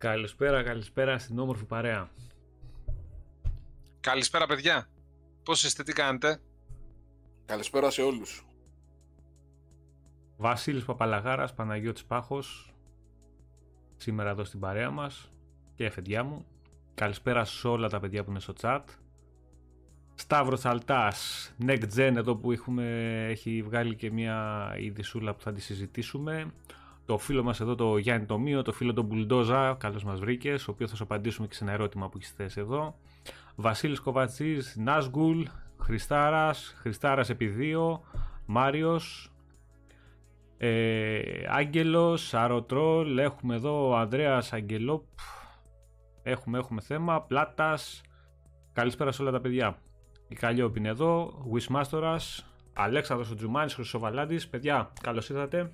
Καλησπέρα, καλησπέρα στην όμορφη παρέα. Καλησπέρα παιδιά. Πώς είστε, τι κάνετε; Καλησπέρα σε όλους. Βασίλης Παπαλαγάρας, Παναγιώτης Πάχος. Σήμερα εδώ στην παρέα μας και εφεντιά μου. Καλησπέρα σε όλα τα παιδιά που είναι στο chat. Σταύρος Αλτάς, Next Gen εδώ που έχουμε, έχει βγάλει και μια ειδισούλα που θα τη συζητήσουμε. Το φίλο μας εδώ το Γιάννη Τομείο, το φίλο τον Μπουλντόζα, καλώς μας βρήκες, ο οποίος θα σου απαντήσουμε και σε ένα ερώτημα που έχεις θέσει εδώ. Βασίλης Κοβατσής, Νάσγκουλ, Χριστάρας, Χριστάρας επί δύο, Μάριος, ε, Άγγελος, Αρωτρόλ, έχουμε εδώ ο Ανδρέας Αγγελόπ, έχουμε, έχουμε θέμα, Πλάτας, καλησπέρα σε όλα τα παιδιά. Η Καλλιόπη είναι εδώ, Wishmasters, Αλέξανδρος ο Τζουμάνης, Χρυσοβαλάντης, παιδιά, καλώς ήρθατε.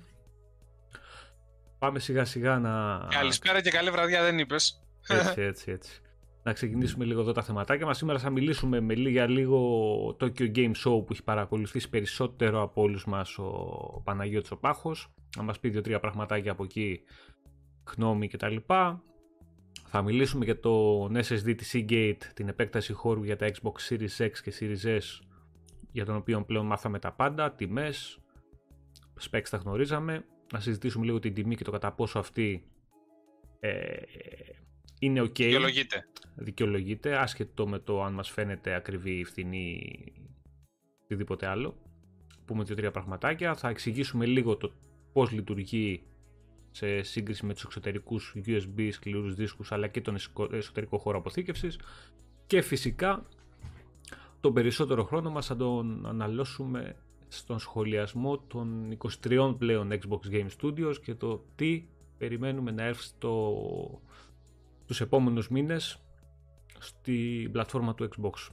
Πάμε σιγά σιγά να... Καλησπέρα και καλή βραδιά δεν είπες. Έτσι, έτσι, έτσι. να ξεκινήσουμε λίγο εδώ τα θεματάκια μας. Σήμερα θα μιλήσουμε με, για λίγο Tokyo Game Show που έχει παρακολουθήσει περισσότερο από όλους μας ο Παναγιώτης ο Πάχος. Να μας πει δύο-τρία πραγματάκια από εκεί, γνώμη κτλ. Θα μιλήσουμε για το SSD της Seagate, την επέκταση χώρου για τα Xbox Series X και Series S, για τον οποίο πλέον μάθαμε τα πάντα, τιμές, specs τα γνωρίζαμε. Να συζητήσουμε λίγο την τιμή και το κατά πόσο αυτή ε, είναι ok. Δικαιολογείται. Δικαιολογείται, άσχετο με το αν μας φαίνεται ακριβή, φθηνή, οτιδήποτε άλλο. Πούμε δύο-τρία πραγματάκια. Θα εξηγήσουμε λίγο το πώς λειτουργεί σε σύγκριση με τους εξωτερικούς USB σκληρούς δίσκους αλλά και τον εσωτερικό χώρο αποθήκευσης και φυσικά τον περισσότερο χρόνο μας θα τον αναλώσουμε στον σχολιασμό των 23 πλέον Xbox Game Studios και το τι περιμένουμε να έρθει στο, τους επόμενους μήνες στη πλατφόρμα του Xbox.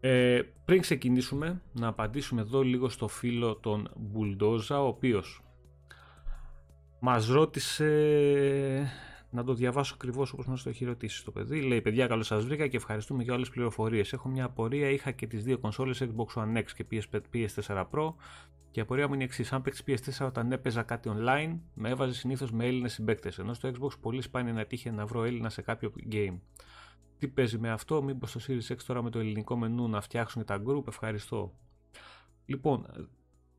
Ε, πριν ξεκινήσουμε να απαντήσουμε εδώ λίγο στο φίλο τον Bulldoza ο οποίος μας ρώτησε να το διαβάσω ακριβώς όπως μας το έχει ρωτήσει το παιδί. Λέει: Παιδιά, καλώς σας βρήκα και ευχαριστούμε για όλες τις πληροφορίες. Έχω μια απορία. Είχα και τις δύο κονσόλες Xbox One X και PS4 Pro. Και η απορία μου είναι η εξής: Αν παίξεις PS4 όταν έπαιζα κάτι online, με έβαζε συνήθως με Έλληνες συμπαίκτες. Ενώ στο Xbox πολύ σπάνια να τύχε να βρω Έλληνα σε κάποιο game. Τι παίζει με αυτό, μήπως το Series X τώρα με το ελληνικό μενού να φτιάξουν τα group, ευχαριστώ. Λοιπόν,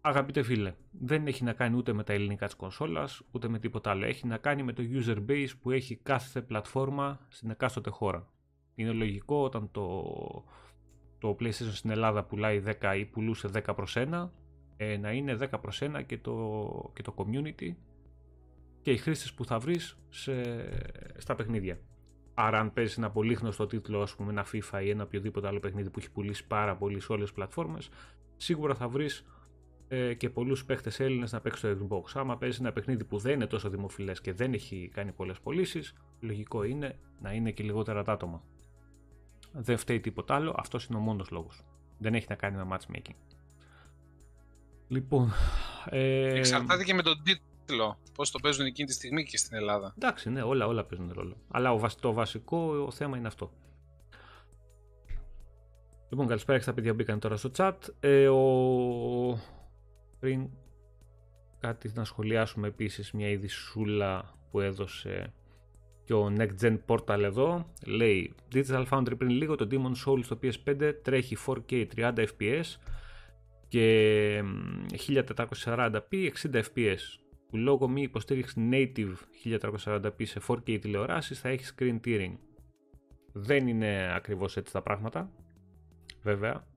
Αγαπητέ φίλε, δεν έχει να κάνει ούτε με τα ελληνικά της κονσόλας, ούτε με τίποτα άλλο. Έχει να κάνει με το user base που έχει κάθε πλατφόρμα στην εκάστοτε χώρα. Είναι λογικό όταν το, το PlayStation στην Ελλάδα πουλάει 10 ή πουλούσε 10 προς 1, ε, να είναι 10 προς 1 και το, και το community και οι χρήστες που θα βρεις σε, στα παιχνίδια. Άρα αν παίζεις ένα πολύ γνωστό τίτλο, ας πούμε ένα FIFA ή ένα οποιοδήποτε άλλο παιχνίδι που έχει πουλήσει πάρα πολύ σε όλες τις πλατφόρμες, σίγουρα θα βρεις ε, και πολλούς παίχτες Έλληνες να παίξει στο Xbox. Άμα παίζει ένα παιχνίδι που δεν είναι τόσο δημοφιλές και δεν έχει κάνει πολλές πωλήσεις, λογικό είναι να είναι και λιγότερα τα άτομα. Δεν φταίει τίποτα άλλο, αυτός είναι ο μόνος λόγος. Δεν έχει να κάνει με matchmaking. Λοιπόν. Ε... Εξαρτάται και με τον τίτλο. Πώς το παίζουν εκείνη τη στιγμή και στην Ελλάδα. Εντάξει, ναι, όλα, όλα παίζουν ρόλο. Αλλά το βασικό θέμα είναι αυτό. Λοιπόν, καλησπέρα και στα παιδιά που μπήκαν τώρα στο chat. Ε, ο πριν κάτι να σχολιάσουμε επίσης μια ειδισούλα που έδωσε και ο Next Gen Portal εδώ λέει Digital Foundry πριν λίγο το Demon Souls στο PS5 τρέχει 4K 30 fps και 1440p 60 fps που λόγω μη υποστήριξη native 1440p σε 4K τηλεοράσεις θα έχει screen tearing δεν είναι ακριβώς έτσι τα πράγματα βέβαια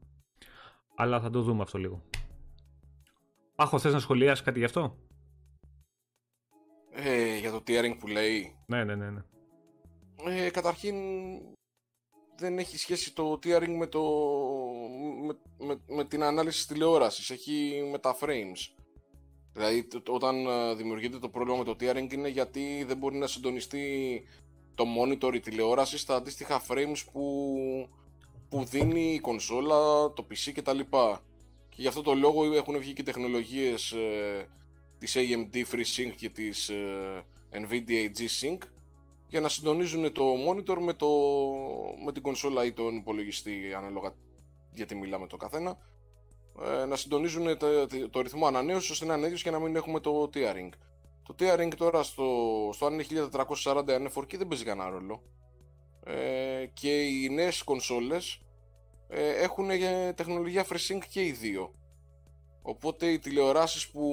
αλλά θα το δούμε αυτό λίγο Άχω, θες να σχολιάσεις κάτι γι' αυτό; Ε, για το tearing που λέει. Ναι, ναι, ναι. ναι. Ε, καταρχήν δεν έχει σχέση το tearing με, το, με, με, την ανάλυση τηλεόρασης. Έχει με τα frames. Δηλαδή όταν ε, δημιουργείται το πρόβλημα με το tearing είναι γιατί δεν μπορεί να συντονιστεί το monitor η τηλεόραση στα αντίστοιχα frames που, που δίνει η κονσόλα, το PC κτλ. Και γι' αυτό το λόγο έχουν βγει και τεχνολογίες ε, της AMD FreeSync και της ε, NVIDIA G-Sync για να συντονίζουν το monitor με, το, με την κονσόλα ή τον υπολογιστή ανάλογα γιατί μιλάμε το καθένα ε, να συντονίζουν το, το ρυθμό ανανέωσης ώστε να είναι ίδιος και να μην έχουμε το tearing. Το tearing τώρα στο, στο αν είναι 1440 είναι 4K δεν παίζει κανένα ρόλο. Ε, και οι νέες κονσόλες ε, έχουν τεχνολογία FreeSync και οι δύο. Οπότε οι τηλεοράσεις που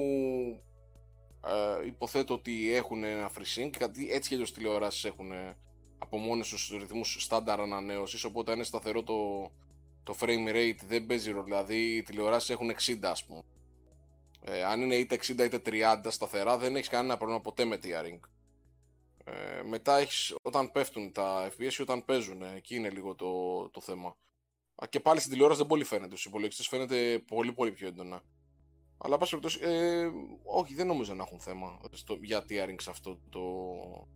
ε, υποθέτω ότι έχουν ένα FreeSync, γιατί έτσι και αλλιώς τηλεοράσεις έχουν από μόνες τους ρυθμούς στάνταρ ανανέωσης, οπότε αν είναι σταθερό το, το frame rate δεν παίζει ρόλο, δηλαδή οι τηλεοράσεις έχουν 60 ας πούμε. Ε, αν είναι είτε 60 είτε 30 σταθερά δεν έχεις κανένα πρόβλημα ποτέ με tearing. Ε, μετά έχεις, όταν πέφτουν τα FPS ή όταν παίζουν, εκεί είναι λίγο το, το θέμα. Και πάλι στην τηλεόραση δεν πολύ φαίνεται, στους υπολογιστές φαίνεται πολύ πολύ πιο έντονα. Αλλά πάση περιπτώσει, ε, όχι, δεν νομίζω να έχουν θέμα στο, για tearing σε αυτό το.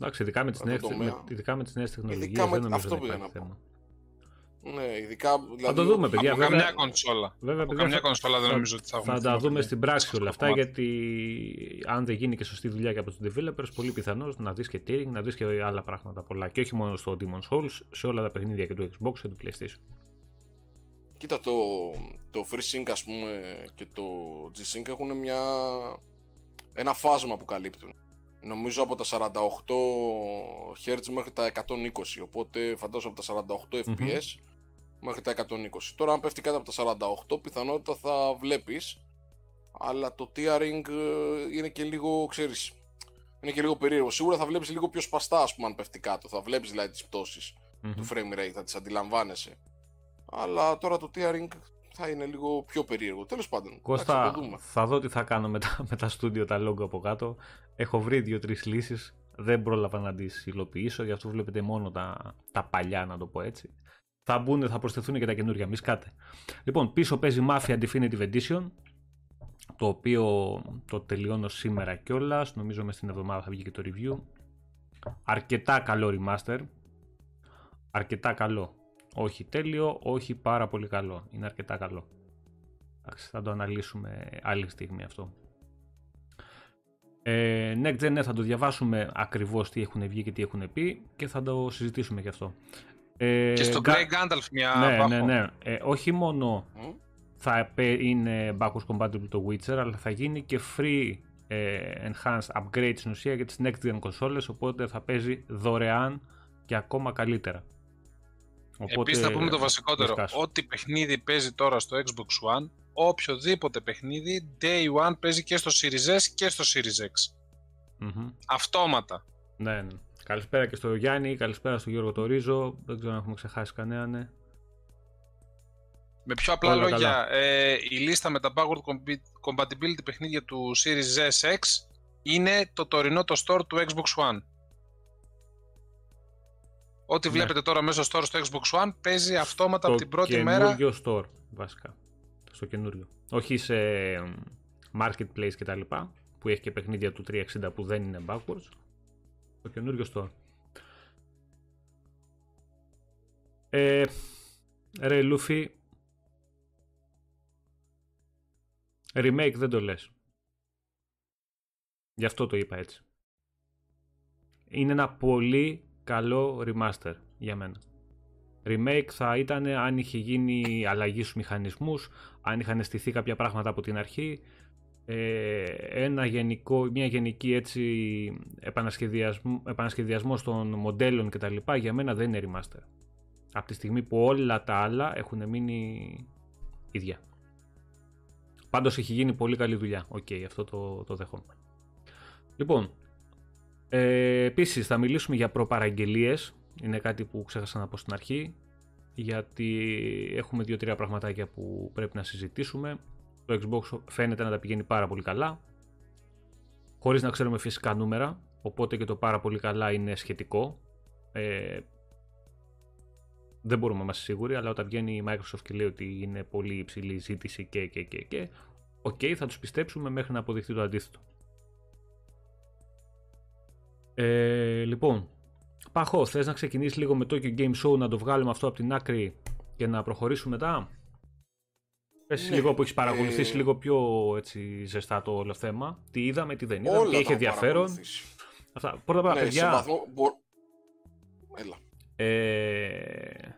Εντάξει, ειδικά με τις νέες τεχνολογίες δεν νομίζω αυτό να υπάρχει θέμα. Ναι, ειδικά. Δηλαδή, θα το δούμε, παιδιά. Από βέβαια, καμιά κονσόλα. Βέβαια, από καμιά κονσόλα δεν νομίζω ότι θα Θα τα δούμε στην πράξη όλα αυτά, γιατί αν δεν γίνει και σωστή δουλειά και από τους developers, πολύ πιθανός να δεις και tearing, να δεις και άλλα πράγματα πολλά. Και όχι μόνο στο Demon's Souls, σε όλα τα παιχνίδια και του Xbox και του PlayStation. Κοίτα, το, το FreeSync ας πούμε και το G-Sync έχουν μια, ένα φάσμα που καλύπτουν. Νομίζω από τα 48 Hz μέχρι τα 120, οπότε φαντάζομαι από τα 48 FPS μέχρι τα 120. Τώρα αν πέφτει κάτω από τα 48 πιθανότητα θα βλέπεις, αλλά το tearing ε, είναι και λίγο, ξέρεις, είναι και λίγο περίεργο. Σίγουρα θα βλέπεις λίγο πιο σπαστά ας πούμε αν πέφτει κάτω, θα βλέπεις δηλαδή τις πτωσεις του frame rate, θα τις αντιλαμβάνεσαι. Αλλά τώρα το tearing θα είναι λίγο πιο περίεργο. Τέλος πάντων. Κώστα, θα, θα δω τι θα κάνω με τα, με τα studio, τα logo από κάτω. Έχω βρει δύο-τρεις λύσεις. Δεν πρόλαβα να τις υλοποιήσω, γι' αυτό βλέπετε μόνο τα, τα παλιά, να το πω έτσι. Θα μπουν, θα προσθεθούν και τα καινούργια. Μη σκάτε. Λοιπόν, πίσω παίζει Mafia Definitive Edition. Το οποίο το τελειώνω σήμερα κιόλας. Νομίζω μες στην εβδομάδα θα βγει και το review. Αρκετά καλό remaster. Αρκετά καλό. Όχι τέλειο, όχι πάρα πολύ καλό. Είναι αρκετά καλό. θα το αναλύσουμε άλλη στιγμή αυτό. Ε, Next Gen ναι, θα το διαβάσουμε ακριβώς τι έχουν βγει και τι έχουν πει και θα το συζητήσουμε γι' αυτό. Ε, και στο Grey Gandalf μια Ναι, ναι, ναι. Ε, όχι μόνο θα είναι backwards compatible το Witcher, αλλά θα γίνει και free ε, enhanced upgrade στην ουσία για τις next gen consoles, οπότε θα παίζει δωρεάν και ακόμα καλύτερα. Οπότε, Επίσης θα πούμε το βασικότερο. Ό,τι παιχνίδι παίζει τώρα στο Xbox One, οποιοδήποτε παιχνίδι, Day One παίζει και στο Series S και στο Series X. mm Αυτόματα. Ναι, ναι. Καλησπέρα και στο Γιάννη, καλησπέρα στο Γιώργο Τορίζο. Δεν ξέρω αν έχουμε ξεχάσει κανένα, ναι. Με πιο απλά λόγια, ε, η λίστα με τα backward compatibility παιχνίδια του Series S X είναι το τωρινό το store του Xbox One. Ό,τι ναι. βλέπετε τώρα μέσα στο store στο Xbox One παίζει αυτόματα από την πρώτη μέρα. Στο καινούριο store, βασικά. Στο καινούριο. Όχι σε marketplace κτλ. Που έχει και παιχνίδια του 360 που δεν είναι backwards. Στο καινούριο store. Ε, ρε Λούφι, remake δεν το λες. Γι' αυτό το είπα έτσι. Είναι ένα πολύ καλό remaster για μένα. Remake θα ήταν αν είχε γίνει αλλαγή στους μηχανισμούς, αν είχαν στηθεί κάποια πράγματα από την αρχή, ε, ένα γενικό, μια γενική έτσι επανασχεδιασμό, επανασχεδιασμός των μοντέλων κτλ. Για μένα δεν είναι remaster. Από τη στιγμή που όλα τα άλλα έχουν μείνει ίδια. Πάντως έχει γίνει πολύ καλή δουλειά. Okay, αυτό το, το δέχομαι. Λοιπόν, ε, επίσης θα μιλήσουμε για προπαραγγελίες, είναι κάτι που ξέχασα να πω στην αρχή, γιατί έχουμε δύο-τρία πραγματάκια που πρέπει να συζητήσουμε. Το Xbox φαίνεται να τα πηγαίνει πάρα πολύ καλά, χωρίς να ξέρουμε φυσικά νούμερα, οπότε και το πάρα πολύ καλά είναι σχετικό. Ε, δεν μπορούμε να είμαστε σίγουροι, αλλά όταν βγαίνει η Microsoft και λέει ότι είναι πολύ υψηλή ζήτηση και και και και, okay, θα τους πιστέψουμε μέχρι να αποδειχθεί το αντίθετο. Ε, λοιπόν, Παχώ, θες να ξεκινήσεις λίγο με το Tokyo Game Show, να το βγάλουμε αυτό από την άκρη και να προχωρήσουμε μετά; Πες ναι, λίγο που έχεις παρακολουθήσει ε... λίγο πιο έτσι, ζεστά το όλο θέμα. Τι είδαμε, τι δεν είδαμε, τι είχε ενδιαφέρον. Αυτά. Πρώτα απ' όλα, ναι, παιδιά... Βαθμό... Έλα. Ε...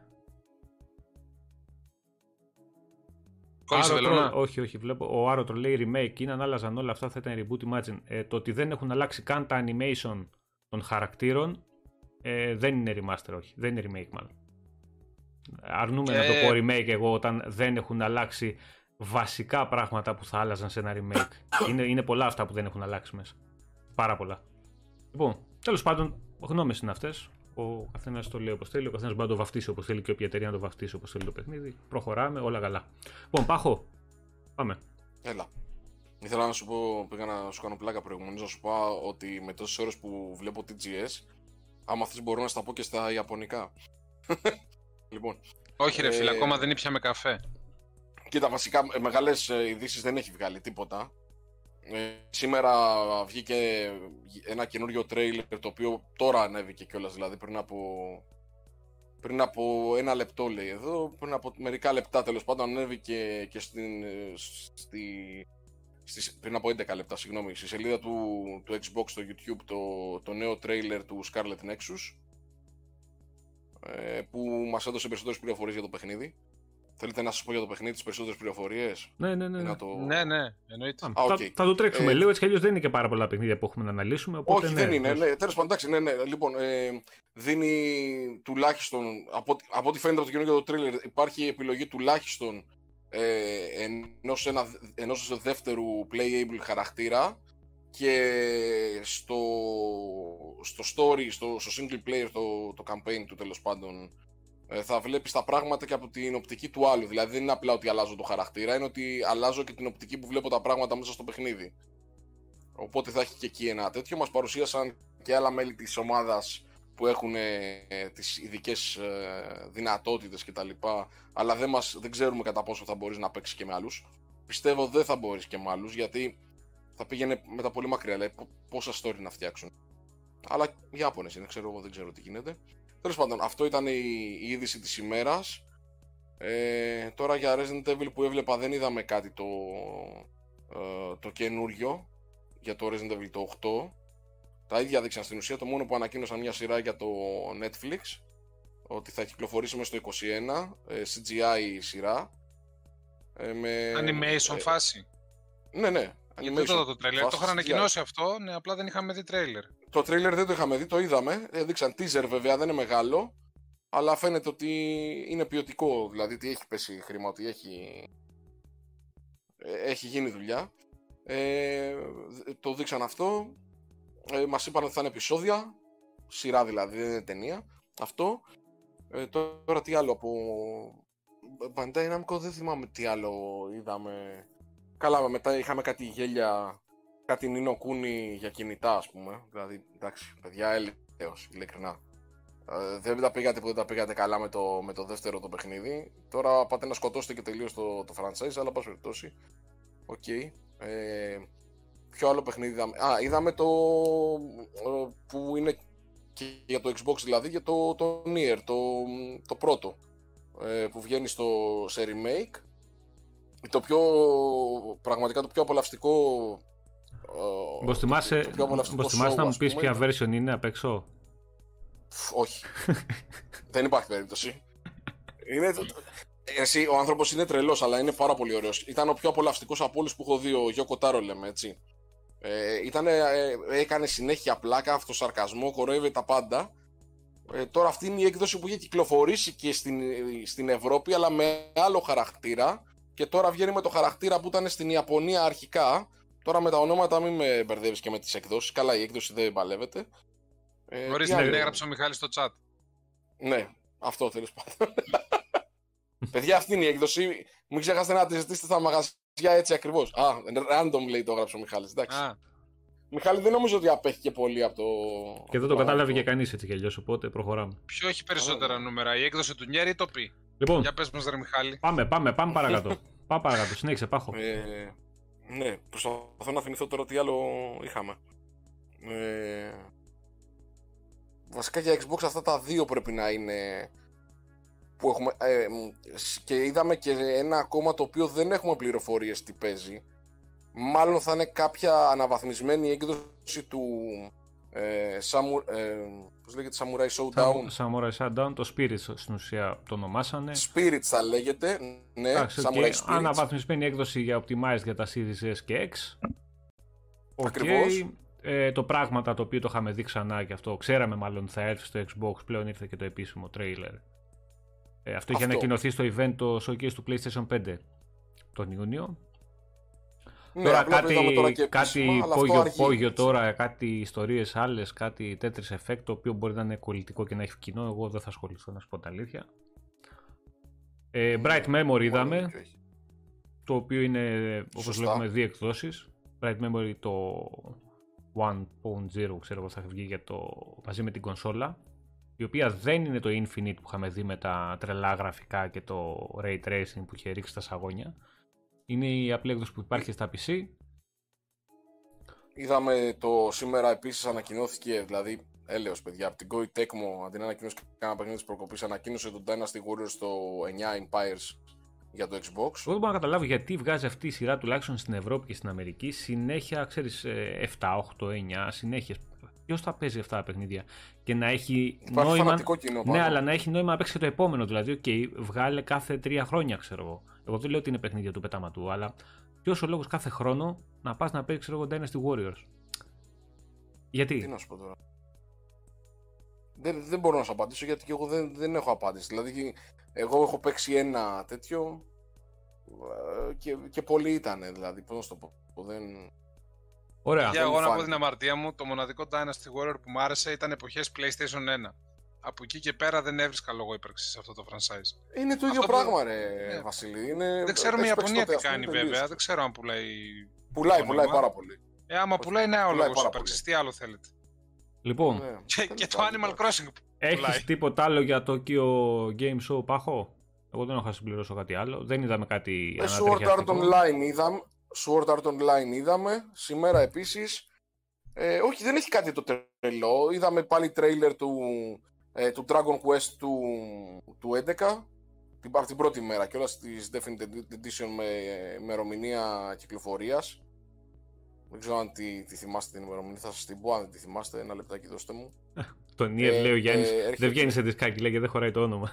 Κόλλησε βελόνα. Όχι, όχι, βλέπω. Ο Άρωτρο λέει remake. Είναι αν άλλαζαν όλα αυτά θα ήταν reboot imagine. Ε, το ότι δεν έχουν αλλάξει καν τα animation των χαρακτήρων ε, δεν είναι remaster, όχι. Δεν είναι remake μάλλον. Αρνούμε να το πω remake εγώ όταν δεν έχουν αλλάξει βασικά πράγματα που θα άλλαζαν σε ένα remake. είναι, είναι πολλά αυτά που δεν έχουν αλλάξει μέσα. Πάρα πολλά. Λοιπόν, τέλος πάντων, γνώμες είναι αυτές. Ο καθένας το λέει όπως θέλει, ο καθένας μπορεί να το βαφτίσει όπως θέλει και όποια εταιρεία να το βαφτίσει όπως θέλει το παιχνίδι. Προχωράμε, όλα καλά. Λοιπόν, Πάχο, πάμε. Έλα. Ήθελα να σου πω, πήγα να σου κάνω πλάκα προηγουμένως, να σου πω ότι με τόσες ώρες που βλέπω TGS, άμα θες μπορώ να στα πω και στα Ιαπωνικά. λοιπόν. Όχι, ρε ε... φίλε, ακόμα δεν ήπιαμε καφέ. Κοίτα, βασικά μεγάλες ειδήσεις δεν έχει βγάλει τίποτα. Ε, σήμερα βγήκε ένα καινούριο τρέιλερ το οποίο τώρα ανέβηκε κιόλας, δηλαδή πριν από, πριν από ένα λεπτό λέει εδώ, πριν από μερικά λεπτά τέλος πάντων ανέβηκε και στην, στη, στη, πριν από 11 λεπτά, συγγνώμη, στη σελίδα του, του Xbox στο YouTube το, το νέο τρέιλερ του Scarlet Nexus ε, που μας έδωσε περισσότερες πληροφορίες για το παιχνίδι. Θέλετε να σας πω για το παιχνίδι τις περισσότερες πληροφορίες; Ναι, ναι, ναι. Το... Ναι, ναι, εννοείται. Α, okay. θα, θα, το τρέξουμε ε... λίγο έτσι κι αλλιώς δεν είναι και πάρα πολλά παιχνίδια που έχουμε να αναλύσουμε. Οπότε όχι, ναι, δεν είναι. Ναι, Τέλος πάντων, εντάξει, ναι, ναι. Λοιπόν, ε, δίνει τουλάχιστον από, από ό,τι φαίνεται από το καινούργιο το trailer, υπάρχει επιλογή τουλάχιστον ε, ενός, ένα, ενός δεύτερου playable χαρακτήρα και στο, στο story, στο, στο single player, το, το campaign του τέλος πάντων ε, θα βλέπεις τα πράγματα και από την οπτική του άλλου. Δηλαδή δεν είναι απλά ότι αλλάζω το χαρακτήρα, είναι ότι αλλάζω και την οπτική που βλέπω τα πράγματα μέσα στο παιχνίδι. Οπότε θα έχει και εκεί ένα τέτοιο. Μας παρουσίασαν και άλλα μέλη της ομάδας που έχουν ε, τις ειδικές ε, δυνατότητες κτλ. Αλλά δεν, μας, δεν ξέρουμε κατά πόσο θα μπορείς να παίξεις και με άλλους. Πιστεύω δεν θα μπορείς και με άλλους γιατί θα πήγαινε μετά πολύ μακριά. Δηλαδή πόσα story να φτιάξουν. Αλλά οι Ιάπωνες είναι, ξέρω εγώ, δεν ξέρω τι γίνεται. Τέλος πάντων, αυτό ήταν η, η είδηση της ημέρας. Ε, τώρα για Resident Evil που έβλεπα δεν είδαμε κάτι το, ε, το καινούριο για το Resident Evil το 8. Τα ίδια δείξαν στην ουσία, το μόνο που ανακοίνωσαν μια σειρά για το Netflix ότι θα κυκλοφορήσει μέσα στο 21, ε, CGI σειρά. Ε, με, Animation ε, φάση. Ναι, ναι. Γιατί δεν το τρέλερ. Το είχαν ανακοινώσει αυτό, ναι, απλά δεν είχαμε δει τρέλερ. Το τρέλερ δεν το είχαμε δει, το είδαμε. Έδειξαν teaser βέβαια, δεν είναι μεγάλο. Αλλά φαίνεται ότι είναι ποιοτικό, δηλαδή ότι έχει πέσει χρήμα, ότι έχει, ε, έχει γίνει δουλειά. Ε, το δείξαν αυτό. Ε, μας είπαν ότι θα είναι επεισόδια, σειρά δηλαδή, δεν είναι ταινία. Αυτό. Ε, τώρα τι άλλο από... Bandai Namco δεν θυμάμαι τι άλλο είδαμε. Καλά, μετά είχαμε κάτι γέλια κάτι Νίνο Κούνι για κινητά, ας πούμε. Δηλαδή, εντάξει, παιδιά, έλεος, ειλικρινά. Ε, δεν τα πήγατε που δεν τα πήγατε καλά με το, με το δεύτερο το παιχνίδι. Τώρα πάτε να σκοτώσετε και τελείως το, το franchise, αλλά πάση περιπτώσει. Okay. Ε, ποιο άλλο παιχνίδι είδαμε. Α, είδαμε το. Ε, που είναι και για το Xbox δηλαδή, για το, το Nier, το, το πρώτο. Ε, που βγαίνει στο, σε remake. Το πιο, πραγματικά το πιο απολαυστικό Μπορεί θυμάσαι να μου πεις ποια version είναι απ' έξω; Όχι. Δεν υπάρχει περίπτωση. Είναι... Εσύ, ο άνθρωπος είναι τρελός, αλλά είναι πάρα πολύ ωραίος. Ήταν ο πιο απολαυστικός από όλους που έχω δει, ο Γιώκο Τάρο, λέμε έτσι. Ε, ήτανε, ε, έκανε συνέχεια πλάκα, αυτοσαρκασμό, κοροϊδεύει τα πάντα. Ε, τώρα αυτή είναι η έκδοση που είχε κυκλοφορήσει και στην, στην Ευρώπη, αλλά με άλλο χαρακτήρα. Και τώρα βγαίνει με το χαρακτήρα που ήταν στην Ιαπωνία αρχικά. Τώρα με τα ονόματα μην με μπερδεύεις και με τις εκδόσεις. Καλά, η έκδοση δεν παλεύεται. Ε, Ορίστε, την έγραψε ο Μιχάλης στο chat. Ναι, αυτό τέλο πάντων. Παιδιά, αυτή είναι η έκδοση. Μην ξεχάσετε να τη ζητήσετε στα μαγαζιά έτσι ακριβώς. Α, random λέει το έγραψε ο Μιχάλης. Εντάξει. Α. Μιχάλη, δεν νομίζω ότι απέχει και πολύ από το. Και δεν το κατάλαβε και κανείς έτσι κι αλλιώς, οπότε προχωράμε. Ποιο έχει περισσότερα νούμερα, η έκδοση του Νιέρη ή το Πι. Λοιπόν, Για πες μας, ρε Μιχάλη. Πάμε, πάμε, πάμε παρακάτω. πάμε παρακάτω, συνέχισε, πάχω. Ε, ναι, προσπαθώ να θυμηθώ τώρα τι άλλο είχαμε. Ε, βασικά για Xbox αυτά τα δύο πρέπει να είναι που έχουμε, ε, και είδαμε και ένα ακόμα το οποίο δεν έχουμε πληροφορίες τι παίζει. Μάλλον θα είναι κάποια αναβαθμισμένη έκδοση του, ε, Samu, ε, πώς λέγεται Samurai Showdown. Samurai Showdown, το Spirits στην ουσία το ονομάσανε. Spirits θα λέγεται, ναι, Άξε, Samurai και Spirits. Αναβαθμισμένη έκδοση για Optimized για τα Series S και X. Okay. Ακριβώς. Ε, το πράγματα το οποίο το είχαμε δει ξανά και αυτό, ξέραμε μάλλον θα έρθει στο Xbox, πλέον ήρθε και το επίσημο trailer. Ε, αυτό, αυτό είχε ανακοινωθεί στο event το showcase του PlayStation 5 τον Ιούνιο. Ναι, τώρα κάτι, τώρα και κάτι πόγιο, πόγιο τώρα, κάτι ιστορίες άλλες, κάτι τέτοιο effect το οποίο μπορεί να είναι κολλητικό και να έχει κοινό. Εγώ δεν θα ασχοληθώ να σου πω τα αλήθεια. Ε, Bright Memory είδαμε, το οποίο είναι όπως βλέπουμε δύο εκδόσεις. Bright Memory το 1.0 ξέρω εγώ θα βγει για το, μαζί με την κονσόλα η οποία δεν είναι το Infinite που είχαμε δει με τα τρελά γραφικά και το Ray Tracing που είχε ρίξει τα σαγόνια είναι η απλή έκδοση που υπάρχει στα PC. Είδαμε το σήμερα επίσης ανακοινώθηκε, δηλαδή έλεος παιδιά, από την Koei Tecmo αντί να ανακοινώσει κανένα παιχνίδι της προκοπής ανακοίνωσε τον Dynasty Warriors στο 9 Empires για το Xbox. Εγώ δεν μπορώ να καταλάβω γιατί βγάζει αυτή η σειρά τουλάχιστον στην Ευρώπη και στην Αμερική συνέχεια, ξέρεις, 7, 8, 9 συνέχεια. Ποιος θα παίζει αυτά τα παιχνίδια και να έχει Υπάρχει νόημα. Κοινό, ναι, αλλά να έχει νόημα να παίξει και το επόμενο. Δηλαδή, OK, βγάλε κάθε τρία χρόνια, ξέρω εγώ. Εγώ δεν λέω ότι είναι παιχνίδια του πετάματου, αλλά ποιος ο λόγος κάθε χρόνο να πας να παίξεις εγώ Dynasty Warriors. Γιατί; Τι να σου πω τώρα. Δεν, δεν μπορώ να σου απαντήσω γιατί και εγώ δεν, δεν έχω απάντηση. Δηλαδή, εγώ έχω παίξει ένα τέτοιο ε, και, και πολύ ήταν. Δηλαδή, πώς να σου το πω. Δεν... Ωραία. Για εγώ να πω την αμαρτία μου, το μοναδικό Dynasty Warrior που μου άρεσε ήταν εποχές PlayStation 1 από εκεί και πέρα δεν έβρισκα λόγο ύπαρξης σε αυτό το franchise. Είναι το ίδιο πράγμα, ρε ναι. Βασίλη. Είναι... Δεν ξέρω η Ιαπωνία τι κάνει, βέβαια. Δεν ξέρω αν πουλάει. Πουλάει, πουλάει πάρα πολύ. Ε, άμα πουλάει, ναι, ο λόγος ύπαρξης. Τι άλλο θέλετε; Λοιπόν. Ναι. Και, και το Animal Crossing. Έχεις τίποτα άλλο για το Tokyo Game Show, Πάχο; Εγώ δεν έχω να συμπληρώσω κάτι άλλο. Δεν είδαμε κάτι. Ε, Sword Art Online είδαμε. Sword Art Online είδαμε. Σήμερα επίσης. Ε, όχι, δεν έχει κάτι το τρελό. Είδαμε πάλι τρέιλερ του ε, του Dragon Quest του, του 11 την, την πρώτη μέρα και όλα της Definitive Edition με ημερομηνία κυκλοφορίας δεν ξέρω αν τη, τη θυμάστε την ημερομηνία, θα σας την πω αν δεν τη θυμάστε, ένα λεπτάκι δώστε μου. Τον Nier ε, λέει ο Γιάννης, ε, έρχεται... δεν βγαίνεις σε δισκάκι, λέει και δεν χωράει το όνομα.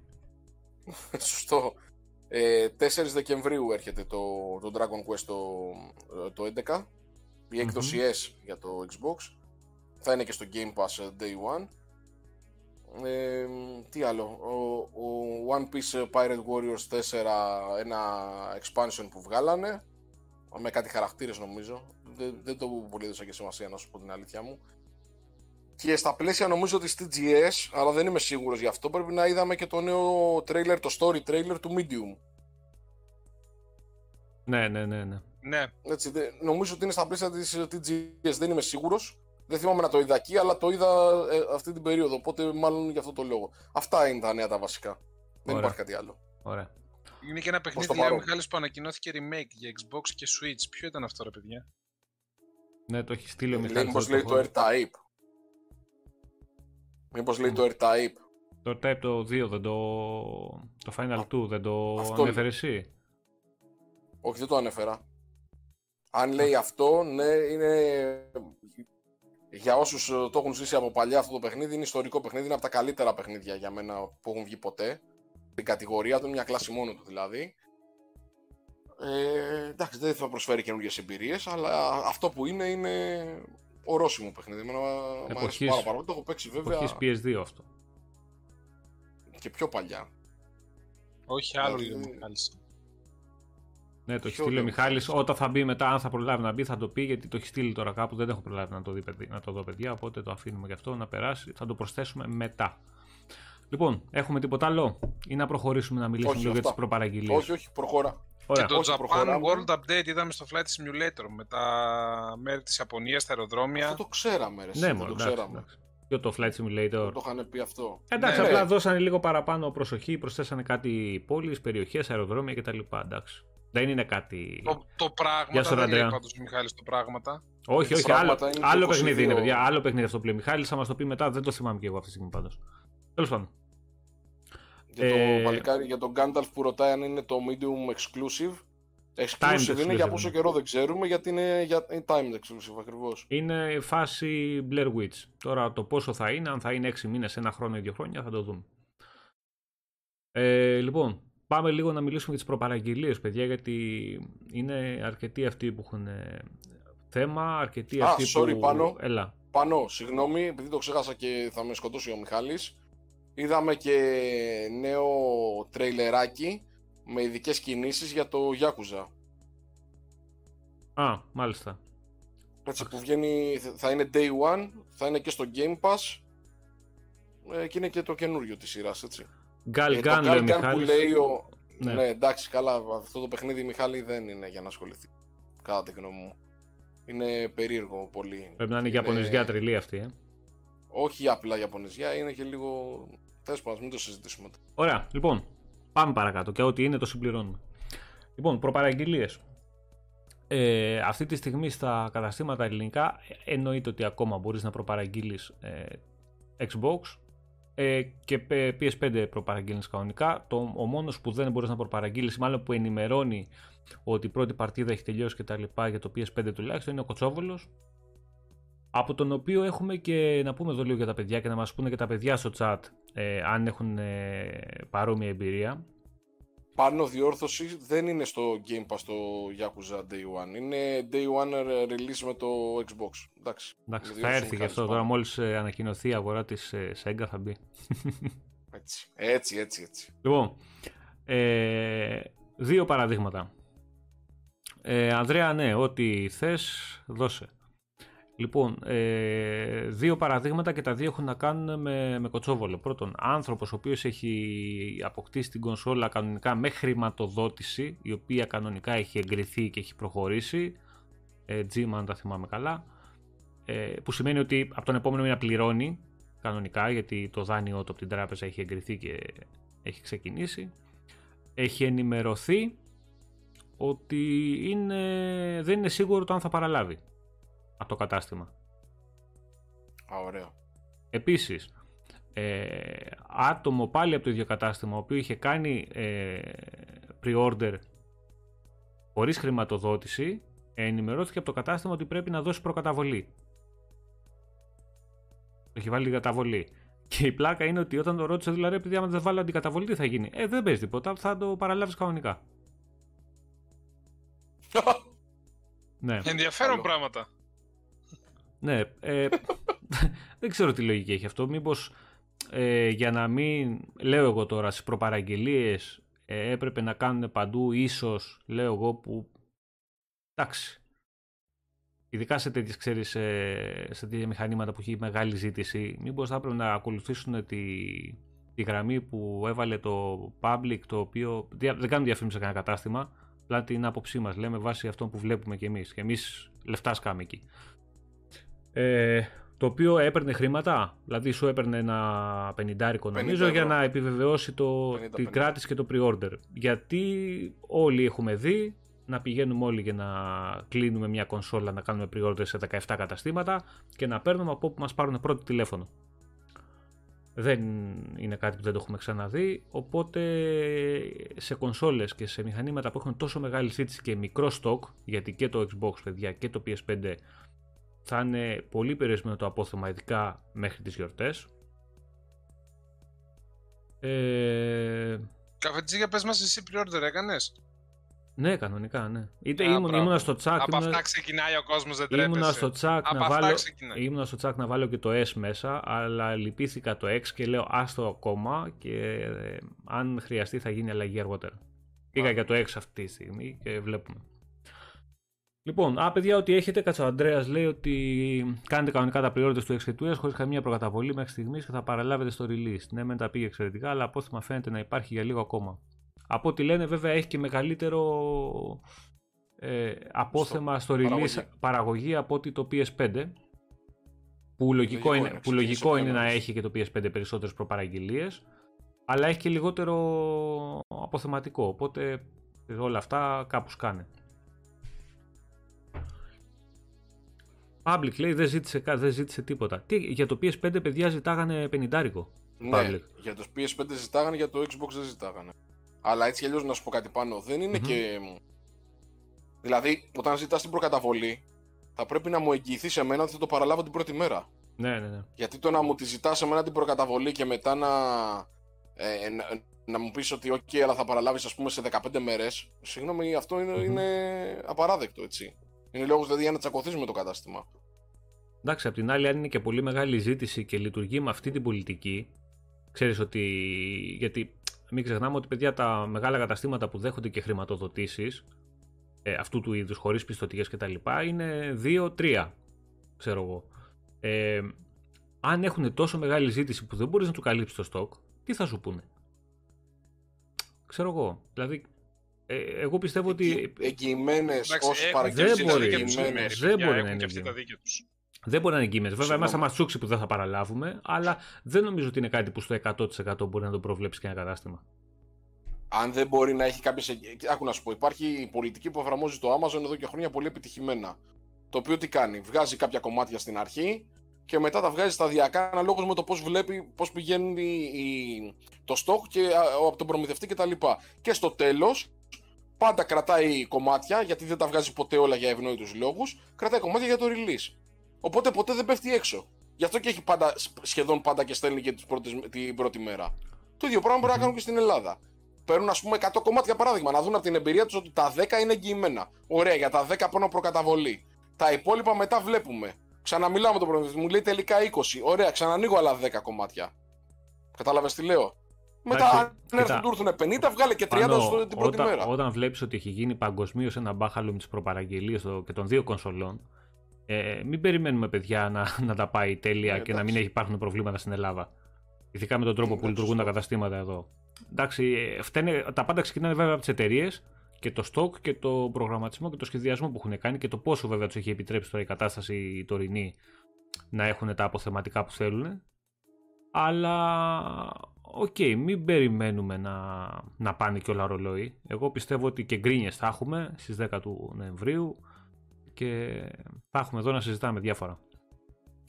Σωστό. Ε, 4 Δεκεμβρίου έρχεται το, το Dragon Quest το, το 11, η έκδοση S για το Xbox. Θα είναι και στο Game Pass ε, Day One. Ε, τι άλλο, ο, ο One Piece Pirate Warriors 4, ένα expansion που βγάλανε, με κάτι χαρακτήρες νομίζω, δεν, δεν το πολύ έδωσα και σημασία να σου πω την αλήθεια μου. Και στα πλαίσια νομίζω της TGS, αλλά δεν είμαι σίγουρος γι' αυτό, πρέπει να είδαμε και το νέο trailer, το story trailer του Medium. Ναι, ναι, ναι, ναι. ναι. Έτσι, νομίζω ότι είναι στα πλαίσια της TGS, δεν είμαι σίγουρος. Δεν θυμάμαι να το είδα εκεί, αλλά το είδα ε, αυτή την περίοδο. Οπότε μάλλον για αυτό το λόγο. Αυτά είναι τα νέα τα βασικά. Δεν υπάρχει κάτι άλλο. Ωραία. Είναι και ένα παιχνίδι, λέει ο Μιχάλης, που ανακοινώθηκε remake για Xbox και Switch. Ποιο ήταν αυτό, ρε παιδιά; Ναι, το έχει στείλει ο Μιχάλης. Μήπως λέει το R-Type. Μήπως λέει το R-Type. Το R-Type το 2, δεν το... το Final 2, δεν το αυτό... ανέφερε εσύ; Όχι, δεν το ανέφερα. Αν λέει αυτό, ναι, είναι για όσους ε, το έχουν ζήσει από παλιά αυτό το παιχνίδι, είναι ιστορικό παιχνίδι. Είναι από τα καλύτερα παιχνίδια για μένα που έχουν βγει ποτέ. Την κατηγορία του, μια κλάση μόνο του δηλαδή. Ε, εντάξει, δεν θα προσφέρει καινούργιες εμπειρίες, αλλά αυτό που είναι είναι ορόσημο παιχνίδι. Εμένα μου αρέσει πάρα, πάρα πολύ. Το έχω παίξει βέβαια. Εποχής PS2 αυτό. Και πιο παλιά. Όχι άλλο δηλαδή... λίγο ναι, το έχει στείλει ο Μιχάλης. Όταν θα μπει μετά, αν θα προλάβει να μπει, θα το πει γιατί το έχει στείλει τώρα κάπου. Δεν έχω προλάβει να το, δει, να το δω, παιδιά. Οπότε το αφήνουμε γι' αυτό να περάσει. Θα το προσθέσουμε μετά. Λοιπόν, έχουμε τίποτα άλλο ή να προχωρήσουμε να μιλήσουμε λίγο για τις προπαραγγελίες; Όχι, όχι, προχώρα. Ωραία. Και το Japan προχωράμε. World Update είδαμε στο Flight Simulator με τα μέρη της Ιαπωνίας, τα αεροδρόμια. Αυτό το ξέραμε, ρε. Ναι, μόνο, το ξέραμε. Και το Flight Simulator. Το είχαν πει αυτό. Εντάξει, ναι, απλά ναι. δώσανε λίγο παραπάνω προσοχή, προσθέσανε κάτι πόλεις, περιοχές, αεροδρόμια κτλ. Εντάξει. Δεν είναι κάτι. Το, το πράγμα. δεν λέει πάντως ο Μιχάλης το πράγματα. Όχι, όχι. Άλλο, άλλο παιχνίδι είναι, παιδιά. Άλλο παιχνίδι αυτό που λέει ο Μιχάλης. Θα μα το πει μετά. Δεν το θυμάμαι και εγώ αυτή τη στιγμή πάντως. Τέλος πάντων. Για, το, ε... για τον Gandalf που ρωτάει αν είναι το medium exclusive. Exclusive είναι για πόσο καιρό δεν ξέρουμε, γιατί είναι, για, είναι timed exclusive ακριβώς. Είναι φάση Blair Witch. Τώρα το πόσο θα είναι, αν θα είναι 6 μήνες, ένα χρόνο ή δύο χρόνια, θα το δούμε. Ε, λοιπόν, πάμε λίγο να μιλήσουμε για τις προπαραγγελίες, παιδιά, γιατί είναι αρκετοί αυτοί που έχουν ε, θέμα, αρκετοί Α, αυτοί sorry, που... Πάνω, Έλα. πάνω, συγγνώμη, επειδή το ξέχασα και θα με σκοτώσει ο Μιχάλης. Είδαμε και νέο τρέιλεράκι με ειδικές κινήσεις για το Yakuza. Α, μάλιστα. Έτσι που βγαίνει, θα είναι day one, θα είναι και στο Game Pass ε, και είναι και το καινούριο της σειράς, έτσι. Γκάλ ε, λέει που λέει ο... Ναι. ναι. εντάξει, καλά, αυτό το παιχνίδι Μιχάλη δεν είναι για να ασχοληθεί, κατά τη γνώμη μου. Είναι περίεργο πολύ. Πρέπει να είναι, είναι... Ιαπωνεζιά τριλή αυτή, ε. Όχι απλά Ιαπωνεζιά, είναι και λίγο... Θες πάντων, μην το συζητήσουμε. Ωραία, λοιπόν, πάμε παρακάτω και ό,τι είναι το συμπληρώνουμε. Λοιπόν, προπαραγγελίες. Ε, αυτή τη στιγμή στα καταστήματα ελληνικά εννοείται ότι ακόμα μπορείς να προπαραγγείλεις ε, Xbox ε, και PS5 προπαραγγείλεις κανονικά. Το, ο μόνος που δεν μπορείς να προπαραγγείλεις, μάλλον που ενημερώνει ότι η πρώτη παρτίδα έχει τελειώσει και τα λοιπά για το PS5 τουλάχιστον είναι ο Κοτσόβολος από τον οποίο έχουμε και να πούμε εδώ λίγο για τα παιδιά και να μας πούνε και τα παιδιά στο chat ε, αν έχουν ε, παρόμοια εμπειρία πάνω διόρθωση δεν είναι στο Game Pass το Yakuza Day One. Είναι Day One release με το Xbox. Εντάξει, Εντάξει θα έρθει και αυτό. Τώρα μόλις ε, ανακοινωθεί η αγορά της ε, Sega θα μπει. Έτσι, έτσι, έτσι. έτσι. Λοιπόν, ε, δύο παραδείγματα. Ε, Ανδρέα, ναι, ό,τι θες, δώσε. Λοιπόν, ε, δύο παραδείγματα και τα δύο έχουν να κάνουν με, με κοτσόβολο. Πρώτον, άνθρωπος ο οποίος έχει αποκτήσει την κονσόλα κανονικά με χρηματοδότηση, η οποία κανονικά έχει εγκριθεί και έχει προχωρήσει, ε, Gym αν τα θυμάμαι καλά, ε, που σημαίνει ότι από τον επόμενο μήνα πληρώνει κανονικά, γιατί το δάνειό του από την τράπεζα έχει εγκριθεί και έχει ξεκινήσει. Έχει ενημερωθεί ότι είναι, δεν είναι σίγουρο το αν θα παραλάβει από το κατάστημα. Α, ωραίο. Επίσης, ε, άτομο πάλι από το ίδιο κατάστημα, ο οποίος είχε κάνει ε, pre-order χωρίς χρηματοδότηση, ενημερώθηκε από το κατάστημα ότι πρέπει να δώσει προκαταβολή. Το έχει βάλει καταβολή. Και η πλάκα είναι ότι όταν το ρώτησε, δηλαδή, επειδή άμα δεν βάλω αντικαταβολή, τι θα γίνει; Ε, δεν παίζει τίποτα, θα το παραλάβεις κανονικά. ναι. Ενδιαφέρον πράγματα. Ναι, ε, δεν ξέρω τι λογική έχει αυτό. Μήπως ε, για να μην, λέω εγώ τώρα, στις προπαραγγελίες ε, έπρεπε να κάνουν παντού ίσως, λέω εγώ, που εντάξει. Ειδικά σε τέτοιες, ξέρεις, σε τέτοια μηχανήματα που έχει μεγάλη ζήτηση, μήπως θα έπρεπε να ακολουθήσουν τη, τη γραμμή που έβαλε το public, το οποίο δεν κάνουν διαφήμιση σε κανένα κατάστημα, απλά την άποψή μας, λέμε βάσει αυτό που βλέπουμε κι εμείς. Και εμείς λεφτά σκάμε εκεί ε, το οποίο έπαιρνε χρήματα, δηλαδή σου έπαιρνε ένα πενιντάρικο νομίζω για να επιβεβαιώσει το, την κράτηση και το pre-order. Γιατί όλοι έχουμε δει να πηγαίνουμε όλοι για να κλείνουμε μια κονσόλα, να κάνουμε pre-order σε 17 καταστήματα και να παίρνουμε από όπου μας πάρουν πρώτο τηλέφωνο. Δεν είναι κάτι που δεν το έχουμε ξαναδεί, οπότε σε κονσόλες και σε μηχανήματα που έχουν τόσο μεγάλη ζήτηση και μικρό stock, γιατί και το Xbox παιδιά και το PS5 θα είναι πολύ περιορισμένο το απόθεμα, ειδικά μέχρι τις γιορτές. Ε... Καφετζίγια, πες μας εσύ pre-order έκανες; Ναι, κανονικά, ναι. Είτε ήμουν, ήμουνα στο τσάκ. Από αυτά ξεκινάει ο κόσμος, δεν τρέπεσαι. Ήμουνα στο τσάκ, να βάλω, ήμουνα στο τσάκ να βάλω και το S μέσα, αλλά λυπήθηκα το X και λέω άστο ακόμα και ε, αν χρειαστεί θα γίνει αλλαγή αργότερα. Πήγα για το X αυτή τη στιγμή και βλέπουμε. Λοιπόν, α, παιδιά, ό,τι έχετε, κάτσε ο Αντρέα λέει ότι κάνετε κανονικά τα pre του X και του S χωρίς καμία προκαταβολή μέχρι στιγμής και θα παραλάβετε στο release. Ναι, μεν τα πήγε εξαιρετικά, αλλά απόθυμα φαίνεται να υπάρχει για λίγο ακόμα. Από ό,τι λένε, βέβαια, έχει και μεγαλύτερο ε, απόθεμα στο, release παραγωγή. παραγωγή από ότι το PS5. Που λογικό, είναι, που λογικό είναι να έχει και το PS5 περισσότερες προπαραγγελίες, αλλά έχει και λιγότερο αποθεματικό. Οπότε όλα αυτά κάπου σκάνε. Public λέει δεν ζήτησε, δεν ζήτησε τίποτα. Τι, για το PS5 παιδιά ζητάγανε 50 Ναι, για το PS5 ζητάγανε, για το Xbox δεν ζητάγανε. Αλλά έτσι κι αλλιώς να σου πω κάτι πάνω. Δεν ειναι και. Δηλαδή, όταν ζητάς την προκαταβολή, θα πρέπει να μου εγγυηθείς σε μένα ότι θα το παραλάβω την πρώτη μέρα. Ναι, ναι, ναι. Γιατί το να μου τη ζητάς σε μένα την προκαταβολή και μετά να, ε, να, να, μου πεις ότι, OK, αλλά θα παραλάβεις, ας πούμε, σε 15 μέρες. Συγγνώμη, αυτό είναι, είναι απαράδεκτο, έτσι. Είναι λόγος δηλαδή για να τσακωθεί με το κατάστημα. Εντάξει, απ' την άλλη, αν είναι και πολύ μεγάλη ζήτηση και λειτουργεί με αυτή την πολιτική, ξέρεις ότι. Γιατί μην ξεχνάμε ότι παιδιά τα μεγάλα καταστήματα που δέχονται και χρηματοδοτήσεις ε, αυτού του είδους χωρίς πιστοτικές κτλ. είναι 2-3, ξέρω εγώ. Ε, αν έχουν τόσο μεγάλη ζήτηση που δεν μπορείς να του καλύψεις το στόκ, τι θα σου πούνε; Ξέρω εγώ. Δηλαδή, ε, εγώ πιστεύω ότι. Εγγυημένε ω παραγγελίε. Δεν μπορεί, δεν μπορεί να είναι δεν μπορεί να είναι εγγύημε. Βέβαια, μέσα μας τσούξει που δεν θα παραλάβουμε, αλλά δεν νομίζω ότι είναι κάτι που στο 100% μπορεί να το προβλέψει και ένα κατάστημα. Αν δεν μπορεί να έχει κάποιε. Άκου να σου πω, υπάρχει πολιτική που εφαρμόζει το Amazon εδώ και χρόνια πολύ επιτυχημένα. Το οποίο τι κάνει, βγάζει κάποια κομμάτια στην αρχή και μετά τα βγάζει σταδιακά αναλόγως με το πώς βλέπει, πώς πηγαίνει η, το στόχο και από τον προμηθευτή κτλ. Και, και στο τέλος, πάντα κρατάει κομμάτια, γιατί δεν τα βγάζει ποτέ όλα για ευνόητους λόγους, κρατάει κομμάτια για το release. Οπότε ποτέ δεν πέφτει έξω. Γι' αυτό και έχει πάντα, σχεδόν πάντα και στέλνει και τις πρώτες, την πρώτη μέρα. Το ίδιο πράγμα μπορεί να κάνουν και στην Ελλάδα. Παίρνουν ας πούμε 100 κομμάτια παράδειγμα, να δουν από την εμπειρία τους ότι τα 10 είναι εγγυημένα. Ωραία, για τα 10 παίρνω προκαταβολή. Τα υπόλοιπα μετά βλέπουμε. Ξαναμιλάω με τον προμηθευτή, μου λέει τελικά 20. Ωραία, ξανανοίγω άλλα 10 κομμάτια. Κατάλαβες τι λέω; Μετά, αν έρθουν του έρθουν 50, βγάλε και 30 Πάνω, την πρώτη όταν, μέρα. Όταν βλέπεις ότι έχει γίνει παγκοσμίως ένα μπάχαλο με τις προπαραγγελίες και των δύο κονσολών, ε, μην περιμένουμε παιδιά να, να τα πάει τέλεια ε, και να μην υπάρχουν προβλήματα στην Ελλάδα. Ειδικά με τον τρόπο που λειτουργούν τα καταστήματα εδώ. Εντάξει, φταίνε, τα πάντα ξεκινάνε βέβαια από τις εταιρείες και το stock και το προγραμματισμό και το σχεδιασμό που έχουν κάνει και το πόσο βέβαια τους έχει επιτρέψει τώρα η κατάσταση η τωρινή να έχουν τα αποθεματικά που θέλουν. Αλλά, OK, okay, μην περιμένουμε να, να πάνε και όλα ρολόι. Εγώ πιστεύω ότι και γκρίνιες θα έχουμε στις 10 του Νοεμβρίου και θα έχουμε εδώ να συζητάμε διάφορα.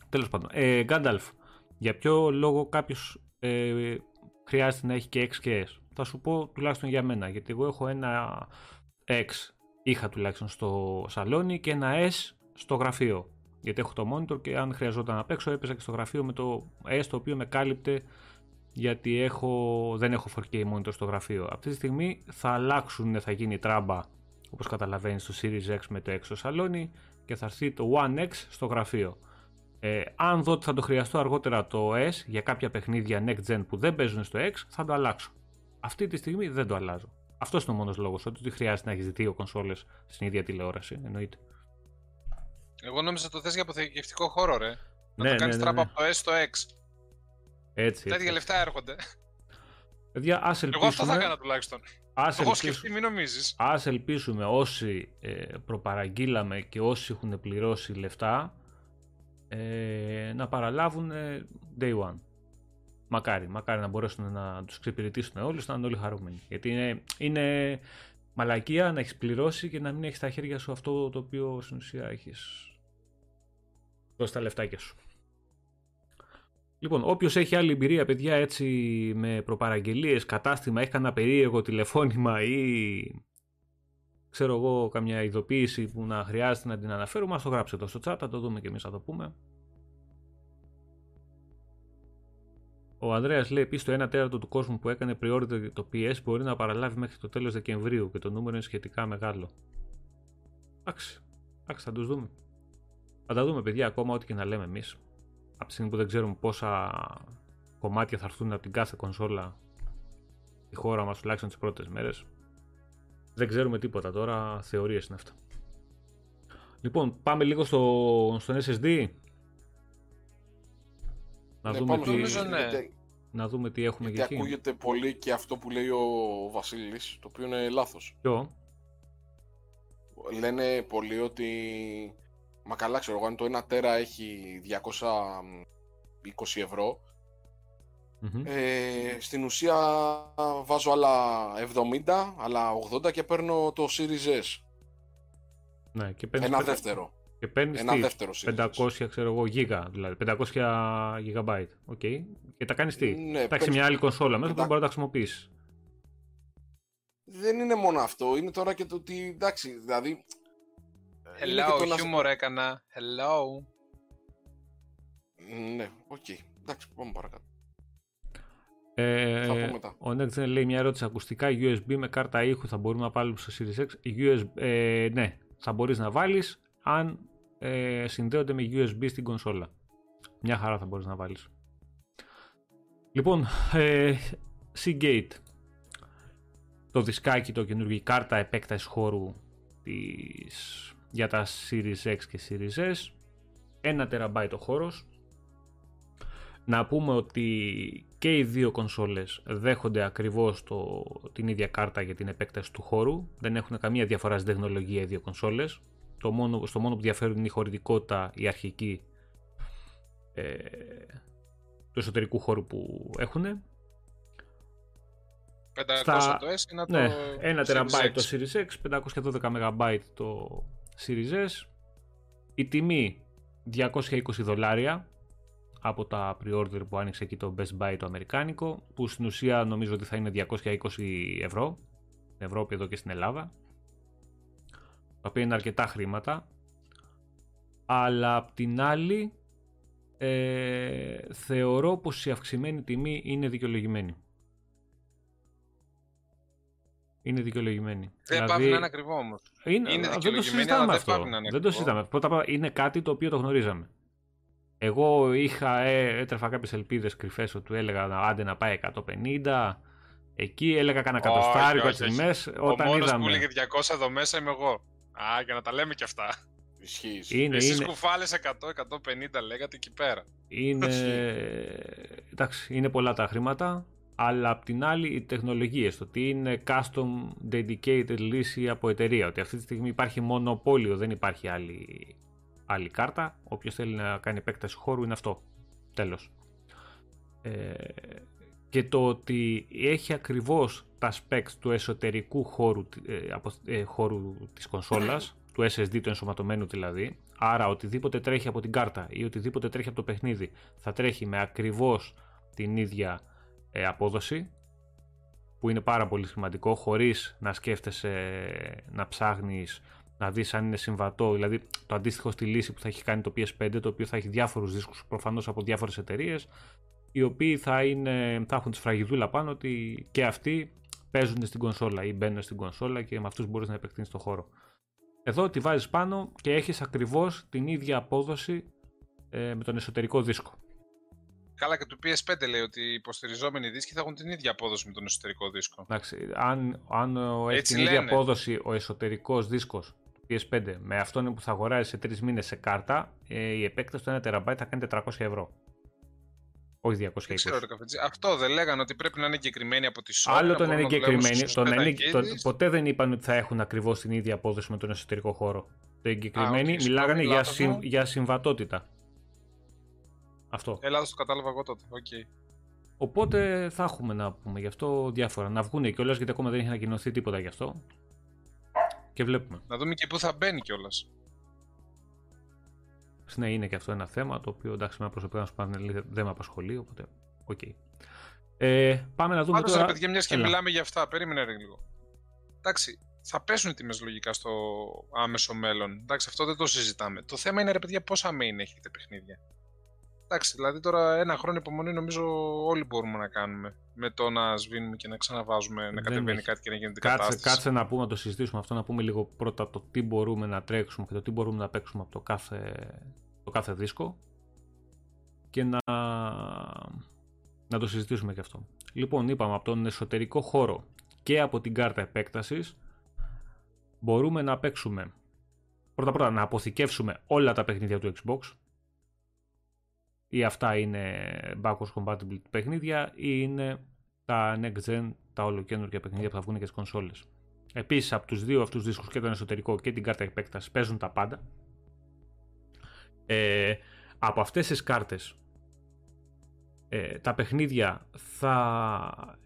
Τέλος πάντων, ε, Gandalf, για ποιο λόγο κάποιος ε, χρειάζεται να έχει και X και S; Θα σου πω τουλάχιστον για μένα, γιατί εγώ έχω ένα X, είχα τουλάχιστον στο σαλόνι και ένα S στο γραφείο. Γιατί έχω το monitor και αν χρειαζόταν να παίξω έπαιζα και στο γραφείο με το S το οποίο με κάλυπτε γιατί έχω, δεν έχω 4K monitor στο γραφείο. Αυτή τη στιγμή θα αλλάξουν, θα γίνει τράμπα όπως καταλαβαίνεις στο Series X με το X στο σαλόνι και θα έρθει το One X στο γραφείο. Ε, αν δω ότι θα το χρειαστώ αργότερα το S για κάποια παιχνίδια Next Gen που δεν παίζουν στο X, θα το αλλάξω. Αυτή τη στιγμή δεν το αλλάζω. Αυτός είναι ο μόνος λόγος, ότι χρειάζεται να έχεις δύο κονσόλες στην ίδια τηλεόραση. Εννοείται. Εγώ νόμιζα το θες για αποθηκευτικό χώρο, ρε. Να ναι, το κάνεις ναι, ναι, τράπα ναι. από το S στο X. Έτσι. Τέτοια λεφτά έρχονται. Παιδιά, ας ελπίσουμε... Εγώ αυτό θα έκανα τουλάχιστον. Ας Εγώ σκεφτεί, μην νομίζεις. Ας ελπίσουμε όσοι ε, προπαραγγείλαμε και όσοι έχουν πληρώσει λεφτά ε, να παραλάβουν ε, day one. Μακάρι, μακάρι να μπορέσουν να τους εξυπηρετήσουν όλους, να είναι όλοι χαρούμενοι. Γιατί είναι, είναι μαλακία να έχεις πληρώσει και να μην έχεις στα χέρια σου αυτό το οποίο στην ουσία έχεις δώσει τα λεφτάκια σου. Λοιπόν, όποιος έχει άλλη εμπειρία, παιδιά, έτσι με προπαραγγελίες, κατάστημα, έχει κανένα περίεργο τηλεφώνημα ή ξέρω εγώ, καμιά ειδοποίηση που να χρειάζεται να την αναφέρουμε, ας το γράψετε εδώ στο chat, θα το δούμε και εμείς θα το πούμε. Ο Ανδρέας λέει επίσης το 1 τέταρτο του κόσμου που έκανε pre-order το PS μπορεί να παραλάβει μέχρι το τέλος Δεκεμβρίου και το νούμερο είναι σχετικά μεγάλο. Εντάξει, εντάξει, θα τους δούμε. Θα τα δούμε, παιδιά, ακόμα ό,τι και να λέμε εμείς από τη στιγμή που δεν ξέρουμε πόσα κομμάτια θα έρθουν από την κάθε κονσόλα η χώρα μας τουλάχιστον τις πρώτες μέρες δεν ξέρουμε τίποτα τώρα, θεωρίες είναι αυτά. Λοιπόν πάμε λίγο στο, στον SSD να, ναι, δούμε τι, ναι. να δούμε τι έχουμε Γιατί εκεί ακούγεται πολύ και αυτό που λέει ο Βασίλης το οποίο είναι λάθος. Ποιο; λένε πολύ ότι Μα καλά ξέρω εγώ, αν το 1 τέρα έχει 220 ευρω ε, στην ουσία βάζω άλλα 70, άλλα 80 και παίρνω το Series S. Ναι, και Ένα δεύτερο. Και παίρνεις Ένα τι, δεύτερο 500 ξέρω εγώ, γίγα, δηλαδή 500 GB. Okay. Και τα κάνεις τι, ναι, τα μια άλλη κονσόλα μέσα που μπορείς να τα χρησιμοποιήσεις. Δεν είναι μόνο αυτό, είναι τώρα και το ότι εντάξει, δηλαδή Hello, χιούμορ έκανα. Hello. Ναι, OK. Okay. Εντάξει, πάμε παρακάτω. Ε, ο Next λέει μια ερώτηση ακουστικά USB με κάρτα ήχου θα μπορούμε να βάλουμε στο Series X; USB, yes, ναι, θα μπορείς να βάλεις αν ε, συνδέονται με USB στην κονσόλα. Μια χαρά θα μπορείς να βάλεις. Λοιπόν, ε, Seagate. Το δισκάκι, το καινούργιο κάρτα επέκτασης χώρου της, για τα Series X και Series S. 1 TB ο χώρος. Να πούμε ότι και οι δύο κονσόλες δέχονται ακριβώς το, την ίδια κάρτα για την επέκταση του χώρου. Δεν έχουν καμία διαφορά στην τεχνολογία οι δύο κονσόλες. Το μόνο, στο μόνο που διαφέρουν είναι η χωρητικότητα, η αρχική ε, του εσωτερικού χώρου που έχουν. 500 το S, ένα ναι, το 1 TB το Series X, 512 MB το Series S. Η τιμή 220 δολάρια από τα pre-order που άνοιξε εκεί το Best Buy το αμερικάνικο, που στην ουσία νομίζω ότι θα είναι 220 ευρώ, στην Ευρώπη εδώ και στην Ελλάδα, τα οποία είναι αρκετά χρήματα, αλλά απ' την άλλη ε, θεωρώ πως η αυξημένη τιμή είναι δικαιολογημένη. Είναι δικαιολογημένη. Δεν δηλαδή, πάει να είναι ακριβό όμως. Είναι, είναι δεν το συζητάμε αυτό. Δεν το συζητάμε. Πρώτα απ' όλα είναι κάτι το οποίο το γνωρίζαμε. Εγώ είχα, ε, έτρεφα κάποιες ελπίδες κρυφές ότι του έλεγα άντε να πάει 150. Εκεί έλεγα κανένα κατοστάρικο έτσι μέσα. Όταν ο είδαμε. που έλεγε 200 εδώ μέσα είμαι εγώ. Α, για να τα λέμε και αυτά. Ισχύει. Είναι, Εσείς είναι... κουφάλες 100-150 λέγατε εκεί πέρα. Είναι... Εντάξει, είναι πολλά τα χρήματα, αλλά απ' την άλλη οι τεχνολογίες, το ότι είναι custom dedicated λύση από εταιρεία, ότι αυτή τη στιγμή υπάρχει μονοπόλιο, δεν υπάρχει άλλη άλλη κάρτα. Όποιος θέλει να κάνει επέκταση χώρου είναι αυτό. Τέλος. Ε, και το ότι έχει ακριβώς τα specs του εσωτερικού χώρου, ε, από, ε, χώρου της κονσόλας, του SSD του ενσωματωμένου δηλαδή, άρα οτιδήποτε τρέχει από την κάρτα ή οτιδήποτε τρέχει από το παιχνίδι θα τρέχει με ακριβώς την ίδια ε, απόδοση που είναι πάρα πολύ σημαντικό χωρίς να σκέφτεσαι να ψάχνεις να δεις αν είναι συμβατό, δηλαδή το αντίστοιχο στη λύση που θα έχει κάνει το PS5, το οποίο θα έχει διάφορους δίσκους προφανώς από διάφορες εταιρείες, οι οποίοι θα, είναι, θα έχουν τη σφραγιδούλα πάνω ότι και αυτοί παίζουν στην κονσόλα ή μπαίνουν στην κονσόλα και με αυτούς μπορείς να επεκτείνεις το χώρο. Εδώ τη βάζεις πάνω και έχεις ακριβώς την ίδια απόδοση ε, με τον εσωτερικό δίσκο. Καλά και του PS5 λέει ότι οι υποστηριζόμενοι δίσκοι θα έχουν την ίδια απόδοση με τον εσωτερικό δίσκο. Εντάξει, αν, αν έχει την ίδια απόδοση ο εσωτερικός δίσκος PS5 με αυτόν που θα αγοράζει σε 3 μήνες σε κάρτα, ε, η επέκταση του 1 TB θα κάνει 400 ευρώ. Όχι 220. Δεν ξέρω, Αυτό δεν λέγανε ότι πρέπει να είναι εγκεκριμένοι από τη Sony. Άλλο το να είναι εγκεκριμένοι. Το, ποτέ δεν είπαν ότι θα έχουν ακριβώς την ίδια απόδοση με τον εσωτερικό χώρο. Το εγκεκριμένοι μιλάγανε για, συμ, για συμβατότητα. Αυτό. Ελλάδα το κατάλαβα εγώ τότε. Okay. Οπότε θα έχουμε να πούμε γι' αυτό διάφορα. Να βγουν κιόλας γιατί ακόμα δεν έχει ανακοινωθεί τίποτα γι' αυτό. Και βλέπουμε. Να δούμε και πού θα μπαίνει κιόλας. Ναι, είναι και αυτό ένα θέμα το οποίο εντάξει με προσωπικά να σου πάνε δεν με απασχολεί, οπότε OK. Okay. Ε, πάμε να δούμε Πάντως, τώρα... παιδιά, μιας και μιλάμε για αυτά, περίμενε λίγο. Εντάξει, θα πέσουν οι τιμές λογικά στο άμεσο μέλλον. Εντάξει, αυτό δεν το συζητάμε. Το θέμα είναι, ρε παιδιά, πόσα main έχετε παιχνίδια. Εντάξει, δηλαδή τώρα ένα χρόνο υπομονή νομίζω όλοι μπορούμε να κάνουμε. Με το να σβήνουμε και να ξαναβάζουμε, να κατεβαίνει κάτι και να γίνεται κάτσε, κατάσταση. Κάτσε να πούμε, να το συζητήσουμε αυτό, να πούμε λίγο πρώτα το τι μπορούμε να τρέξουμε και το τι μπορούμε να παίξουμε από το κάθε, το κάθε δίσκο και να, να το συζητήσουμε και αυτό. Λοιπόν, είπαμε από τον εσωτερικό χώρο και από την κάρτα επέκτασης μπορούμε να παίξουμε πρώτα πρώτα να αποθηκεύσουμε όλα τα παιχνίδια του Xbox ή αυτά είναι backwards compatible παιχνίδια ή είναι τα next gen, τα ολοκένουργια παιχνίδια που θα βγουν και στις κονσόλες. Επίσης από τους δύο αυτούς δίσκους και τον εσωτερικό και την κάρτα επέκταση παίζουν τα πάντα. Ε, από αυτές τις κάρτες ε, τα παιχνίδια θα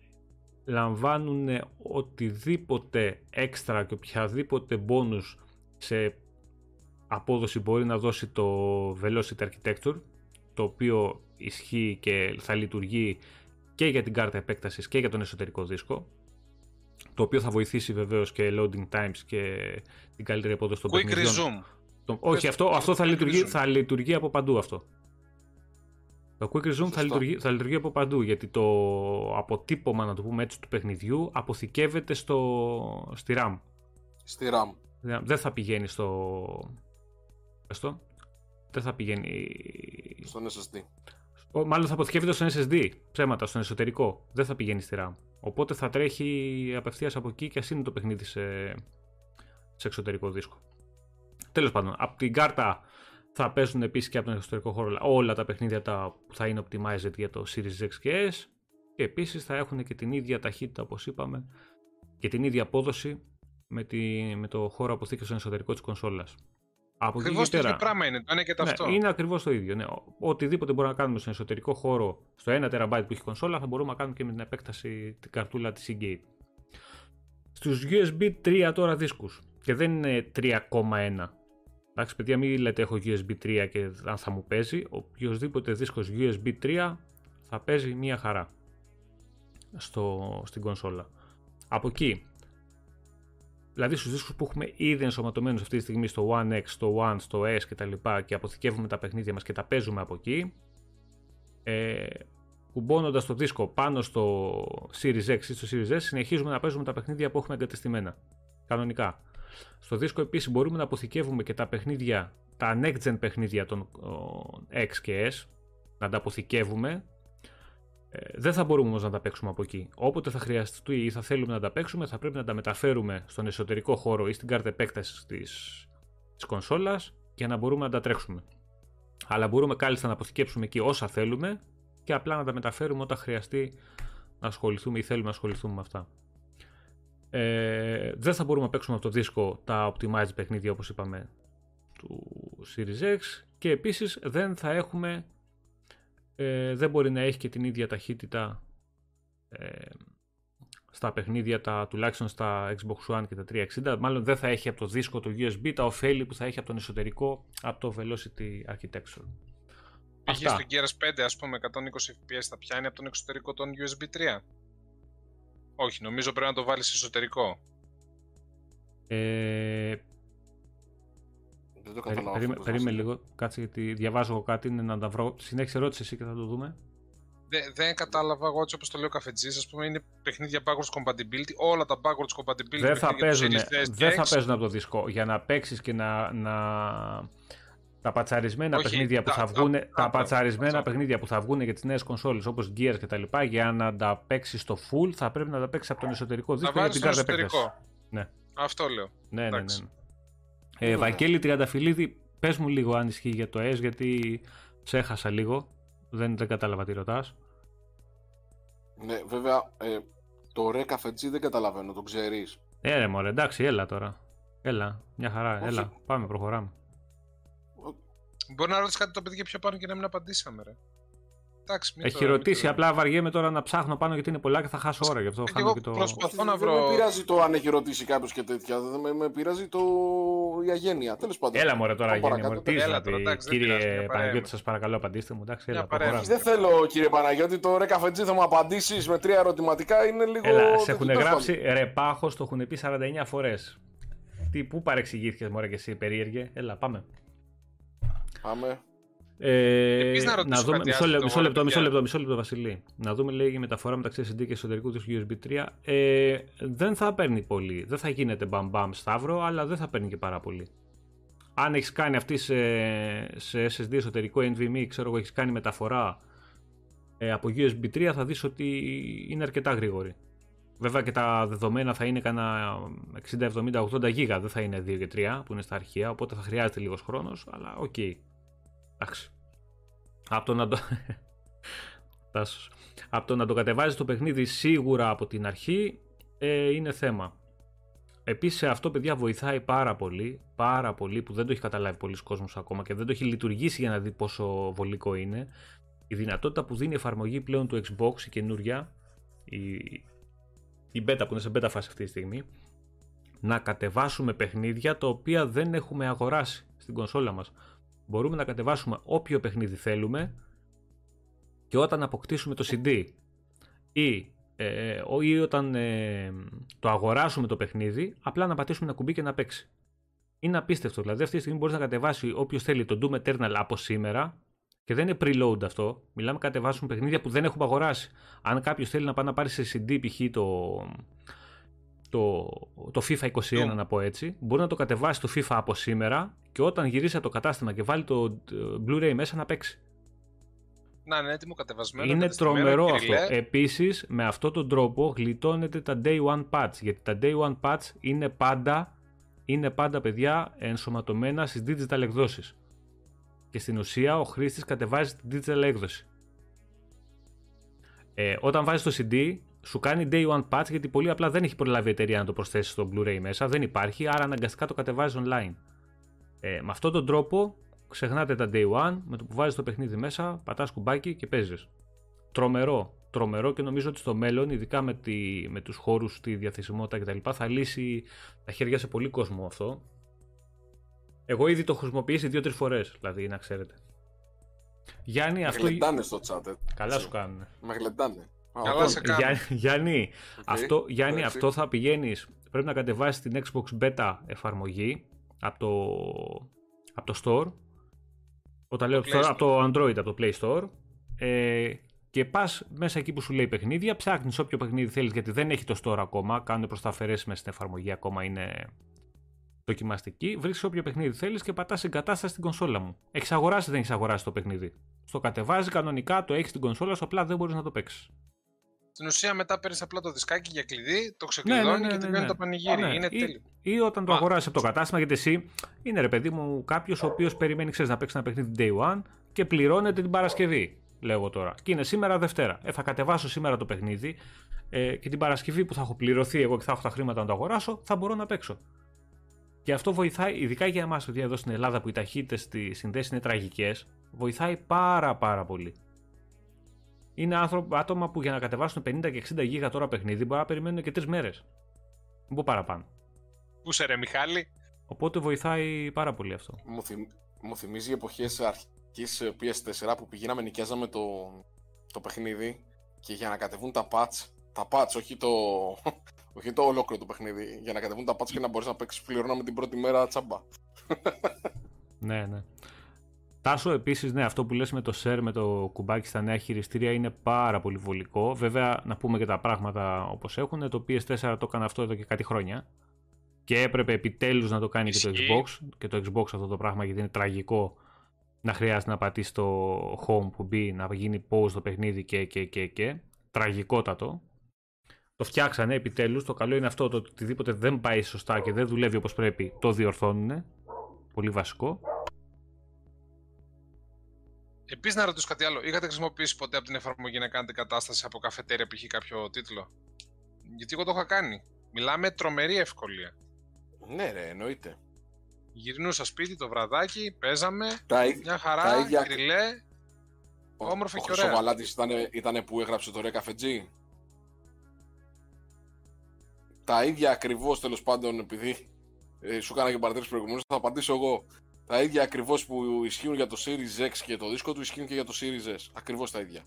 λαμβάνουν οτιδήποτε έξτρα και οποιαδήποτε bonus σε απόδοση μπορεί να δώσει το Velocity Architecture το οποίο ισχύει και θα λειτουργεί και για την κάρτα επέκτασης και για τον εσωτερικό δίσκο το οποίο θα βοηθήσει βεβαίως και loading times και την καλύτερη απόδοση των Quick resume. όχι, αυτό, αυτό θα, λειτουργεί, θα λειτουργεί από παντού αυτό. Το Quick Resume θα λειτουργεί, θα λειτουργεί από παντού γιατί το αποτύπωμα, να το πούμε έτσι, του παιχνιδιού αποθηκεύεται στο, στη RAM. Στη RAM. Δεν θα πηγαίνει στο. στο δεν θα πηγαίνει. Στον SSD. Μάλλον θα αποθηκεύεται στο SSD. Ψέματα, στον εσωτερικό. Δεν θα πηγαίνει στη RAM. Οπότε θα τρέχει απευθείας από εκεί και ας είναι το παιχνίδι σε, σε εξωτερικό δίσκο. Τέλος πάντων, από την κάρτα θα παίζουν επίσης και από τον εξωτερικό χώρο όλα τα παιχνίδια τα που θα είναι optimized για το Series X και S. Και επίσης θα έχουν και την ίδια ταχύτητα, όπως είπαμε, και την ίδια απόδοση με, τη, με το χώρο αποθήκευσης στον εσωτερικό της κονσόλα. Ακριβώς το ίδιο πράγμα είναι. Το είναι και ναι, Είναι ακριβώς το ίδιο. Ναι. Οτιδήποτε μπορούμε να κάνουμε στον εσωτερικό χώρο, στο 1 TB που έχει κονσόλα, θα μπορούμε να κάνουμε και με την επέκταση την καρτούλα της Seagate. Στους USB 3 τώρα δίσκους και δεν είναι 3,1. Εντάξει, παιδιά, μην λέτε έχω USB 3 και αν θα μου παίζει. Οποιοδήποτε δίσκος USB 3 θα παίζει μία χαρά στο, στην κονσόλα. Από εκεί Δηλαδή στους δίσκους που έχουμε ήδη ενσωματωμένους αυτή τη στιγμή στο One X, στο One, στο S και τα λοιπά και αποθηκεύουμε τα παιχνίδια μας και τα παίζουμε από εκεί ε, κουμπώνοντας το δίσκο πάνω στο Series X ή στο Series S συνεχίζουμε να παίζουμε τα παιχνίδια που έχουμε εγκατεστημένα κανονικά. Στο δίσκο επίσης μπορούμε να αποθηκεύουμε και τα παιχνίδια, τα next gen παιχνίδια των X και S να τα αποθηκεύουμε ε, δεν θα μπορούμε όμως να τα παίξουμε από εκεί. Όποτε θα χρειαστεί ή θα θέλουμε να τα παίξουμε, θα πρέπει να τα μεταφέρουμε στον εσωτερικό χώρο ή στην κάρτα επέκτασης της της κονσόλας για να μπορούμε να τα τρέξουμε. Αλλά μπορούμε κάλλιστα να αποθηκέψουμε εκεί όσα θέλουμε και απλά να τα μεταφέρουμε όταν χρειαστεί να ασχοληθούμε ή θέλουμε να ασχοληθούμε με αυτά. Ε, δεν θα μπορούμε να παίξουμε από το δίσκο τα optimized παιχνίδια όπως είπαμε του Series X και επίσης δεν θα έχουμε ε, δεν μπορεί να έχει και την ίδια ταχύτητα ε, στα παιχνίδια, τα, τουλάχιστον στα Xbox One και τα 360. Μάλλον δεν θα έχει από το δίσκο το USB τα ωφέλη που θα έχει από τον εσωτερικό, από το Velocity Architecture. Είχε στο Gears 5, ας πούμε, 120 FPS θα πιάνει από τον εξωτερικό τον USB 3. Όχι, νομίζω πρέπει να το βάλεις εσωτερικό. Ε, δεν το καταλάβω. Περί, περίμενε λίγο, κάτσε γιατί διαβάζω εγώ κάτι, είναι να τα βρω. Συνέχισε ερώτηση εσύ και θα το δούμε. Δεν, δεν κατάλαβα εγώ έτσι όπως το λέω ο καφετζής. Α πούμε είναι παιχνίδια backwards compatibility. Όλα τα backwards compatibility δεν θα παίζουν, δεν θα παίζουν από το δίσκο. Για να παίξεις και να, να, τα πατσαρισμένα Όχι, παιχνίδια που θα βγουν, τα, τα πατσαρισμένα παιχνίδια που θα βγουν για τις νέες κονσόλες όπως Gears και τα λοιπά, για να τα παίξεις στο full θα πρέπει να τα παίξεις από τον εσωτερικό δίσκο για την κάρτα επέκταση. Ναι. Αυτό λέω. Ναι, ναι, ναι. ναι. Ε, Βαγγέλη Τριανταφυλλίδη, πες μου λίγο αν ισχύει για το S, γιατί ξέχασα λίγο. Δεν, δεν κατάλαβα τι ρωτάς. Ναι, βέβαια, ε, το ρε καφετζή δεν καταλαβαίνω, το ξέρεις. Ε, ρε μωρέ, εντάξει, έλα τώρα. Έλα, μια χαρά, έλα, πάμε, προχωράμε. Μπορεί να ρωτήσει κάτι το παιδί πιο πάνω και να μην απαντήσαμε, ρε. Εντάξει, Έχει ρωτήσει, απλά βαριέμαι τώρα να ψάχνω πάνω γιατί είναι πολλά και θα χάσω ώρα γι' αυτό. Και εγώ και το... προσπαθώ να βρω. Δεν με πειράζει το αν έχει ρωτήσει κάποιος και τέτοια. Δεν με, με πειράζει το... η αγένεια. Τέλος πάντων. Έλα μωρέ τώρα αγένεια. Τι έλα, τώρα, εντάξει, κύριε Παναγιώτη, σας παρακαλώ απαντήστε μου. Εντάξει, έλα, δεν θέλω κύριε Παναγιώτη, το ρε καφετζή θα μου απαντήσεις με τρία ερωτηματικά είναι λίγο. Έλα, σε έχουν γράψει ρε πάχος, το έχουν πει 49 φορές. Τι, πού παρεξηγήθηκες μωρέ και εσύ περίεργε. Έλα, πάμε. Πάμε. Ε, να, να δούμε, μισό, λεπτό, μισό, λεπτό, μισό λεπτό, μισό λεπτό, Βασιλή. Να δούμε λέει η μεταφορά μεταξύ SD και εσωτερικού του USB 3. Ε, δεν θα παίρνει πολύ. Δεν θα γίνεται μπαμ μπαμ σταύρο, αλλά δεν θα παίρνει και πάρα πολύ. Αν έχεις κάνει αυτή σε, σε SSD εσωτερικό NVMe, ξέρω εγώ, έχεις κάνει μεταφορά ε, από USB 3, θα δεις ότι είναι αρκετά γρήγορη. Βέβαια και τα δεδομένα θα είναι κανένα 60, 70, 80 γίγα, δεν θα είναι 2 και 3 που είναι στα αρχεία, οπότε θα χρειάζεται λίγος χρόνος, αλλά OK. Okay. Εντάξει. Από το να το... από το να το κατεβάζεις το παιχνίδι σίγουρα από την αρχή ε, είναι θέμα. Επίσης αυτό παιδιά βοηθάει πάρα πολύ, πάρα πολύ που δεν το έχει καταλάβει πολύς κόσμος ακόμα και δεν το έχει λειτουργήσει για να δει πόσο βολικό είναι. Η δυνατότητα που δίνει η εφαρμογή πλέον του Xbox, η καινούρια, η, η beta που είναι σε beta φάση αυτή τη στιγμή, να κατεβάσουμε παιχνίδια τα οποία δεν έχουμε αγοράσει στην κονσόλα μας μπορούμε να κατεβάσουμε όποιο παιχνίδι θέλουμε και όταν αποκτήσουμε το CD ή, ε, ή όταν ε, το αγοράσουμε το παιχνίδι, απλά να πατήσουμε ένα κουμπί και να παίξει. είναι απίστευτο. Δηλαδή, αυτή τη στιγμή μπορείς να κατεβάσει όποιος θέλει το Doom Eternal από σήμερα και δεν είναι preload αυτό. Μιλάμε κατεβάσουν παιχνίδια που δεν έχουμε αγοράσει. Αν κάποιος θέλει να πάει να πάρει σε CD π.χ. το, το, το FIFA 21, να πω έτσι, μπορεί να το κατεβάσει το FIFA από σήμερα και όταν γυρίσει από το κατάστημα και βάλει το ε, Blu-ray μέσα να παίξει. Να είναι έτοιμο κατεβασμένο. Είναι τρομερό αυτό. Επίσης, με αυτόν τον τρόπο γλιτώνεται τα day one patch. Γιατί τα day one patch είναι πάντα, είναι πάντα παιδιά ενσωματωμένα στις digital εκδόσεις. Και στην ουσία ο χρήστης κατεβάζει την digital έκδοση. Ε, όταν βάζει το CD, σου κάνει day one patch γιατί πολύ απλά δεν έχει προλάβει η εταιρεία να το προσθέσει στο Blu-ray μέσα. Δεν υπάρχει, άρα αναγκαστικά το κατεβάζει online. Ε, με αυτόν τον τρόπο ξεχνάτε τα day one, με το που βάζεις το παιχνίδι μέσα, πατάς κουμπάκι και παίζεις. Τρομερό, τρομερό και νομίζω ότι στο μέλλον, ειδικά με, τη, με τους χώρους, τη διαθεσιμότητα κτλ. θα λύσει τα χέρια σε πολύ κόσμο αυτό. Εγώ ήδη το έχω χρησιμοποιήσει δύο-τρεις φορές, δηλαδή να ξέρετε. Γιάννη, αυτό. Γλεντάνε στο chat. Ε. Καλά σου κάνουν. Με γλεντάνε. Καλά σε Γιάννη, αυτό, Γιάννη αυτό θα πηγαίνεις. Πρέπει να κατεβάσεις την Xbox Beta εφαρμογή από το, από το store όταν λέω από το Android, από το Play Store. Ε, και πας μέσα εκεί που σου λέει παιχνίδια, ψάχνεις όποιο παιχνίδι θέλεις γιατί δεν έχει το store ακόμα. Κάνουν προς τα αφαιρέσεις μέσα στην εφαρμογή, ακόμα είναι δοκιμαστική. Βρίσκεις όποιο παιχνίδι θέλεις και πατάς εγκατάσταση στην κονσόλα μου. Έχεις αγοράσει ή δεν έχεις αγοράσει το παιχνίδι. Στο κατεβάζεις κανονικά, το έχεις στην κονσόλα σου, απλά δεν μπορείς να το παίξεις. Στην ουσία μετά παίρνεις απλά το δισκάκι για κλειδί, το ξεκλειδώνει ναι, ναι, ναι, και τελειώνει το πανηγύρι. Είναι ή, τέλειο. Ή όταν το αγοράσει από το κατάστημα, γιατί εσύ είναι ρε παιδί μου κάποιος ο οποίος περιμένει ξέρεις, να παίξει ένα παιχνίδι day one και πληρώνεται την Παρασκευή. Λέω τώρα. Και είναι σήμερα Δευτέρα. Ε, θα κατεβάσω σήμερα το παιχνίδι ε, και την Παρασκευή που θα έχω πληρωθεί εγώ και θα έχω τα χρήματα να το αγοράσω, θα μπορώ να παίξω. Και αυτό βοηθάει, ειδικά για εμάς, ότι εδώ στην Ελλάδα που οι ταχύτητες στη συνδέσει είναι τραγικές, βοηθάει πάρα πάρα πολύ είναι άνθρωπα, άτομα που για να κατεβάσουν 50 και 60 γίγα τώρα παιχνίδι μπορεί να περιμένουν και τρεις μέρες. Δεν πω παραπάνω. Πού σε ρε Μιχάλη; Οπότε βοηθάει πάρα πολύ αυτό. Μου, θυμ, μου θυμίζει εποχές αρχής PS4 που πηγαίναμε νοικιάζαμε το, το παιχνίδι και για να κατεβούν τα patch, τα patch, όχι το, όχι το ολόκληρο το παιχνίδι, για να κατεβούν τα patch και να μπορείς να παίξεις πληρώναμε την πρώτη μέρα τσάμπα. ναι, ναι. Τάσο, επίσης, ναι, αυτό που λες με το share, με το κουμπάκι στα νέα χειριστήρια είναι πάρα πολύ βολικό. Βέβαια, να πούμε και τα πράγματα όπως έχουν. Το PS4 το έκανε αυτό εδώ και κάτι χρόνια. Και έπρεπε επιτέλους να το κάνει και το Xbox. Και το Xbox αυτό το πράγμα γιατί είναι τραγικό να χρειάζεται να πατήσει το home που μπει, να γίνει pause το παιχνίδι και, και, και, και. Τραγικότατο. Το φτιάξανε επιτέλους. Το καλό είναι αυτό το ότι οτιδήποτε δεν πάει σωστά και δεν δουλεύει όπως πρέπει, το διορθώνουν. Πολύ βασικό. Επίση, να ρωτήσω κάτι άλλο. Είχατε χρησιμοποιήσει ποτέ από την εφαρμογή να κάνετε κατάσταση από καφετέρια π.χ. κάποιο τίτλο; Γιατί εγώ το είχα κάνει. Μιλάμε τρομερή ευκολία. Ναι, ρε, εννοείται. Γυρνούσα σπίτι το βραδάκι, παίζαμε. Τα, μια χαρά, τα ίδια... κρυλέ. Όμορφο ο, και ωραία. Ο Μαλάτη ήταν, ήταν που έγραψε το ρε καφετζή; Τα ίδια ακριβώς τέλος πάντων, επειδή ε, σου έκανα και παρατήρηση προηγουμένως, θα απαντήσω εγώ τα ίδια ακριβώς που ισχύουν για το Series X και το δίσκο του ισχύουν και για το Series S. Ακριβώς τα ίδια.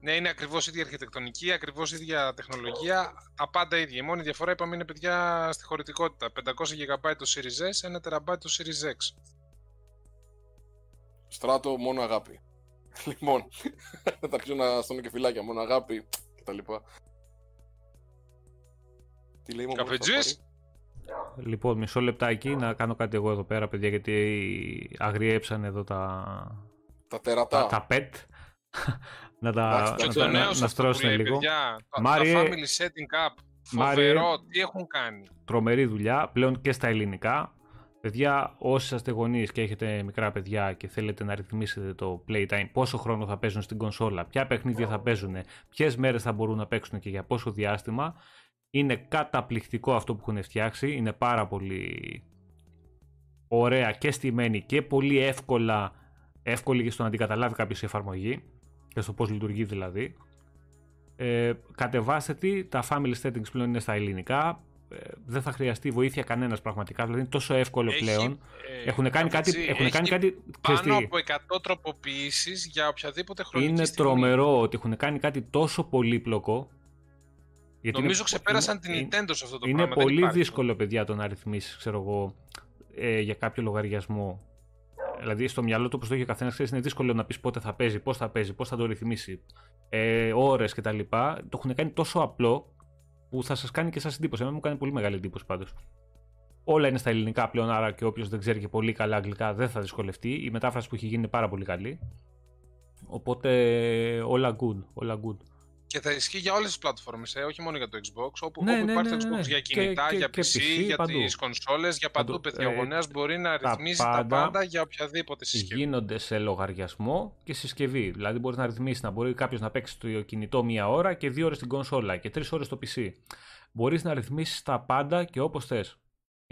Ναι, είναι ακριβώς ίδια αρχιτεκτονική, ακριβώς ίδια τεχνολογία. Τα πάντα ίδια. Η μόνη διαφορά είπαμε είναι παιδιά στη χωρητικότητα. 500 GB το Series S, 1 TB το Series X. Στράτο, μόνο αγάπη. Λοιπόν, θα αρχίσω να στέλνω και φυλάκια, μόνο αγάπη κτλ. Τι λέει, Καφετζής; Λοιπόν, μισό λεπτάκι να κάνω κάτι εγώ εδώ πέρα, παιδιά, γιατί αγριέψαν εδώ τα... Τα τερατά. Τα, pet. να τα να, να, να στρώσουν λίγο. Παιδιά, Μάριε, τα family setting up. Φοβερό, τι έχουν κάνει. Τρομερή δουλειά, πλέον και στα ελληνικά. Παιδιά, όσοι είστε γονείς και έχετε μικρά παιδιά και θέλετε να ρυθμίσετε το playtime, πόσο χρόνο θα παίζουν στην κονσόλα, ποια παιχνίδια θα παίζουν, ποιες μέρες θα μπορούν να παίξουν και για πόσο διάστημα, είναι καταπληκτικό αυτό που έχουν φτιάξει. Είναι πάρα πολύ ωραία και στημένη και πολύ εύκολα εύκολη και στο να την καταλάβει κάποιος η εφαρμογή και στο πώς λειτουργεί δηλαδή. Ε, κατεβάστε τη, τα family settings πλέον είναι στα ελληνικά. Ε, δεν θα χρειαστεί βοήθεια κανένας πραγματικά. Δηλαδή είναι τόσο εύκολο έχει, πλέον. Ε, έχουν κάνει κάτι. Έχουν κάνει κάτι πάνω από 100 τροποποιήσεις για οποιαδήποτε χρονική Είναι στιγμή. τρομερό ότι έχουν κάνει κάτι τόσο πολύπλοκο γιατί Νομίζω είναι, ξεπέρασαν την Nintendo σε αυτό το είναι πράγμα. Είναι πολύ δύσκολο, παιδιά, το να ρυθμίσεις, ξέρω εγώ, ε, για κάποιο λογαριασμό. Δηλαδή, στο μυαλό του, όπως το έχει ο καθένας, είναι δύσκολο να πεις πότε θα παίζει, πώς θα παίζει, πώς θα το ρυθμίσει, ε, ώρες κτλ. Το έχουν κάνει τόσο απλό που θα σας κάνει και εσά εντύπωση. Εμένα μου κάνει πολύ μεγάλη εντύπωση πάντως. Όλα είναι στα ελληνικά πλέον, άρα και όποιος δεν ξέρει και πολύ καλά αγγλικά δεν θα δυσκολευτεί. Η μετάφραση που έχει γίνει είναι πάρα πολύ καλή. Οπότε όλα good, όλα good. Και θα ισχύει για όλες τις πλατφόρμες, ε, όχι μόνο για το Xbox. Όπου, ναι, όπου ναι, υπάρχει ναι, ναι, Xbox για κινητά, και, για PC, PC για τις κονσόλες, για παντού. Παιδιά, ο γονέα μπορεί να ρυθμίσει τα πάντα, για οποιαδήποτε συσκευή. Γίνονται σε λογαριασμό και συσκευή. Δηλαδή, μπορείς να ρυθμίσεις να μπορεί κάποιος να παίξει το κινητό μία ώρα και δύο ώρες στην κονσόλα και τρεις ώρες στο PC. Μπορείς να ρυθμίσεις τα πάντα και όπως θες.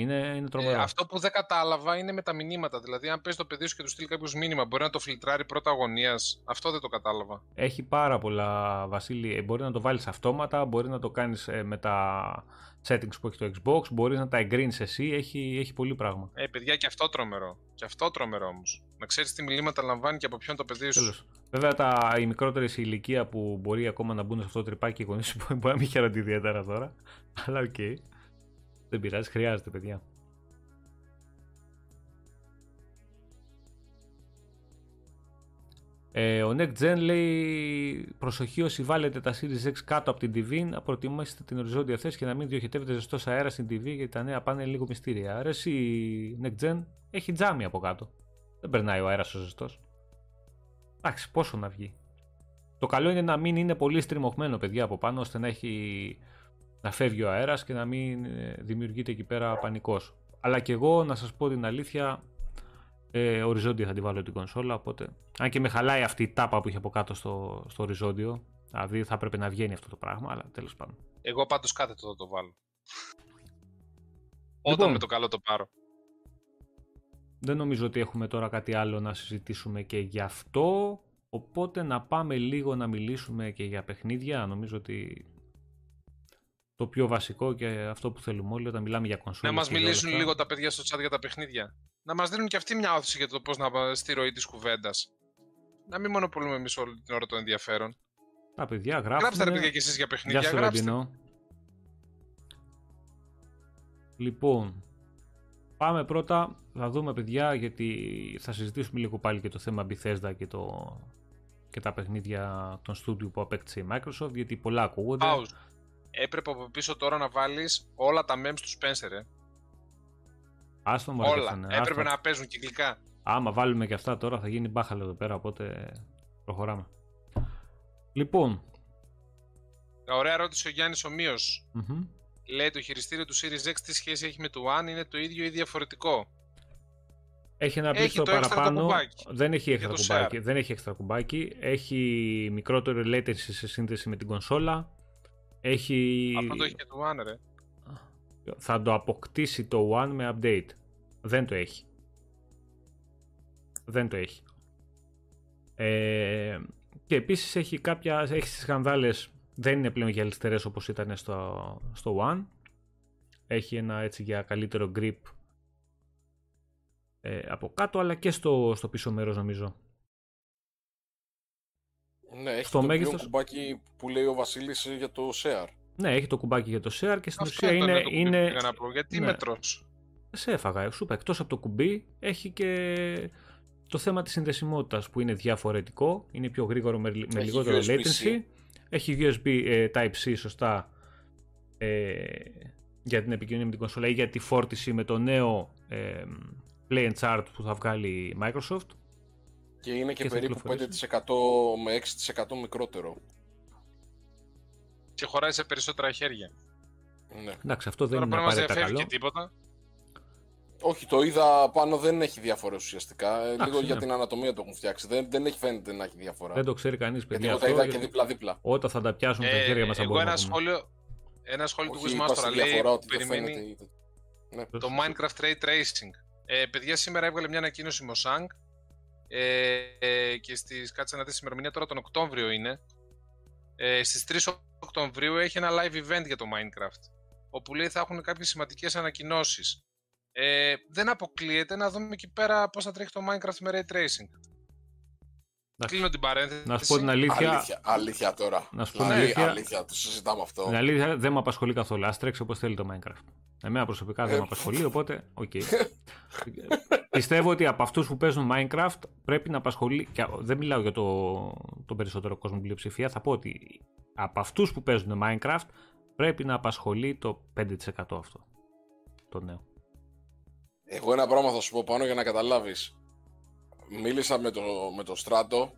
Είναι, είναι τρομερό. Ε, αυτό που δεν κατάλαβα είναι με τα μηνύματα. Δηλαδή, αν παίζει το παιδί σου και του στείλει κάποιος μήνυμα, μπορεί να το φιλτράρει πρώτα αγωνίας. Αυτό δεν το κατάλαβα. Έχει πάρα πολλά, Βασίλη. Ε, μπορεί να το βάλεις αυτόματα, μπορεί να το κάνεις ε, με τα settings που έχει το Xbox, μπορείς να τα εγκρίνεις εσύ. Έχει, έχει πολύ πράγμα. Ε, παιδιά, και αυτό τρομερό. Και αυτό τρομερό όμως. Να ξέρεις τι μηνύματα λαμβάνει και από ποιον το παιδί σου. Τέλος. Βέβαια, τα, οι μικρότερες ηλικία που μπορεί ακόμα να μπουν σε αυτό το τρυπάκι, οι γονείς μπορεί να μην χαίρονται ιδιαίτερα τώρα. Αλλά OK. Okay. Δεν πειράζει, χρειάζεται παιδιά. Ε, ο Next Gen λέει προσοχή όσοι βάλετε τα Series X κάτω από την TV να προτιμήσετε την οριζόντια θέση και να μην διοχετεύεται ζεστός αέρας στην TV γιατί τα νέα πάνε λίγο μυστήρια. Άρα η Next Gen έχει τζάμι από κάτω. Δεν περνάει ο αέρας ο ζεστός. Εντάξει, πόσο να βγει. Το καλό είναι να μην είναι πολύ στριμωγμένο παιδιά από πάνω ώστε να έχει να φεύγει ο αέρας και να μην ε, δημιουργείται εκεί πέρα πανικός. Αλλά και εγώ να σας πω την αλήθεια ε, οριζόντια θα τη βάλω την κονσόλα οπότε αν και με χαλάει αυτή η τάπα που είχε από κάτω στο, στο οριζόντιο δηλαδή θα έπρεπε να βγαίνει αυτό το πράγμα αλλά τέλος πάντων. Εγώ πάντως κάθετο θα το βάλω. Όταν λοιπόν. με το καλό το πάρω. Δεν νομίζω ότι έχουμε τώρα κάτι άλλο να συζητήσουμε και γι' αυτό. Οπότε να πάμε λίγο να μιλήσουμε και για παιχνίδια. Νομίζω ότι το πιο βασικό και αυτό που θέλουμε όλοι όταν μιλάμε για κονσόλες. Να μας μιλήσουν λίγο τα παιδιά στο chat για τα παιχνίδια. Να μας δίνουν και αυτοί μια όθηση για το πώς να στη ροή της κουβέντας. Να μην μονοπολούμε εμείς όλη την ώρα το ενδιαφέρον. Τα παιδιά γράφουν. Γράψτε τα παιδιά και εσείς για παιχνίδια. Γεια γράψτε. Λοιπόν, πάμε πρώτα, θα δούμε παιδιά γιατί θα συζητήσουμε λίγο πάλι και το θέμα Bethesda και, το, και τα παιχνίδια των studio που απέκτησε η Microsoft γιατί πολλά ακούγονται. Pause έπρεπε από πίσω τώρα να βάλεις όλα τα memes του Spencer, ε. Άστο μου Όλα. Ναι, έπρεπε να παίζουν κυκλικά. Άμα βάλουμε και αυτά τώρα θα γίνει μπάχαλο εδώ πέρα, οπότε προχωράμε. Λοιπόν. Ωραία ερώτηση ο Γιάννης Ομοίως. Mm-hmm. Λέει το χειριστήριο του Series X τι σχέση έχει με το One, είναι το ίδιο ή διαφορετικό; Έχει ένα πλήκτρο παραπάνω. Δεν έχει έξτρα κουμπάκι. Δεν έχει έξτρα κουμπάκι. Έχει μικρότερο latency σε σύνδεση με την κονσόλα. Έχει... Αυτό το έχει και το One, ρε. Θα το αποκτήσει το One με update. Δεν το έχει. Δεν το έχει. Ε, και επίσης έχει κάποια, έχει τις σκανδάλες, δεν είναι πλέον γυαλιστερές όπως ήταν στο, στο One. Έχει ένα έτσι για καλύτερο grip ε, από κάτω, αλλά και στο, στο πίσω μέρος νομίζω. Ναι, έχει στο το μέγιστος... κουμπάκι που λέει ο Βασίλης για το share. Ναι, έχει το κουμπάκι για το share και στην ουσία είναι. είναι... Να πω, γιατί ναι. μετρός; Σε έφαγα. Σου είπα, εκτός από το κουμπί, έχει και το θέμα της συνδεσιμότητας που είναι διαφορετικό. Είναι πιο γρήγορο με, με λιγότερο latency. Έχει USB ε, Type-C σωστά ε, για την επικοινωνία με την κονσόλα ή για τη φόρτιση με το νέο ε, Play and Chart που θα βγάλει η Microsoft. Και είναι και, περίπου 5% με 6% μικρότερο. Και χωράει σε περισσότερα χέρια. Ναι. Εντάξει, αυτό δεν είναι απαραίτητα καλό. Και τίποτα. Όχι, το είδα πάνω δεν έχει διαφορά ουσιαστικά. Ε, λίγο για ναι. την ανατομία το έχουν φτιάξει. Δεν, δεν έχει φαίνεται να έχει διαφορά. Δεν το ξέρει κανείς, παιδιά. Γιατί εγώ τα είδα και δίπλα-δίπλα. Όταν θα τα πιάσουν ε, τα χέρια μας, θα μπορούμε ένα σχόλιο, ένα σχόλιο του Wishmaster λέει ότι περιμένει ναι. το Minecraft Ray Tracing. Ε, παιδιά, σήμερα έβγαλε μια ανακοίνωση Mosang ε, και στις, κάτσε να δεις ημερομηνία τώρα τον Οκτώβριο είναι. Ε, στις 3 Οκτωβρίου έχει ένα live event για το Minecraft. Όπου λέει θα έχουν κάποιες σημαντικές ανακοινώσεις. Ε, δεν αποκλείεται να δούμε εκεί πέρα πώς θα τρέχει το Minecraft με Ray Tracing. Να Κλείνω την παρένθεση. Να σου πω την αλήθεια. Αλήθεια, αλήθεια τώρα. Να σου πω την αλήθεια. αλήθεια, το συζητάμε αυτό. Την αλήθεια δεν με απασχολεί καθόλου. Α τρέξει όπως θέλει το Minecraft. Εμένα προσωπικά δεν με απασχολεί, οπότε OK. Okay. πιστεύω ότι από αυτούς που παίζουν Minecraft πρέπει να απασχολεί. Και δεν μιλάω για το, το περισσότερο κόσμο πλειοψηφία. Θα πω ότι από αυτούς που παίζουν Minecraft πρέπει να απασχολεί το 5% αυτό. Το νέο. Εγώ ένα πράγμα θα σου πω πάνω για να καταλάβεις. Μίλησα με το, με το Στράτο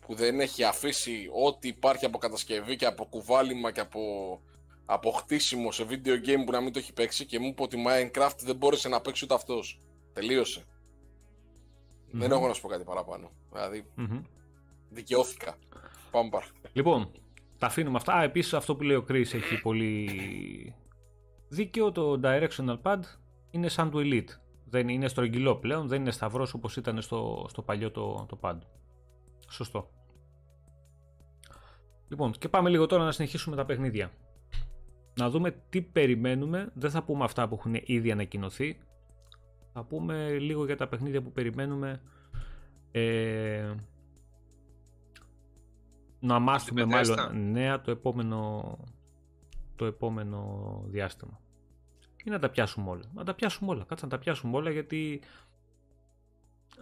που δεν έχει αφήσει ό,τι υπάρχει από κατασκευή και από κουβάλιμα και από, από χτίσιμο σε video game που να μην το έχει παίξει και μου είπε ότι Minecraft δεν μπόρεσε να παίξει ούτε αυτός. Τελείωσε. Δεν έχω να σου πω κάτι παραπάνω. Δηλαδή, δικαιώθηκα. Πάμε παρά. Λοιπόν, τα αφήνουμε αυτά. Επίσης αυτό που λέει ο Chris έχει πολύ δίκαιο. Το Directional Pad είναι σαν το Elite. Δεν είναι στρογγυλό πλέον, δεν είναι σταυρός όπως ήταν στο, στο παλιό το, το pad. Σωστό. Λοιπόν, και πάμε λίγο τώρα να συνεχίσουμε τα παιχνίδια. Να δούμε τι περιμένουμε. Δεν θα πούμε αυτά που έχουν ήδη ανακοινωθεί. Θα πούμε λίγο για τα παιχνίδια που περιμένουμε. Ε, να μάθουμε μάλλον νέα το επόμενο, το επόμενο διάστημα ή να τα πιάσουμε όλα. Να τα πιάσουμε όλα. Κάτσε να τα πιάσουμε όλα γιατί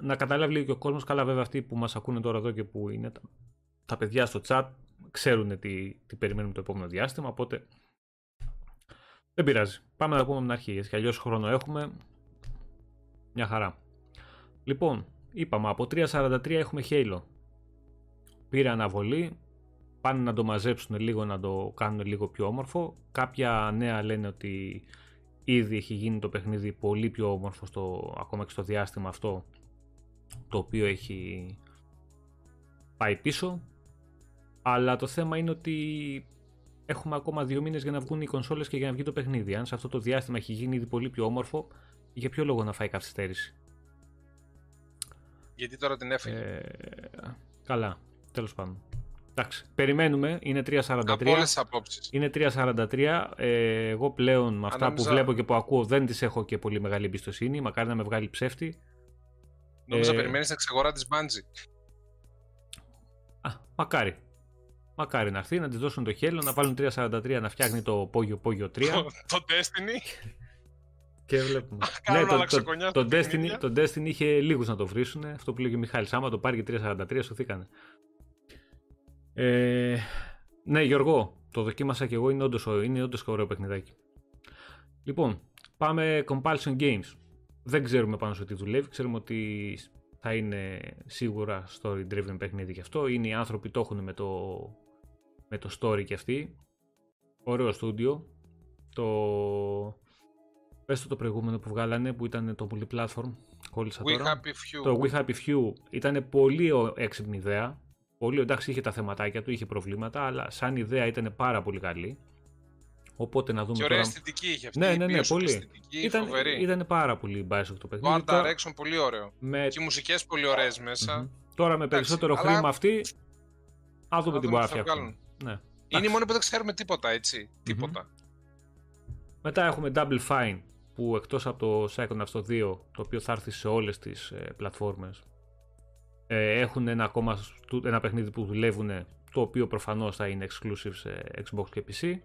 να καταλάβει λίγο και ο κόσμος. Καλά, βέβαια, αυτοί που μας ακούνε τώρα εδώ και που είναι τα, τα παιδιά στο chat ξέρουν τι, τι περιμένουμε το επόμενο διάστημα. Οπότε δεν πειράζει. Πάμε να τα πούμε από την αρχή. Γιατί αλλιώς χρόνο έχουμε. Μια χαρά. Λοιπόν, είπαμε από 3.43 έχουμε Halo. Πήρε αναβολή. Πάνε να το μαζέψουν λίγο, να το κάνουν λίγο πιο όμορφο. Κάποια νέα λένε ότι Ήδη έχει γίνει το παιχνίδι πολύ πιο όμορφο στο, ακόμα και στο διάστημα αυτό το οποίο έχει πάει πίσω. Αλλά το θέμα είναι ότι έχουμε ακόμα δύο μήνες για να βγουν οι κονσόλες και για να βγει το παιχνίδι. Αν σε αυτό το διάστημα έχει γίνει ήδη πολύ πιο όμορφο, για ποιο λόγο να φάει καθυστέρηση. Γιατί τώρα την έφυγε. Ε, καλά, τέλος πάντων. Εντάξει, περιμένουμε, είναι 3.43. Από όλες τις απόψεις. Είναι 3.43. Ε, εγώ πλέον με αυτά που βλέπω και που ακούω δεν τις έχω και πολύ μεγάλη εμπιστοσύνη. Μακάρι να με βγάλει ψεύτη. Νόμιζα ε, περιμένεις την εξαγορά της Bungie. Α, μακάρι. Μακάρι να έρθει, να της δώσουν το χέλο, να βάλουν 3.43 να φτιάχνει το Πόγιο Πόγιο 3. το Destiny. Και βλέπουμε. ναι, το, το, το, Destiny, το Destiny είχε λίγους να το βρίσουν. Αυτό που λέγει ο Μιχάλης. Άμα το πάρει και 3.43, σωθήκανε. Ε, ναι, Γιώργο, το δοκίμασα και εγώ, είναι όντως, είναι όντως ωραίο παιχνιδάκι. Λοιπόν, πάμε Compulsion Games. Δεν ξέρουμε πάνω σε τι δουλεύει, ξέρουμε ότι θα είναι σίγουρα story driven παιχνίδι και αυτό. Είναι οι άνθρωποι το έχουν με το, με το story και αυτοί. Ωραίο στούντιο. Το... Πες το, το προηγούμενο που βγάλανε που ήταν το multiplatform. Κόλλησα We τώρα. Happy Few. Το We Happy Few ήταν πολύ έξυπνη ιδέα. Πολύ εντάξει, είχε τα θεματάκια του, είχε προβλήματα, αλλά σαν ιδέα ήταν πάρα πολύ καλή. Οπότε να δούμε και ωραία τώρα... αισθητική είχε αυτή. Ναι, ναι, ναι, πολύ. Ήταν, ήταν πάρα πολύ Bioshock το παιχνίδι. Το Art Direction πολύ ωραίο. Με... Και οι μουσικές πολύ ωραίες μέσα. Mm-hmm. Τώρα με περισσότερο αλλά... χρήμα αυτή. Α δούμε τι μπορεί να φτιάξουν. Ναι. Είναι η μόνη που δεν ξέρουμε τίποτα, έτσι. Τίποτα. Μετά έχουμε Double Fine που εκτός από το Psychonauts 2 το οποίο θα έρθει σε όλες τις ε, πλατφόρμες ε, έχουν ένα ακόμα ένα παιχνίδι που δουλεύουν το οποίο προφανώς θα είναι exclusive σε Xbox και PC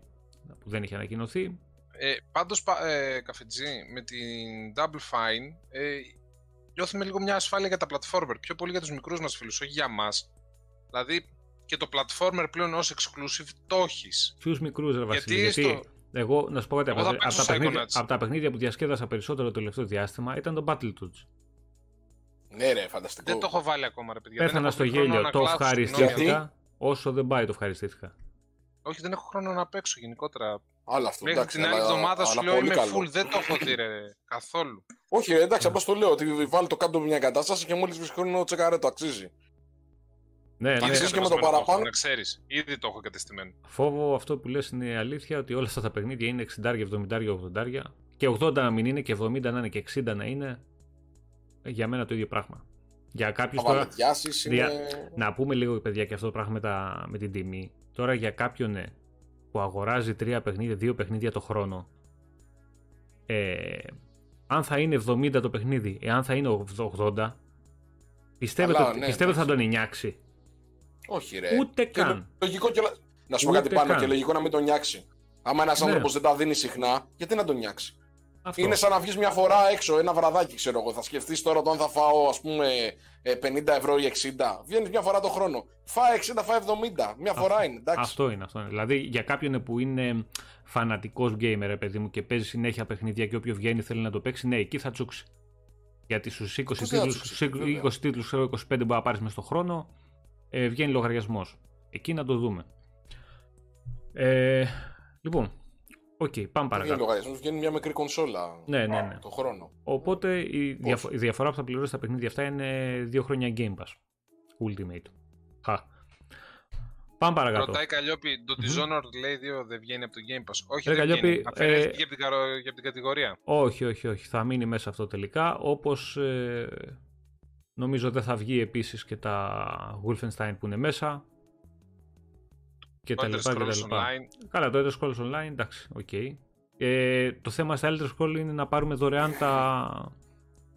που δεν έχει ανακοινωθεί. Ε, πάντως ε, καφετζή με την Double Fine ε, νιώθουμε λίγο μια ασφάλεια για τα platformer πιο πολύ για τους μικρούς μας φίλους, όχι για μας δηλαδή και το platformer πλέον ως exclusive το έχεις. Ποιους μικρούς ρε Βασίλη, γιατί, γιατί εγώ να σου πω κάτι από, από, τα παιχνίδια, από τα παιχνίδια που διασκέδασα περισσότερο το τελευταίο διάστημα ήταν το Battletoads. Ναι, ρε, φανταστικό. Δεν το έχω βάλει ακόμα, ρε παιδιά. Πέθανα στο γέλιο. Το ευχαριστήθηκα. Όσο δεν πάει, το ευχαριστήθηκα. Όχι, δεν έχω χρόνο να παίξω γενικότερα. Άλλο αυτό. Μέχρι την άλλη εβδομάδα σου λέω είμαι full, δεν το έχω δει ρε, καθόλου. Όχι, ρε, εντάξει, απλώς το λέω ότι βάλει το κάτω μια κατάσταση και μόλις βρει χρόνο τσεκάρε το αξίζει. Ναι, ναι. Αξίζει και με το παραπάνω. Να ξέρεις, ήδη το έχω κατεστημένο. Φόβο αυτό που λες είναι αλήθεια ότι όλα αυτά τα παιχνίδια είναι 60, 70, 80 και 80 να μην είναι και 70 να είναι και 60 να είναι για μένα το ίδιο πράγμα. Για κάποιους τώρα, είναι... να πούμε λίγο παιδιά και αυτό το πράγμα με, τα, με την τιμή. Τώρα για κάποιον ναι, που αγοράζει τρία παιχνίδια, δύο παιχνίδια το χρόνο, ε, αν θα είναι 70 το παιχνίδι, εάν θα είναι 80, πιστεύω, Καλά, το, ναι, πιστεύω θα τον νιάξει. Όχι ρε. Ούτε καν. Λογικό και... Να σου πω κάτι πάνω και λογικό να μην τον νιάξει. Άμα ένας ναι. άνθρωπος δεν τα δίνει συχνά, γιατί να τον νιάξει; Αυτό. Είναι σαν να βγεις μια φορά έξω, ένα βραδάκι, ξέρω εγώ. Θα σκεφτείς τώρα το αν θα φάω, ας πούμε, 50 ε, ευρώ ή 60. Βγαίνεις μια φορά το χρόνο. Φάω 60, φάω 70. Μια φορά είναι. Εντάξει. Αυτό είναι, αυτό είναι. Δηλαδή για κάποιον που είναι φανατικός gamer, παιδί μου, και παίζει συνέχεια παιχνίδια και όποιο βγαίνει θέλει να το παίξει, ναι, εκεί θα τσούξει. Γιατί στους 20 τίτλους, 20 τίτλους, 25 μπορεί να πάρεις μες στο χρόνο, ε, βγαίνει λογαριασμός. Εκεί να το δούμε. Ε, λοιπόν, OK, okay, πάμε παρακάτω. λογαριασμός, βγαίνει μια μικρή κονσόλα ναι, ναι, ναι. το χρόνο. Οπότε η, η διαφορά που θα πληρώσει τα παιχνίδια αυτά είναι δύο χρόνια Game Pass. Ultimate. Χα. Πάμε παρακάτω. Ρωτάει Καλλιόπη, το Dishonored λέει 2 δεν βγαίνει από το Game Pass. Όχι, δεν βγαίνει. Ε, για, την, για την κατηγορία. Όχι, όχι, όχι. Θα μείνει μέσα αυτό τελικά. Όπως ε, νομίζω δεν θα βγει επίσης και τα Wolfenstein που είναι μέσα και τα λοιπά και τα λοιπά. Καλά, το Elder Scrolls Online, εντάξει, OK. Okay. Ε, το θέμα στα Elder Scrolls είναι να πάρουμε δωρεάν τα,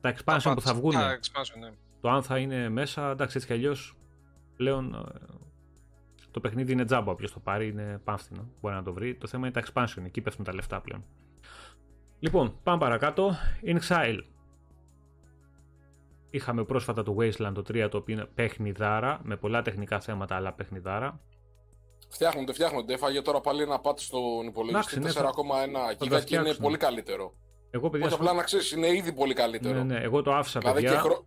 τα expansion που θα βγουν. ναι. Το αν θα είναι μέσα, εντάξει, έτσι κι αλλιώς πλέον ε, το παιχνίδι είναι τζάμπο. Όποιος το πάρει είναι πάμφθηνο. Μπορεί να το βρει. Το θέμα είναι τα expansion. Εκεί πέφτουν τα λεφτά πλέον. Λοιπόν, πάμε παρακάτω. In Exile. Είχαμε πρόσφατα το Wasteland το 3 το οποίο είναι παιχνιδάρα με πολλά τεχνικά θέματα αλλά παιχνιδάρα. Φτιάχνονται, φτιάχνονται. Έφαγε τώρα πάλι ένα πάτη στον υπολογιστή 4,1 γίγα και είναι πολύ καλύτερο. Εγώ, παιδιά, Όχι απλά να ξέρεις, είναι ήδη πολύ καλύτερο. Ναι, ναι, εγώ το άφησα δηλαδή παιδιά. Χρο...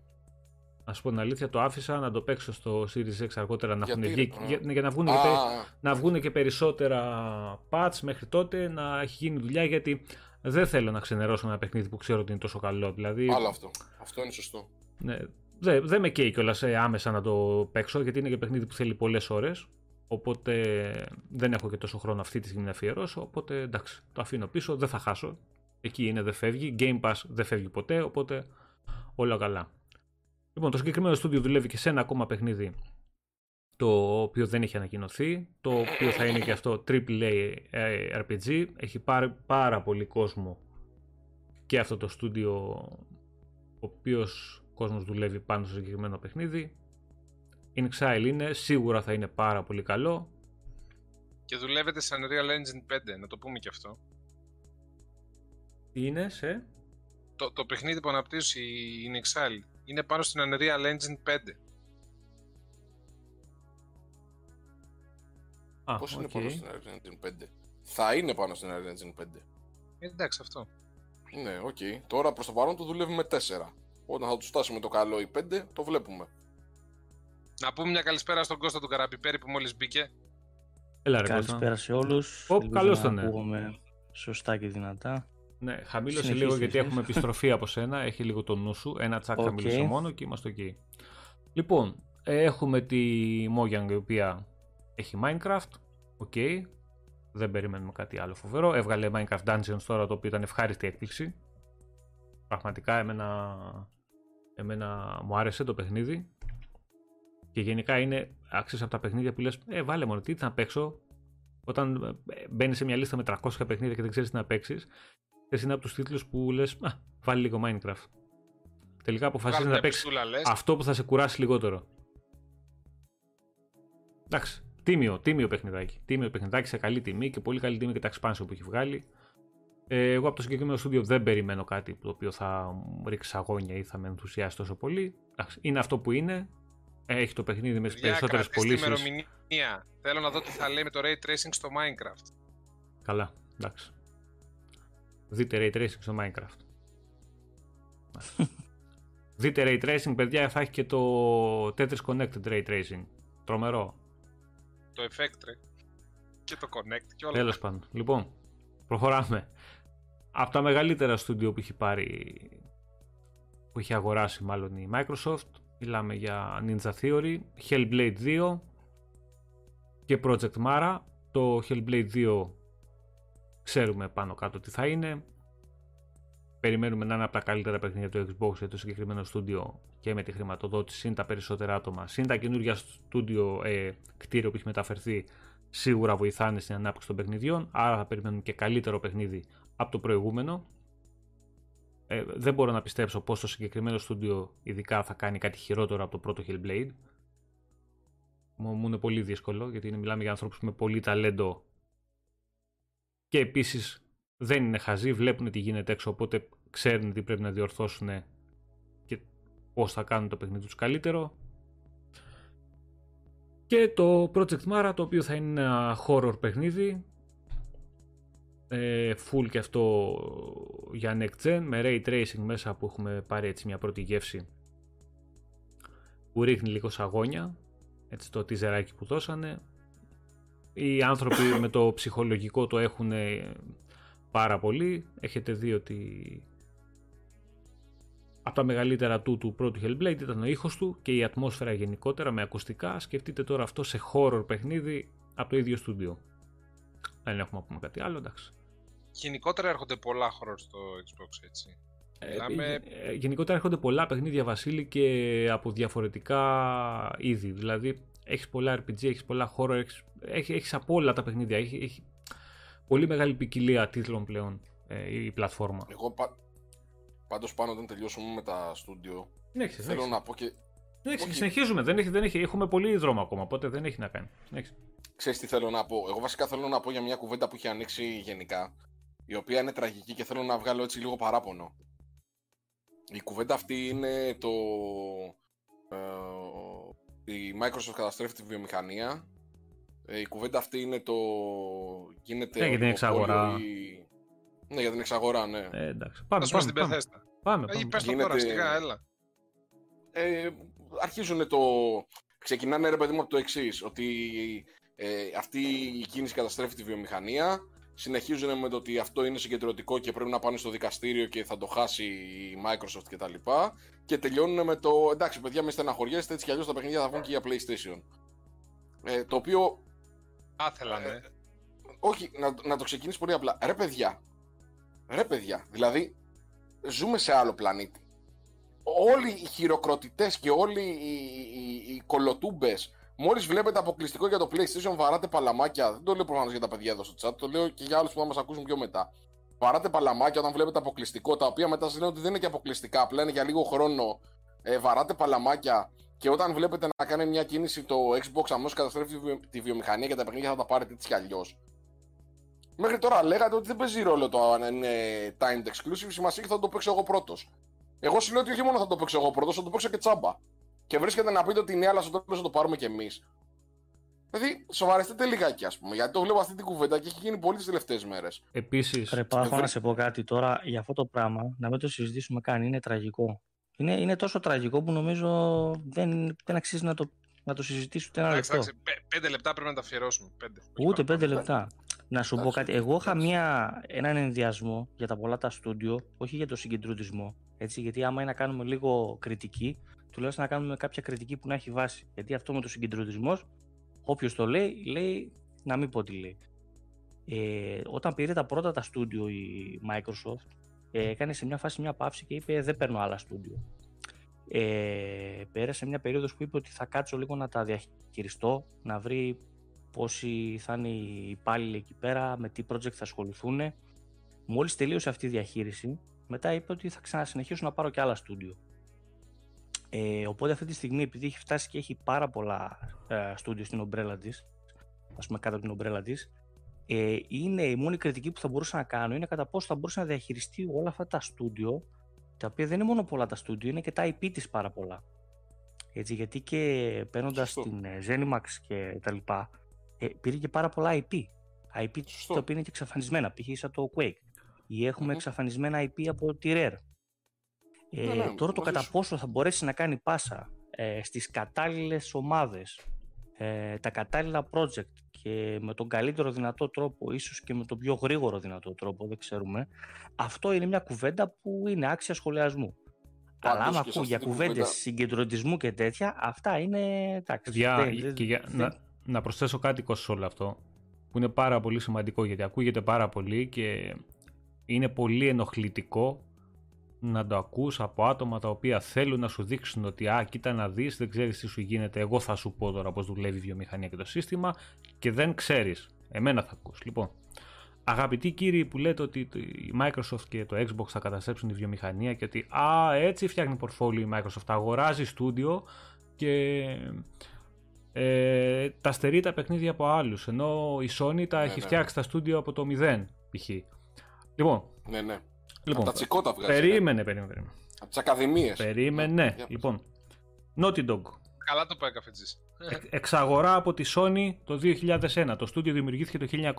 Α πω την αλήθεια, το άφησα να το παίξω στο Series X αργότερα να, έχουν βγει, για, για, να, βγουν και, να βγουν και περισσότερα patch μέχρι τότε, να έχει γίνει δουλειά γιατί δεν θέλω να ξενερώσω ένα παιχνίδι που ξέρω ότι είναι τόσο καλό. Δηλαδή, Άλλο αυτό. Αυτό είναι σωστό. Ναι, δεν δε με καίει κιόλας ε, άμεσα να το παίξω γιατί είναι και παιχνίδι που θέλει πολλές ώρες. Οπότε δεν έχω και τόσο χρόνο αυτή τη στιγμή να αφιερώσω. Οπότε εντάξει, το αφήνω πίσω, δεν θα χάσω. Εκεί είναι, δεν φεύγει. Game Pass δεν φεύγει ποτέ, οπότε όλα καλά. Λοιπόν, το συγκεκριμένο στούντιο δουλεύει και σε ένα ακόμα παιχνίδι το οποίο δεν έχει ανακοινωθεί, το οποίο θα είναι και αυτό AAA ε, RPG. Έχει πάρει πάρα πολύ κόσμο και αυτό το στούντιο ο οποίος κόσμος δουλεύει πάνω στο συγκεκριμένο παιχνίδι. inXile είναι, σίγουρα θα είναι πάρα πολύ καλό. Και δουλεύεται σε Unreal Engine 5, να το πούμε και αυτό. Τι είναι σε... Το, το παιχνίδι που αναπτύσσει η inXile είναι πάνω στην Unreal Engine 5. Α, Πώς okay. είναι πάνω στην Unreal Engine 5? Θα είναι πάνω στην Unreal Engine 5. Ε, εντάξει αυτό. Ναι, OK. Okay. Τώρα προς το παρόν το δουλεύει με 4. Όταν θα τους φτάσουμε το καλό η 5, το βλέπουμε. Να πούμε μια καλησπέρα στον Κώστα τον Καραπιπέρη που μόλις μπήκε. Έλα, ρε, καλησπέρα σε όλους. Ω, καλώς τον Ακούγομαι σωστά και δυνατά. Ναι, χαμήλωσε λίγο γιατί έχουμε επιστροφή από σένα. Έχει λίγο το νου σου. Ένα τσακ okay. χαμήλωσε μόνο και είμαστε εκεί. Λοιπόν, έχουμε τη Mojang η οποία έχει Minecraft. OK. Okay. Δεν περιμένουμε κάτι άλλο φοβερό. Έβγαλε Minecraft Dungeons τώρα το οποίο ήταν ευχάριστη έκπληξη. Πραγματικά εμένα, εμένα μου άρεσε το παιχνίδι. Και γενικά είναι άξιο από τα παιχνίδια που λες: Ε, βάλε μόνο τι να παίξω. Όταν ε, μπαίνεις σε μια λίστα με 300 παιχνίδια και δεν ξέρεις τι να παίξεις, εσύ είναι από τους τίτλους που λες: Α, βάλει λίγο Minecraft. Τελικά αποφασίζεις να παίξεις αυτό που θα σε κουράσει λιγότερο. Εντάξει. Τίμιο, τίμιο παιχνιδάκι. Τίμιο παιχνιδάκι σε καλή τιμή και πολύ καλή τιμή και τα expansion που έχει βγάλει. Ε, εγώ από το συγκεκριμένο στούντιο δεν περιμένω κάτι το οποίο θα μου ρίξει αγώνια ή θα με ενθουσιάσει τόσο πολύ. Είναι αυτό που είναι. Έχει το παιχνίδι με τις περισσότερες πωλήσεις. ημερομηνία. Θέλω να δω τι θα λέει με το ray tracing στο Minecraft. Καλά, εντάξει. Δείτε ray tracing στο Minecraft. Δείτε ray tracing, παιδιά, θα έχει και το Tetris Connected ray tracing. Τρομερό. Το effect, ρε. Και το connect και όλα. Τέλος πάντων. Λοιπόν, προχωράμε. Από τα μεγαλύτερα στούντιο που έχει πάρει, που έχει αγοράσει μάλλον η Microsoft, Μιλάμε για Ninja Theory, Hellblade 2 και Project Mara. Το Hellblade 2 ξέρουμε πάνω κάτω τι θα είναι. Περιμένουμε να είναι από τα καλύτερα παιχνίδια του Xbox για το συγκεκριμένο στούντιο και με τη χρηματοδότηση, συν τα περισσότερα άτομα, συν τα καινούργια στούντιο ε, κτίριο που έχει μεταφερθεί, σίγουρα βοηθάνε στην ανάπτυξη των παιχνιδιών. Άρα θα περιμένουμε και καλύτερο παιχνίδι από το προηγούμενο. Ε, δεν μπορώ να πιστέψω πως το συγκεκριμένο στούντιο ειδικά θα κάνει κάτι χειρότερο από το πρώτο Hellblade. Μου είναι πολύ δύσκολο γιατί είναι, μιλάμε για ανθρώπους με πολύ ταλέντο και επίσης δεν είναι χαζοί, βλέπουν τι γίνεται έξω, οπότε ξέρουν τι πρέπει να διορθώσουν και πώς θα κάνουν το παιχνίδι τους καλύτερο. Και το Project Mara, το οποίο θα είναι ένα horror παιχνίδι, ε, full και αυτό για next gen, με ray tracing μέσα που έχουμε πάρει έτσι μια πρώτη γεύση που ρίχνει λίγο σαγόνια, έτσι το τιζεράκι που δώσανε. Οι άνθρωποι με το ψυχολογικό το έχουν πάρα πολύ. Έχετε δει ότι από τα μεγαλύτερα του του πρώτου Hellblade ήταν ο ήχος του και η ατμόσφαιρα γενικότερα με ακουστικά. Σκεφτείτε τώρα αυτό σε horror παιχνίδι από το ίδιο στούντιο. Δεν έχουμε να πούμε κάτι άλλο, εντάξει. Γενικότερα έρχονται πολλά horror στο Xbox, έτσι. Ε, ε, γενικότερα έρχονται πολλά παιχνίδια, Βασίλη, και από διαφορετικά είδη. Δηλαδή, έχεις πολλά RPG, έχεις πολλά horror, έχεις, έχεις από όλα τα παιχνίδια. Έχει, έχει πολύ μεγάλη ποικιλία τίτλων πλέον ε, η πλατφόρμα. Εγώ πα... πάντως πάνω όταν τελειώσουμε με τα στούντιο, ναι, θέλω να πω και... Ναι, Όχι. συνεχίζουμε, δεν έχει, δεν έχει, έχουμε πολύ δρόμο ακόμα, οπότε δεν έχει να κάνει. Ξέρεις τι θέλω να πω, εγώ βασικά θέλω να πω για μια κουβέντα που έχει ανοίξει γενικά, η οποία είναι τραγική και θέλω να βγάλω έτσι λίγο παράπονο. Η κουβέντα αυτή είναι το... Ε, η Microsoft καταστρέφει τη βιομηχανία ε, η κουβέντα αυτή είναι το. Γίνεται. Ναι, για την εξαγορά. Η... Ναι, για την εξαγορά, ναι. Ε, εντάξει. Πάμε, πάμε, στην πάμε. Πάμε, πάμε. πες το τώρα, σιγά, έλα. Ε, αρχίζουν το... Ξεκινάνε ρε παιδί μου από το εξής ότι ε, αυτή η κίνηση καταστρέφει τη βιομηχανία, συνεχίζουν με το ότι αυτό είναι συγκεντρωτικό και πρέπει να πάνε στο δικαστήριο και θα το χάσει η Microsoft κτλ. Και, και τελειώνουν με το εντάξει παιδιά μην στεναχωριέστε έτσι κι αλλιώς τα παιχνίδια θα βγουν και για PlayStation. Ε, το οποίο Άθελα, ναι. όχι, να, να το ξεκινήσει πολύ απλά. Ρε παιδιά. Ρε παιδιά. Δηλαδή, ζούμε σε άλλο πλανήτη. Όλοι οι χειροκροτητές και όλοι οι, οι, οι κολοτούμπες, μόλις βλέπετε αποκλειστικό για το PlayStation, βαράτε παλαμάκια. Δεν το λέω προφανώς για τα παιδιά εδώ στο chat, το λέω και για άλλους που θα μας ακούσουν πιο μετά. Βαράτε παλαμάκια όταν βλέπετε αποκλειστικό, τα οποία μετά σας λένε ότι δεν είναι και αποκλειστικά, απλά είναι για λίγο χρόνο. Ε, βαράτε παλαμάκια και όταν βλέπετε να κάνει μια κίνηση το Xbox αμέσως καταστρέφει τη βιομηχανία και τα παιχνίδια θα τα πάρετε έτσι κι αλλιώς. Μέχρι τώρα λέγατε ότι δεν παίζει ρόλο το αν είναι timed exclusive, σημασία έχει θα το παίξω εγώ πρώτος. Εγώ σου λέω ότι όχι μόνο θα το παίξω εγώ πρώτος, θα το παίξω και τσάμπα. Και βρίσκεται να πείτε ότι ναι, αλλά στο τέλος θα το πάρουμε κι εμείς. Δηλαδή, σοβαρευτείτε λιγάκι, ας πούμε, γιατί το βλέπω αυτή την κουβέντα και έχει γίνει πολύ τις τελευταίες μέρες. Επίσης. Πρέπει να σε πω κάτι τώρα για αυτό το πράγμα, να μην το συζητήσουμε καν. Είναι τραγικό. Είναι, είναι τόσο τραγικό που νομίζω δεν, δεν αξίζει να το, να το συζητήσει ούτε ένα λεπτό. Πέντε λεπτά πρέπει να τα αφιερώσουμε. Πέντε. Ούτε πέντε λεπτά. Να σου πω κάτι. Εγώ είχα μια, έναν ενδιασμό για τα πολλά τα στούντιο, όχι για το συγκεντρωτισμό. Έτσι, γιατί άμα είναι να κάνουμε λίγο κριτική, τουλάχιστον να κάνουμε κάποια κριτική που να έχει βάση. Γιατί αυτό με το συγκεντρωτισμός, όποιος το λέει, λέει να μην πω τι λέει. Ε, όταν πήρε τα πρώτα τα στούντιο η Microsoft, ε, έκανε σε μια φάση μια παύση και είπε δεν παίρνω άλλα στούντιο. Ε, πέρασε μια περίοδος που είπε ότι θα κάτσω λίγο να τα διαχειριστώ, να βρει πόσοι θα είναι οι υπάλληλοι εκεί πέρα, με τι project θα ασχοληθούν. Μόλις τελείωσε αυτή η διαχείριση, μετά είπε ότι θα ξανασυνεχίσω να πάρω και άλλα στούντιο. Ε, οπότε αυτή τη στιγμή, επειδή έχει φτάσει και έχει πάρα πολλά ε, στούντιο στην ομπρέλα της, ας πούμε κάτω από την ομπρέλα της, ε, είναι η μόνη κριτική που θα μπορούσα να κάνω είναι κατά πόσο θα μπορούσα να διαχειριστεί όλα αυτά τα στούντιο τα οποία δεν είναι μόνο πολλά τα στούντιο, είναι και τα IP της πάρα πολλά. Έτσι, γιατί και παίρνοντας την ε, Zenimax και τα λοιπά, ε, πήρε και πάρα πολλά IP. IP τα οποία είναι και εξαφανισμένα, π.χ. σαν το Quake. Ή εχουμε εξαφανισμένα IP από τη Rare. Ε, ναι, ναι, τώρα το κατά πόσο θα μπορέσει να κάνει πάσα ε, στις κατάλληλες ομάδες, ε, τα κατάλληλα project και με τον καλύτερο δυνατό τρόπο, ίσως και με τον πιο γρήγορο δυνατό τρόπο, δεν ξέρουμε, αυτό είναι μια κουβέντα που είναι άξια σχολιασμού. Αλλά άμα ακούω για κουβέντες κουβέντες συγκεντρωτισμού και τέτοια, αυτά είναι εντάξει. Για, και για, Να, να προσθέσω κάτι σε όλο αυτό, που είναι πάρα πολύ σημαντικό, γιατί ακούγεται πάρα πολύ και είναι πολύ ενοχλητικό να το ακούς από άτομα τα οποία θέλουν να σου δείξουν ότι α, κοίτα να δεις, δεν ξέρεις τι σου γίνεται, εγώ θα σου πω τώρα πώς δουλεύει η βιομηχανία και το σύστημα και δεν ξέρεις. Εμένα θα ακούς. Λοιπόν, αγαπητοί κύριοι που λέτε ότι η Microsoft και το Xbox θα καταστρέψουν τη βιομηχανία και ότι α, έτσι φτιάχνει πορφόλιο η Microsoft, αγοράζει στούντιο και ε, τα στερεί τα παιχνίδια από άλλους, ενώ η Sony τα ναι, έχει ναι. φτιάξει τα στούντιο από το 0 π.χ. Λοιπόν. Ναι, ναι. Λοιπόν, από τα τσικότα βγάζει. Περίμενε, περίμενε. περίμενε. Από τις ακαδημίες. Περίμενε. Yeah, λοιπόν. Naughty Dog. Καλά το πάει καφετζής. Εξαγορά από τη Sony το 2001. Το στούντιο δημιουργήθηκε το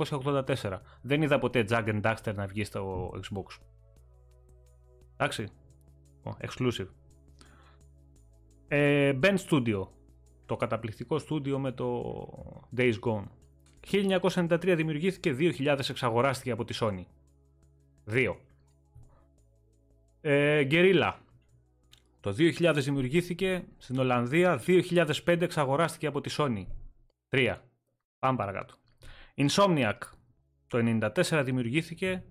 1984. Δεν είδα ποτέ Jack and Daxter να βγει στο Xbox. Εντάξει. Exclusive. Ε, ben Studio. Το καταπληκτικό στούντιο με το Days Gone. 1993 δημιουργήθηκε, 2000 εξαγοράστηκε από τη Sony. 2. Ε, Guerrilla. Το 2000 δημιουργήθηκε στην Ολλανδία, 2005 εξαγοράστηκε από τη Sony. 3. Πάμε παρακάτω. Insomniac. Το 94 δημιουργήθηκε.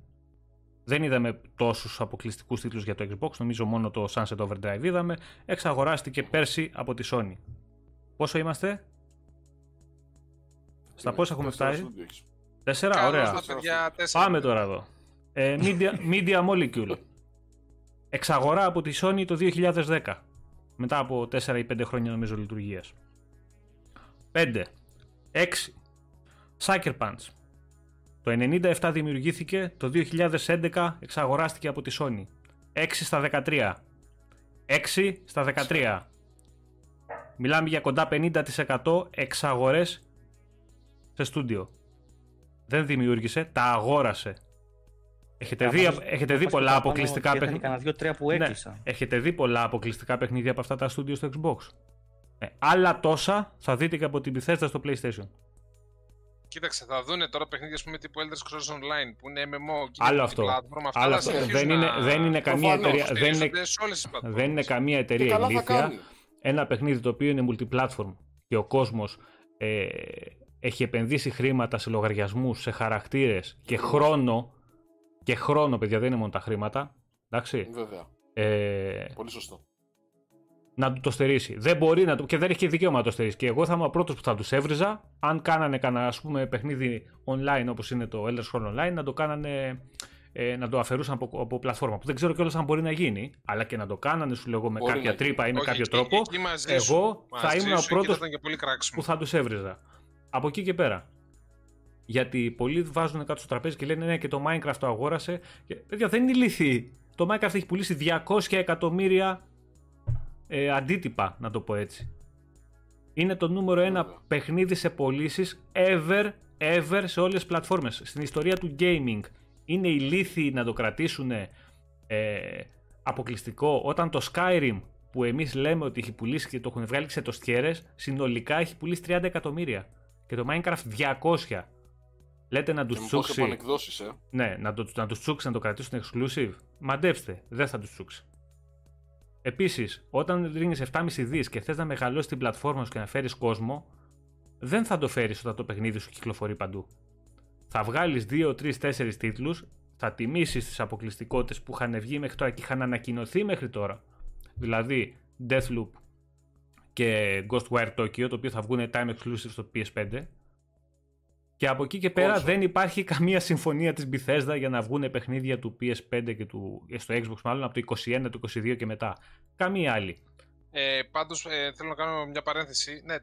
Δεν είδαμε τόσους αποκλειστικούς τίτλους για το Xbox, νομίζω μόνο το Sunset Overdrive είδαμε. Εξαγοράστηκε πέρσι από τη Sony. Πόσο είμαστε; Στα πόσα έχουμε φτάσει; Τέσσερα, ωραία. Πάμε τώρα εδώ. Ε, Media, Media Molecule. Εξαγορά από τη Sony το 2010. Μετά από 4 ή 5 χρόνια νομίζω λειτουργίας. 5. 6. Sucker Punch. Το 97 δημιουργήθηκε, το 2011 εξαγοράστηκε από τη Sony. 6 στα 13. 6 στα 13. Μιλάμε για κοντά 50% εξαγορές σε στούντιο. Δεν δημιούργησε, τα αγόρασε. Έχετε δει, έχετε δει πολλά αποκλειστικά παιχνίδια. Κανένα δύο-τρία που ναι, έκλεισαν. έχετε δει πολλά αποκλειστικά παιχνίδια από αυτά τα στούντιο στο Xbox. Ε, άλλα τόσα θα δείτε και από την Bethesda στο PlayStation. Κοίταξε, θα δουν τώρα παιχνίδια πούμε, τύπου Elder Scrolls Online που είναι MMO και Άλλο αυτό. Platform, Άλλο αυτό. Δεν, είναι, δεν είναι καμία εταιρεία, δεν είναι, δεν είναι καμία εταιρεία ηλίθια. Ένα παιχνίδι το οποίο είναι multiplatform και ο κόσμος ε, έχει επενδύσει χρήματα σε λογαριασμούς, σε χαρακτήρες και χρόνο και χρόνο, παιδιά, δεν είναι μόνο τα χρήματα. Εντάξει. Βέβαια. Ε, Πολύ σωστό. Να του το στερήσει. Δεν μπορεί να το. και δεν έχει και δικαίωμα να το στερήσει. Και εγώ θα είμαι ο πρώτος που θα τους έβριζα αν κάνανε κανένα ας πούμε, παιχνίδι online όπως είναι το Elder Scrolls Online να το κάνανε. Ε, να το αφαιρούσαν από, από πλατφόρμα. Που δεν ξέρω κιόλας αν μπορεί να γίνει, αλλά και να το κάνανε, σου λέγω, με μπορεί κάποια τρύπα ή με κάποιο τρόπο. εγώ θα ήμουν ο πρώτος που θα τους έβριζα. Από εκεί και πέρα. Γιατί πολλοί βάζουν κάτω στο τραπέζι και λένε ναι και το Minecraft το αγόρασε. Και, παιδιά δεν είναι ηλίθιοι. Το Minecraft έχει πουλήσει 200 εκατομμύρια ε, αντίτυπα, να το πω έτσι. Είναι το νούμερο ένα παιχνίδι σε πωλήσεις ever, ever σε όλες τις πλατφόρμες. Στην ιστορία του gaming. Είναι ηλίθιοι να το κρατήσουν ε, αποκλειστικό όταν το Skyrim που εμείς λέμε ότι έχει πουλήσει και το έχουν βγάλει σε το συνολικά έχει πουλήσει 30 εκατομμύρια. Και το Minecraft 200. Λέτε να τους τσούξει. Ε. Ναι, να, το, να τους τσούξει να το κρατήσουν exclusive. Μαντέψτε, δεν θα τους τσούξει. Επίσης, όταν ρίχνεις 7,5 δις και θες να μεγαλώσεις την πλατφόρμα σου και να φέρεις κόσμο, δεν θα το φέρεις όταν το παιχνίδι σου κυκλοφορεί παντού. Θα βγάλεις 2, 3, 4 τίτλους, θα τιμήσεις τις αποκλειστικότητες που είχαν βγει μέχρι τώρα και είχαν ανακοινωθεί μέχρι τώρα. Δηλαδή Deathloop και Ghostwire Tokyo, το οποίο θα βγουν time exclusive στο PS5 και από εκεί και πέρα δεν υπάρχει καμία συμφωνία της Bethesda για να βγουν παιχνίδια του PS5 και του, ε, στο Xbox μάλλον από το 21, το 22 και μετά. Καμία άλλη. Ε, πάντως ε, θέλω να κάνω μια παρένθεση. Ναι,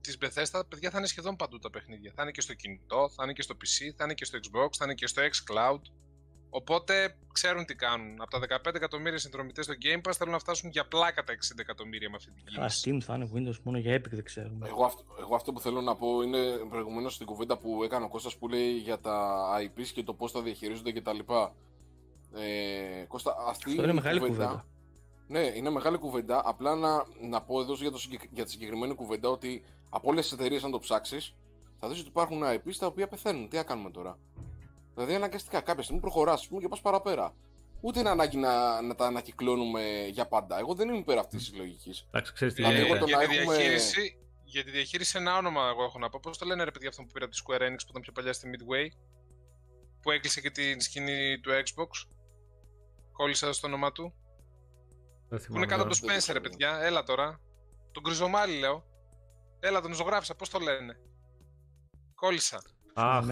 της Bethesda, παιδιά θα είναι σχεδόν παντού τα παιχνίδια. Θα είναι και στο κινητό, θα είναι και στο PC, θα είναι και στο Xbox, θα είναι και στο xCloud. Οπότε ξέρουν τι κάνουν. Από τα 15 εκατομμύρια συνδρομητές στο Game Pass θέλουν να φτάσουν για πλάκα τα 60 εκατομμύρια με αυτή την κίνηση. Α, Steam θα είναι Windows μόνο για Epic, δεν ξέρουμε. Εγώ αυτό, εγώ αυτό που θέλω να πω είναι προηγουμένως στην κουβέντα που έκανε ο Κώστας που λέει για τα IPs και το πώς τα διαχειρίζονται κτλ. Ε, Κώστα, αυτή αυτό είναι μεγάλη κουβέντα. Ναι, είναι μεγάλη κουβέντα. Απλά να, να πω εδώ για, το, για τη συγκεκριμένη κουβέντα ότι από όλες τις εταιρείες, αν το ψάξεις, θα δεις ότι υπάρχουν IPs τα οποία πεθαίνουν. Τι θα κάνουμε τώρα; Δηλαδή αναγκαστικά κάποια στιγμή προχωράς και πας παραπέρα. Ούτε είναι ανάγκη να, να τα ανακυκλώνουμε για πάντα. Εγώ δεν είμαι υπέρ αυτής της λογικής. Εντάξει, ξέρεις τι δηλαδή, για, τη διαχείριση, για τη διαχείριση ένα όνομα εγώ έχω να πω. Πώς το λένε ρε παιδιά αυτό που πήρα από τη Square Enix που ήταν πιο παλιά στη Midway. Που έκλεισε και την σκηνή του Xbox. Κόλλησα στο όνομά του. Που είναι κάτω από το Spencer, ρε παιδιά. Έλα τώρα. Τον Κρυζομάλι λέω. Έλα, τον ζωγράφησα. Πώς το λένε; Κόλλησα. Αχ,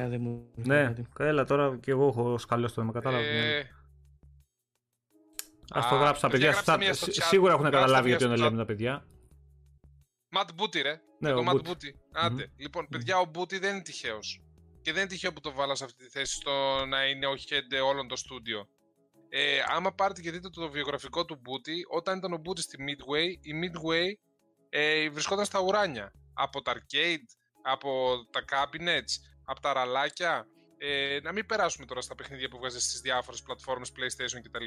ναι, έλα τώρα και εγώ έχω σκαλώσει το με κατάλαβα. Ε... Ας το γράψω τα παιδιά, σίγουρα έχουν καταλάβει γιατί λέμε τα παιδιά. Ματ Μπούτι ρε, ναι, το Ματ Μπούτι. Άντε, λοιπόν παιδιά ο Μπούτι δεν είναι τυχαίος. και δεν είναι τυχαίο που το βάλα σε αυτή τη θέση στο να είναι ο head όλων το στούντιο. Ε, άμα πάρετε και δείτε το βιογραφικό του Μπούτι, όταν ήταν ο Μπούτι στη Midway, η Midway ε, βρισκόταν στα ουράνια. Από τα arcade, από τα cabinets, από τα ραλάκια. Ε, να μην περάσουμε τώρα στα παιχνίδια που βγάζεις στις διάφορες πλατφόρμες PlayStation κτλ.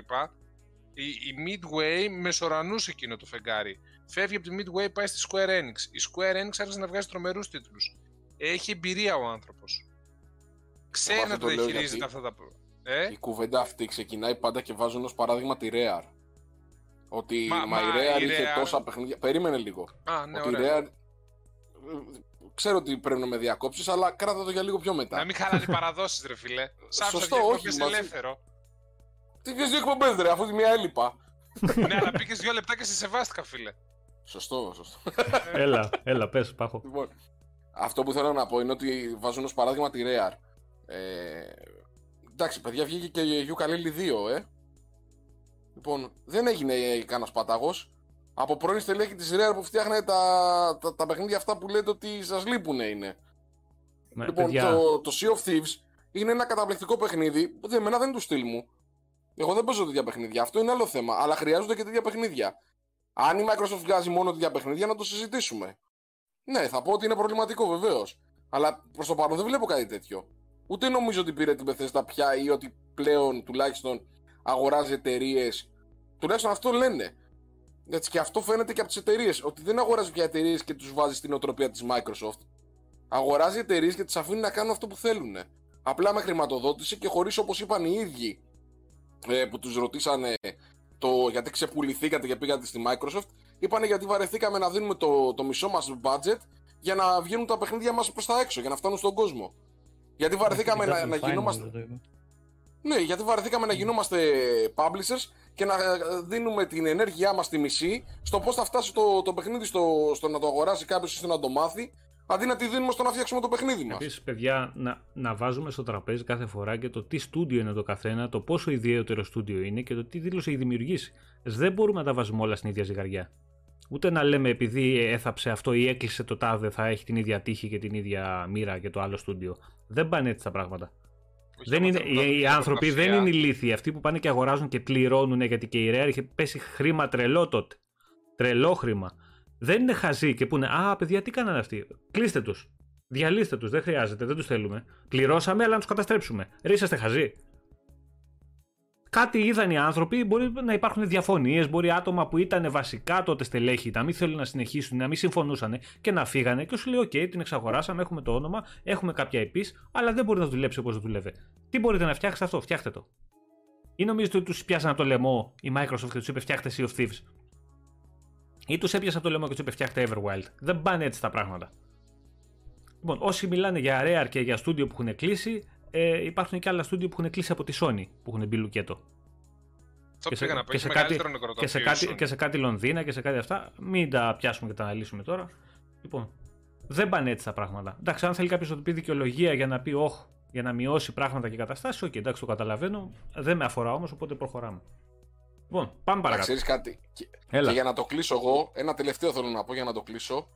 Η, η Midway μεσορανούσε εκείνο το φεγγάρι. Φεύγει από τη Midway, πάει στη Square Enix. Η Square Enix άρχισε να βγάζει τρομερούς τίτλους. Έχει εμπειρία ο άνθρωπος. Ξέρει να το διαχειρίζεται αυτά τα ε; Η κουβέντα αυτή ξεκινάει πάντα και βάζουν ως παράδειγμα τη Rare. Ότι μα, μα, η Rare είχε τόσα παιχνίδια. Περίμενε λίγο. Α, ναι, ότι η Rare... Ξέρω ότι πρέπει να με διακόψεις, αλλά κράτα το για λίγο πιο μετά. Να μην χαλάνε παραδόσεις, ρε φιλέ. Σωστό, όχι. Μας... ελεύθερο. Τι βγες δύο εκπομπές, ρε, αφού τη μία έλειπα. ναι, αλλά πήγες δύο λεπτά και σε σεβάστηκα, φίλε. Σωστό, σωστό. έλα, έλα, πες, πάχω. Λοιπόν, αυτό που θέλω να πω είναι ότι βάζουν ως παράδειγμα τη Rare. Ε, εντάξει, παιδιά, βγήκε και η Ukulele 2, ε. Λοιπόν, δεν έγινε κανένας πατάγο. Από πρώην στελέχη της Rare που φτιάχνει τα, τα, τα, παιχνίδια αυτά που λέτε ότι σας λείπουν είναι. Ναι, λοιπόν, το, το Sea of Thieves είναι ένα καταπληκτικό παιχνίδι που δεν, εμένα δεν είναι του στυλ μου. Εγώ δεν παίζω τέτοια παιχνίδια. Αυτό είναι άλλο θέμα. Αλλά χρειάζονται και τέτοια παιχνίδια. Αν η Microsoft βγάζει μόνο τέτοια παιχνίδια, να το συζητήσουμε. Ναι, θα πω ότι είναι προβληματικό βεβαίως. Αλλά προς το παρόν δεν βλέπω κάτι τέτοιο. Ούτε νομίζω ότι πήρε την Bethesda πια ή ότι πλέον τουλάχιστον αγοράζει εταιρείες. Τουλάχιστον αυτό λένε. Έτσι και αυτό φαίνεται και από τις εταιρείες. Ότι δεν αγοράζει πια εταιρείες και τους βάζει στην οτροπία της Microsoft. Αγοράζει εταιρείες και τις αφήνει να κάνουν αυτό που θέλουν. Απλά με χρηματοδότηση και χωρίς όπως είπαν οι ίδιοι ε, που τους ρωτήσανε το γιατί ξεπουληθήκατε και πήγατε στη Microsoft. Είπανε γιατί βαρεθήκαμε να δίνουμε το, το μισό μας budget για να βγαίνουν τα παιχνίδια μας προς τα έξω, για να φτάνουν στον κόσμο. Γιατί βαρεθήκαμε να, να γινόμαστε. Ναι, γιατί βαρεθήκαμε να γινόμαστε publishers και να ε, δίνουμε την ενέργειά μας στη μισή στο πώς θα φτάσει το, το παιχνίδι στο, στο να το αγοράσει κάποιος ή στο να το μάθει, αντί να τη δίνουμε στο να φτιάξουμε το παιχνίδι μας. Επίσης, παιδιά, να, να βάζουμε στο τραπέζι κάθε φορά και το τι στούντιο είναι το καθένα, το πόσο ιδιαίτερο στούντιο είναι και το τι δήλωση έχει δημιουργήσει. Δεν μπορούμε να τα βάζουμε όλα στην ίδια ζυγαριά. Ούτε να λέμε επειδή έθαψε αυτό ή έκλεισε το τάδε θα έχει την ίδια τύχη και την ίδια μοίρα και το άλλο στούντιο. Δεν πάνε έτσι τα πράγματα. δεν είναι, οι, άνθρωποι δεν είναι ηλίθιοι. Αυτοί που πάνε και αγοράζουν και πληρώνουν γιατί και η Rare είχε πέσει χρήμα τρελό τότε. Τρελό χρήμα. Δεν είναι χαζοί και πούνε Α, παιδιά, τι κάνανε αυτοί; Κλείστε τους. Διαλύστε τους. Δεν χρειάζεται. Δεν τους θέλουμε. Πληρώσαμε, αλλά να τους καταστρέψουμε. Ρε, είσαστε χαζοί κάτι είδαν οι άνθρωποι, μπορεί να υπάρχουν διαφωνίες, μπορεί άτομα που ήταν βασικά τότε στελέχη να μην θέλουν να συνεχίσουν, να μην συμφωνούσαν και να φύγανε. Και σου λέει: OK, την εξαγοράσαμε, έχουμε το όνομα, έχουμε κάποια επίς, αλλά δεν μπορεί να δουλέψει όπως δουλεύει. Τι μπορείτε να φτιάξετε αυτό, φτιάχτε το. Ή νομίζετε ότι τους πιάσανε από το λαιμό η Microsoft και τους είπε: Φτιάχτε Sea of Thieves. Ή τους έπιασε από το λαιμό και τους είπε: Φτιάχτε Everwild. Δεν πάνε έτσι τα πράγματα. Λοιπόν, όσοι μιλάνε για Rare και για στούντιο που έχουν κλείσει, ε, υπάρχουν και άλλα στούντιο που έχουν κλείσει από τη Sony που έχουν μπει λουκέτο. και σε, να και, σε κάτι, και, σε κάτι, και σε κάτι Λονδίνα και σε κάτι αυτά. Μην τα πιάσουμε και τα αναλύσουμε τώρα. Λοιπόν, δεν πάνε έτσι τα πράγματα. Εντάξει, αν θέλει κάποιος να του πει δικαιολογία για να πει όχι, για να μειώσει πράγματα και καταστάσεις, όχι, εντάξει, το καταλαβαίνω. Δεν με αφορά όμως, οπότε προχωράμε. Λοιπόν, πάμε παρακάτω. Ξέρεις κάτι. Και, και για να το κλείσω εγώ, ένα τελευταίο θέλω να πω για να το κλείσω.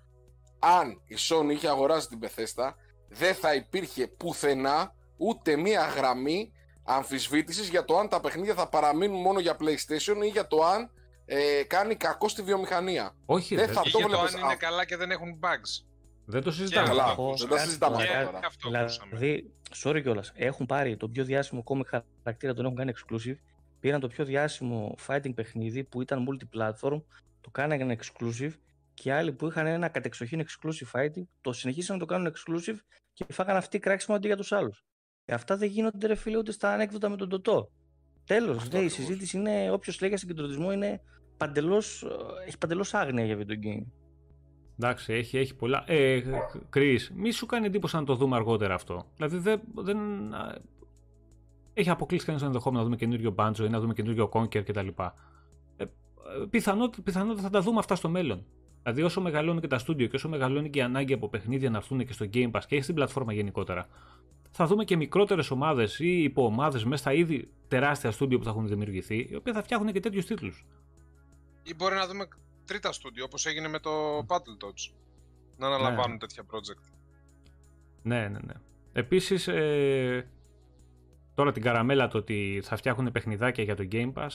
Αν η Sony είχε αγοράσει την Bethesda, δεν θα υπήρχε πουθενά ούτε μία γραμμή αμφισβήτησης για το αν τα παιχνίδια θα παραμείνουν μόνο για PlayStation ή για το αν ε, κάνει κακό στη βιομηχανία. Όχι, δεν θα το για το αν είναι καλά και δεν έχουν bugs. Δεν το συζητάμε. Καλά, δεν το συζητάμε τώρα. Δηλαδή, sorry κιόλας. Έχουν πάρει το πιο διάσημο comic χαρακτήρα, τον έχουν κάνει exclusive. Πήραν το πιο διάσημο fighting παιχνίδι που ήταν multi-platform, το κάνανε exclusive και άλλοι που είχαν ένα κατεξοχήν exclusive fighting, το συνεχίσαν να το κάνουν exclusive και φάγανε αυτοί κράξιμο αντί για τους άλλους. Ε, αυτά δεν γίνονται ρε φίλε ούτε στα ανέκδοτα με τον Τωτό. Τέλος, ναι, η συζήτηση είναι, όποιος λέει για συγκεντρωτισμό είναι παντελώς, ε, έχει παντελώς άγνοια για video game. Εντάξει, έχει, έχει πολλά. Ε, Chris, μη σου κάνει εντύπωση να το δούμε αργότερα αυτό. Δηλαδή δεν. δεν έχει αποκλείσει κανείς το ενδεχόμενο να δούμε καινούριο μπάντζο ή να δούμε καινούριο Conker κτλ. Ε, πιθανότητα, πιθανότητα θα τα δούμε αυτά στο μέλλον. Δηλαδή, όσο μεγαλώνουν και τα στούντιο και όσο μεγαλώνει και η ανάγκη από παιχνίδια να έρθουν και στο Game Pass και στην πλατφόρμα γενικότερα, θα δούμε και μικρότερες ομάδες ή υποομάδες μέσα στα ήδη τεράστια στούντιο που θα έχουν δημιουργηθεί, οι οποίοι θα φτιάχνουν και τέτοιους τίτλους. Ή μπορεί να δούμε τρίτα στούντιο, όπως έγινε με το Battletoads. Να αναλαμβάνουν ναι. τέτοια project. Ναι, ναι, ναι. Επίσης, ε, τώρα την καραμέλα το ότι θα φτιάχνουν παιχνιδάκια για το Game Pass.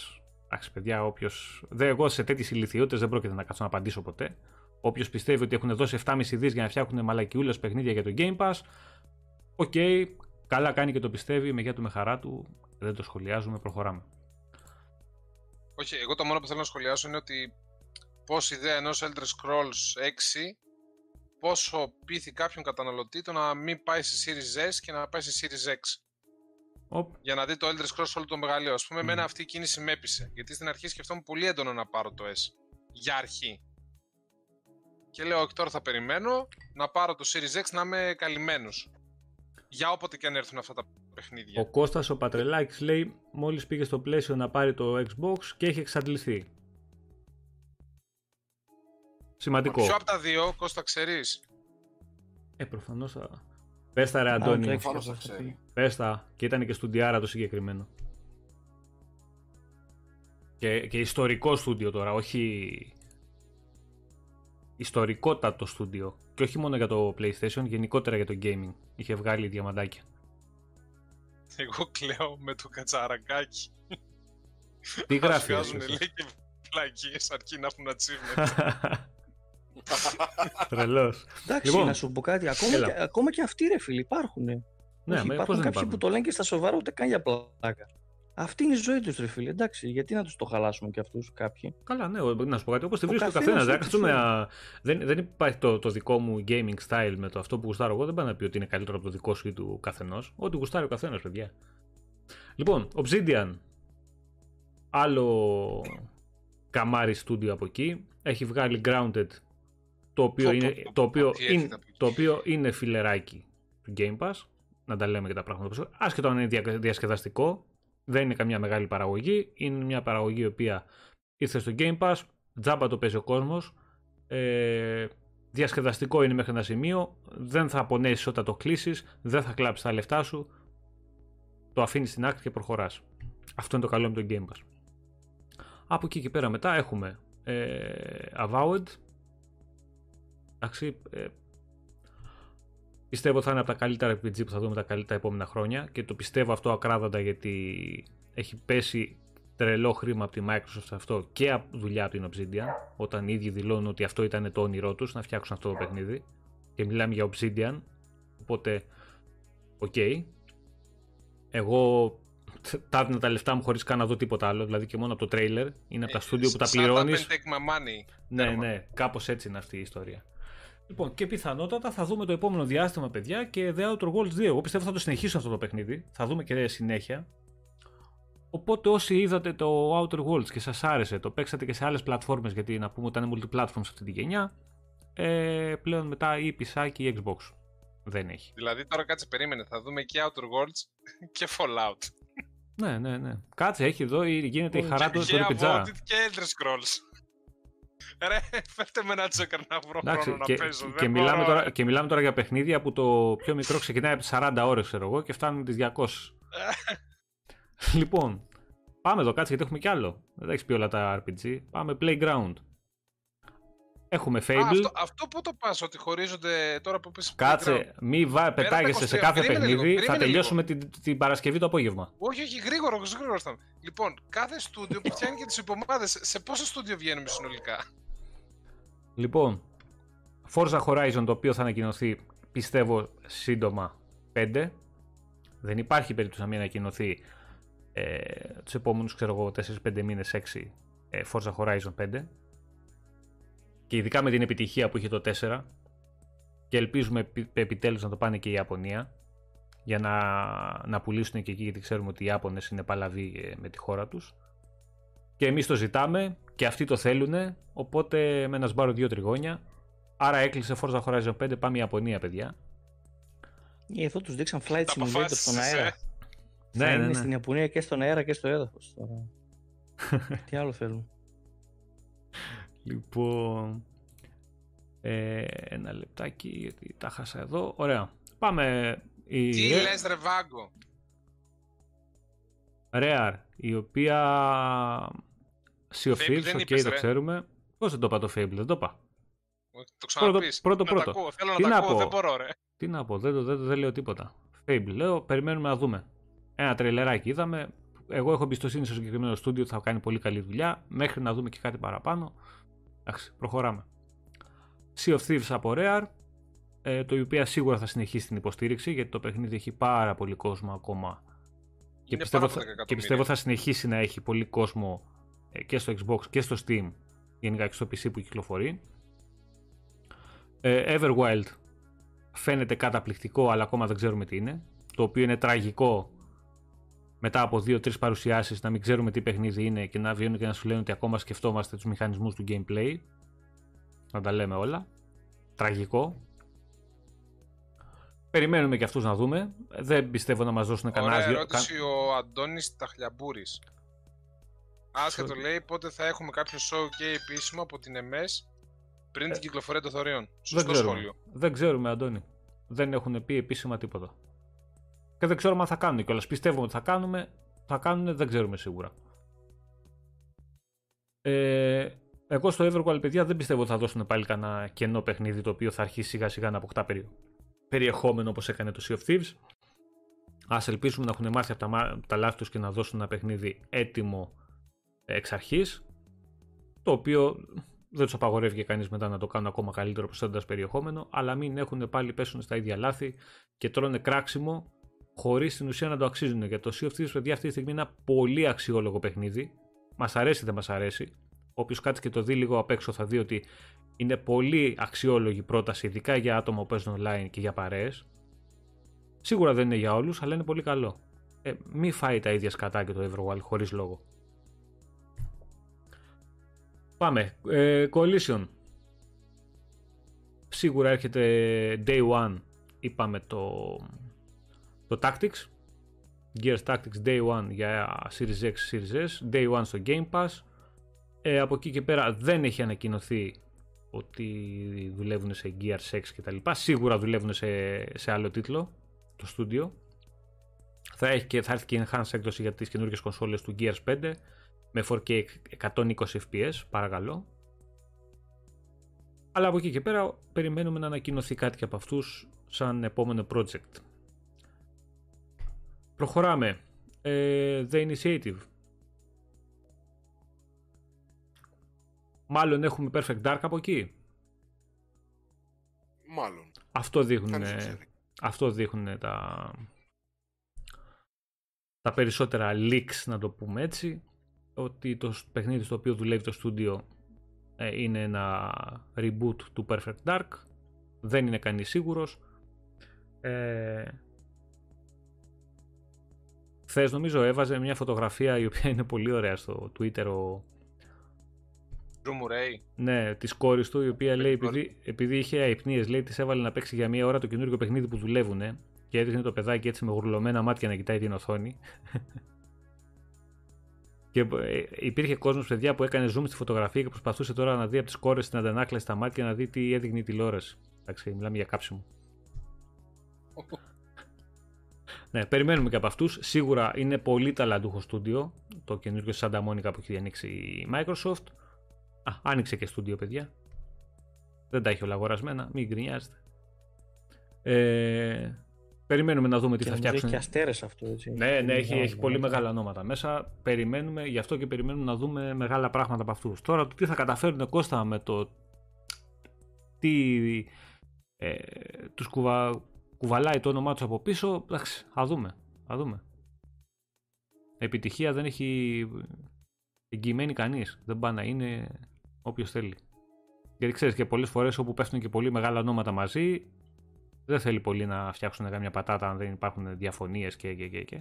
Εντάξει, παιδιά, όποιο. Εγώ σε τέτοιες ηλιθιότητες δεν πρόκειται να κάτσω να απαντήσω ποτέ. Όποιος πιστεύει ότι έχουν δώσει 7,5 δις για να φτιάχνουν μαλακιούλες παιχνίδια για το Game Pass. OK, okay, καλά κάνει και το πιστεύει, με γεια του με χαρά του. Δεν το σχολιάζουμε, προχωράμε. Όχι, εγώ το μόνο που θέλω να σχολιάσω είναι ότι πώς η ιδέα ενός Elder Scrolls 6 πόσο πείθει κάποιον καταναλωτή το να μην πάει σε Series S και να πάει σε Series X. Για να δει το Elder Scrolls όλο το μεγαλείο. Α πούμε, mm. εμένα αυτή η κίνηση με έπεισε. Γιατί στην αρχή σκεφτόμουν πολύ έντονο να πάρω το S. Για αρχή. Και λέω, όχι τώρα θα περιμένω να πάρω το Series X να είμαι καλυμμένος. Για όποτε και αν έρθουν αυτά τα παιχνίδια. Ο Κώστας ο Πατρελάκης λέει μόλις πήγε στο πλαίσιο να πάρει το Xbox και έχει εξαντληθεί. Σημαντικό. Ποιο από τα δύο, Κώστα, ξέρεις; Ε, προφανώς θα. Πες τα ρε Αντώνη. Πες τα. Και ήταν και στουντιάρα το συγκεκριμένο. Και, και ιστορικό στούντιο τώρα, όχι. Ιστορικότατο στούντιο. Και όχι μόνο για το PlayStation, γενικότερα για το gaming. Είχε βγάλει διαμαντάκια. Εγώ κλαίω με το κατσαρακάκι. Τι γράφει. Βγάζουν λέει και πλακίες αρκεί να έχουν achievement. Τρελός. Εντάξει, λοιπόν, να σου πω κάτι. Ακόμα, και, ακόμα και αυτοί ρε φίλοι υπάρχουν. Ναι, Όχι, υπάρχουν κάποιοι που το λένε και στα σοβαρά ούτε καν για πλάκα. Αυτή είναι η ζωή τους, ρε φίλε. Εντάξει, γιατί να τους το χαλάσουμε και αυτούς κάποιοι; Καλά, ναι, να σου πω κάτι. Όπως τη βρίσκει ο καθένας. Δεν, δεν υπάρχει το, το δικό μου gaming style με το αυτό που γουστάρω εγώ. Δεν πάει να πει ότι είναι καλύτερο από το δικό σου ή του καθενός. Ό,τι γουστάρει ο καθένας, παιδιά. Λοιπόν, Obsidian. Άλλο καμάρι studio από εκεί. Έχει βγάλει Grounded το οποίο, είναι, το, οποίο είναι, το οποίο είναι φιλεράκι του Game Pass, να τα λέμε και τα πράγματα άσχετο αν είναι διασκεδαστικό, δεν είναι καμιά μεγάλη παραγωγή, είναι μια παραγωγή η οποία ήρθε στο Game Pass, τζάμπα το παίζει ο κόσμος, ε, διασκεδαστικό είναι μέχρι ένα σημείο, δεν θα απονέσει όταν το κλείσεις, δεν θα κλάψεις τα λεφτά σου, το αφήνεις στην άκρη και προχωράς. Αυτό είναι το καλό με το Game Pass. Από εκεί και πέρα μετά έχουμε ε, Avowed, Εντάξει, ε, πιστεύω θα είναι από τα καλύτερα RPG που θα δούμε τα καλύτερα επόμενα χρόνια και το πιστεύω αυτό ακράδαντα γιατί έχει πέσει τρελό χρήμα από τη Microsoft αυτό και από δουλειά από την Obsidian όταν οι ίδιοι δηλώνουν ότι αυτό ήταν το όνειρό τους να φτιάξουν αυτό το παιχνίδι και μιλάμε για Obsidian οπότε OK. Okay. εγώ τα έδινα τα λεφτά μου χωρίς καν να δω τίποτα άλλο δηλαδή και μόνο από το τρέιλερ είναι από τα στούντιο ε, που τα πληρώνεις. Ναι ναι κάπως έτσι είναι αυτή η ιστορία Λοιπόν, και πιθανότατα θα δούμε το επόμενο διάστημα, παιδιά, και The Outer Worlds 2. Εγώ πιστεύω θα το συνεχίσουν αυτό το παιχνίδι. Θα δούμε και συνέχεια. Οπότε όσοι είδατε το Outer Worlds και σας άρεσε, το παίξατε και σε άλλες πλατφόρμες, γιατί να πούμε ότι ήταν multiplatform σε αυτή τη γενιά, ε, πλέον μετά ή πισάκι ή Xbox. Δεν έχει. Δηλαδή τώρα κάτσε περίμενε, θα δούμε και Outer Worlds και Fallout. ναι, ναι, ναι. Κάτσε, έχει εδώ, γίνεται η χαρά του στο Και Elder Scrolls. Ρε, φέρτε με ένα τσέκαρ να βρω Εντάξει, χρόνο και, να παίζω. Και, μιλάμε τώρα, και μιλάμε τώρα για παιχνίδια που το πιο μικρό ξεκινάει από 40 ώρες, ξέρω εγώ, και φτάνουν τις 200. λοιπόν, πάμε εδώ, κάτσε γιατί έχουμε κι άλλο. Δεν έχεις πει όλα τα RPG. Πάμε Playground. Έχουμε Fable. Α, αυτό, αυτό που το πας, ότι χωρίζονται τώρα που πεις Κάτσε, μη βα... πετάγεσαι σε κάθε παιχνίδι, θα τελειώσουμε την, την Παρασκευή το απόγευμα. Όχι, όχι, γρήγορο, γρήγορο. Λοιπόν, κάθε στούντιο που φτιάχνει και τις υπομάδες, σε πόσο στούντιο βγαίνουμε συνολικά; Λοιπόν, Forza Horizon το οποίο θα ανακοινωθεί πιστεύω σύντομα 5. Δεν υπάρχει περίπτωση να μην ανακοινωθεί ε, τους επόμενους ξέρω εγώ 4-5 μήνες 6 ε, Forza Horizon 5 και ειδικά με την επιτυχία που είχε το 4 και ελπίζουμε επι, επιτέλους να το πάνε και η Ιαπωνία για να, να πουλήσουν και εκεί γιατί ξέρουμε ότι οι Ιάπωνες είναι παλαβοί ε, με τη χώρα τους και εμείς το ζητάμε και αυτοί το θέλουν, οπότε με ένας σμπάρο δύο τριγώνια. Άρα έκλεισε Forza Horizon 5, πάμε η Ιαπωνία, παιδιά. Ε, εδώ τους δείξαν flight simulator στον αέρα. Ε. Ναι, ναι, ναι, στην Ιαπωνία και στον αέρα και στο έδαφος. Τώρα. Τι άλλο θέλουν. Λοιπόν, ε, ένα λεπτάκι γιατί τα χάσα εδώ. Ωραία. Πάμε. Η... Τι λες ρε Βάγγο; Rare, η οποία Sea of Thieves, οκ, το ξέρουμε. Πώς δεν το είπα το Fable, δεν το είπα. Το ξαναπείς. Πρώτο, πρώτο. πρώτο. Θέλω να Τι να πω, δεν μπορώ, ρε. Τι να πω, δεν, δεν, δεν λέω τίποτα. Fable λέω, περιμένουμε να δούμε. Ένα τρελεράκι είδαμε. Εγώ έχω εμπιστοσύνη στο συγκεκριμένο στούντιο ότι θα κάνει πολύ καλή δουλειά. Μέχρι να δούμε και κάτι παραπάνω. Εντάξει, προχωράμε. Sea of Thieves από Rare, ε, το οποίο σίγουρα θα συνεχίσει την υποστήριξη γιατί το παιχνίδι έχει πάρα πολύ κόσμο ακόμα. Και πιστεύω, θα, και πιστεύω θα συνεχίσει να έχει πολύ κόσμο ε, και στο Xbox και στο Steam, γενικά και στο PC που κυκλοφορεί. Ε, Everwild φαίνεται καταπληκτικό, αλλά ακόμα δεν ξέρουμε τι είναι. Το οποίο είναι τραγικό μετά από δύο-τρεις παρουσιάσεις να μην ξέρουμε τι παιχνίδι είναι και να βγαίνουν και να σου λένε ότι ακόμα σκεφτόμαστε τους μηχανισμούς του gameplay. Να τα λέμε όλα. Τραγικό. Περιμένουμε και αυτούς να δούμε. Δεν πιστεύω να μας δώσουν κανένα. Ωραία ερώτηση ο Αντώνης Ταχλιαμπούρης. Άσχετο λέει πότε θα έχουμε κάποιο show και επίσημο από την ΕΜΕΣ πριν την ε, κυκλοφορία των θωρίων. Σωστό δεν σχόλιο. Δεν ξέρουμε, Αντώνη. Δεν έχουν πει επίσημα τίποτα. Και δεν ξέρουμε αν θα κάνουν κιόλας. Πιστεύουμε ότι θα κάνουμε. Θα κάνουν, δεν ξέρουμε σίγουρα. Ε, εγώ στο Everqual, παιδιά, δεν πιστεύω ότι θα δώσουν πάλι κανένα κενό παιχνίδι το οποίο θα αρχίσει σιγά σιγά να αποκτά περιεχόμενο όπως έκανε το Sea of Thieves. Α ελπίσουμε να έχουν μάθει από τα, τα λάθη τους και να δώσουν ένα παιχνίδι έτοιμο εξ αρχής. Το οποίο δεν τους απαγορεύει και κανείς μετά να το κάνουν ακόμα καλύτερο προσθέτοντας περιεχόμενο, αλλά μην έχουν πάλι πέσουν στα ίδια λάθη και τρώνε κράξιμο χωρίς στην ουσία να το αξίζουν. Γιατί το Sea of Thieves, παιδιά, αυτή τη στιγμή είναι ένα πολύ αξιόλογο παιχνίδι. Μας αρέσει, δεν μας αρέσει. Όποιος κάτσει και το δει λίγο απ' έξω θα δει ότι είναι πολύ αξιόλογη πρόταση, ειδικά για άτομα που παίζουν online και για παρέες. Σίγουρα δεν είναι για όλους, αλλά είναι πολύ καλό. Ε, μη φάει τα ίδια σκατά και το Everwild χωρίς λόγο. Πάμε. Ε, Coalition. Σίγουρα έρχεται Day One. Είπαμε το, το Tactics. Gears Tactics Day One για Series X, Series S. Day One στο Game Pass. Ε, από εκεί και πέρα δεν έχει ανακοινωθεί ότι δουλεύουν σε Gears 6 κτλ. Σίγουρα δουλεύουν σε, σε άλλο τίτλο το στούντιο. Θα, έχει και, θα έρθει και enhanced έκδοση για τις καινούργιες κονσόλες του Gears 5 με 4K 120 fps παρακαλώ. Αλλά από εκεί και πέρα περιμένουμε να ανακοινωθεί κάτι και από αυτούς σαν επόμενο project. Προχωράμε. Ε, The Initiative. Μάλλον έχουμε Perfect Dark από εκεί; Μάλλον. Αυτό δείχνουν, αυτό δείχνουν τα, τα περισσότερα leaks να το πούμε έτσι ότι το παιχνίδι στο οποίο δουλεύει το στούντιο ε, είναι ένα reboot του Perfect Dark. Δεν είναι κανείς σίγουρος. Ε, Χθες νομίζω έβαζε μια φωτογραφία η οποία είναι πολύ ωραία στο Twitter ο Ναι, της κόρης του, η οποία λέει επειδή, επειδή είχε αϊπνίες, λέει της έβαλε να παίξει για μία ώρα το καινούργιο παιχνίδι που δουλεύουν και έδειχνε το παιδάκι έτσι με γουρλωμένα μάτια να κοιτάει την οθόνη. Και ε, υπήρχε κόσμος, παιδιά, που έκανε zoom στη φωτογραφία και προσπαθούσε τώρα να δει από τις κόρες την αντανάκλαση στα μάτια να δει τι έδειχνε η τηλεόραση. Εντάξει, μιλάμε για κάψιμο. ναι, περιμένουμε και από αυτούς. Σίγουρα είναι πολύ ταλαντούχο στούντιο. Το καινούργιο Santa Monica που έχει ανοίξει η Microsoft. Α, άνοιξε και στούντιο, παιδιά. Δεν τα έχει όλα αγορασμένα, μην γκρινιάζετε. Ε, Περιμένουμε να δούμε τι θα φτιάξουν. Έχει και αστέρες αυτό, έτσι. Ναι, ναι, έχει, έχει πολύ μεγάλα ονόματα μέσα. Περιμένουμε, γι' αυτό και περιμένουμε να δούμε μεγάλα πράγματα από αυτούς. Τώρα το τι θα καταφέρουν Κώστα με το. Τι. Ε, τους κουβα, κουβαλάει το όνομά τους από πίσω. Εντάξει, θα δούμε. Θα δούμε. Επιτυχία δεν έχει εγγυημένη κανείς. Δεν πάει να είναι όποιος θέλει. Γιατί ξέρεις και πολλές φορές όπου πέφτουν και πολύ μεγάλα ονόματα μαζί, δεν θέλει πολύ να φτιάξουν καμιά πατάτα αν δεν υπάρχουν διαφωνίες και και και και.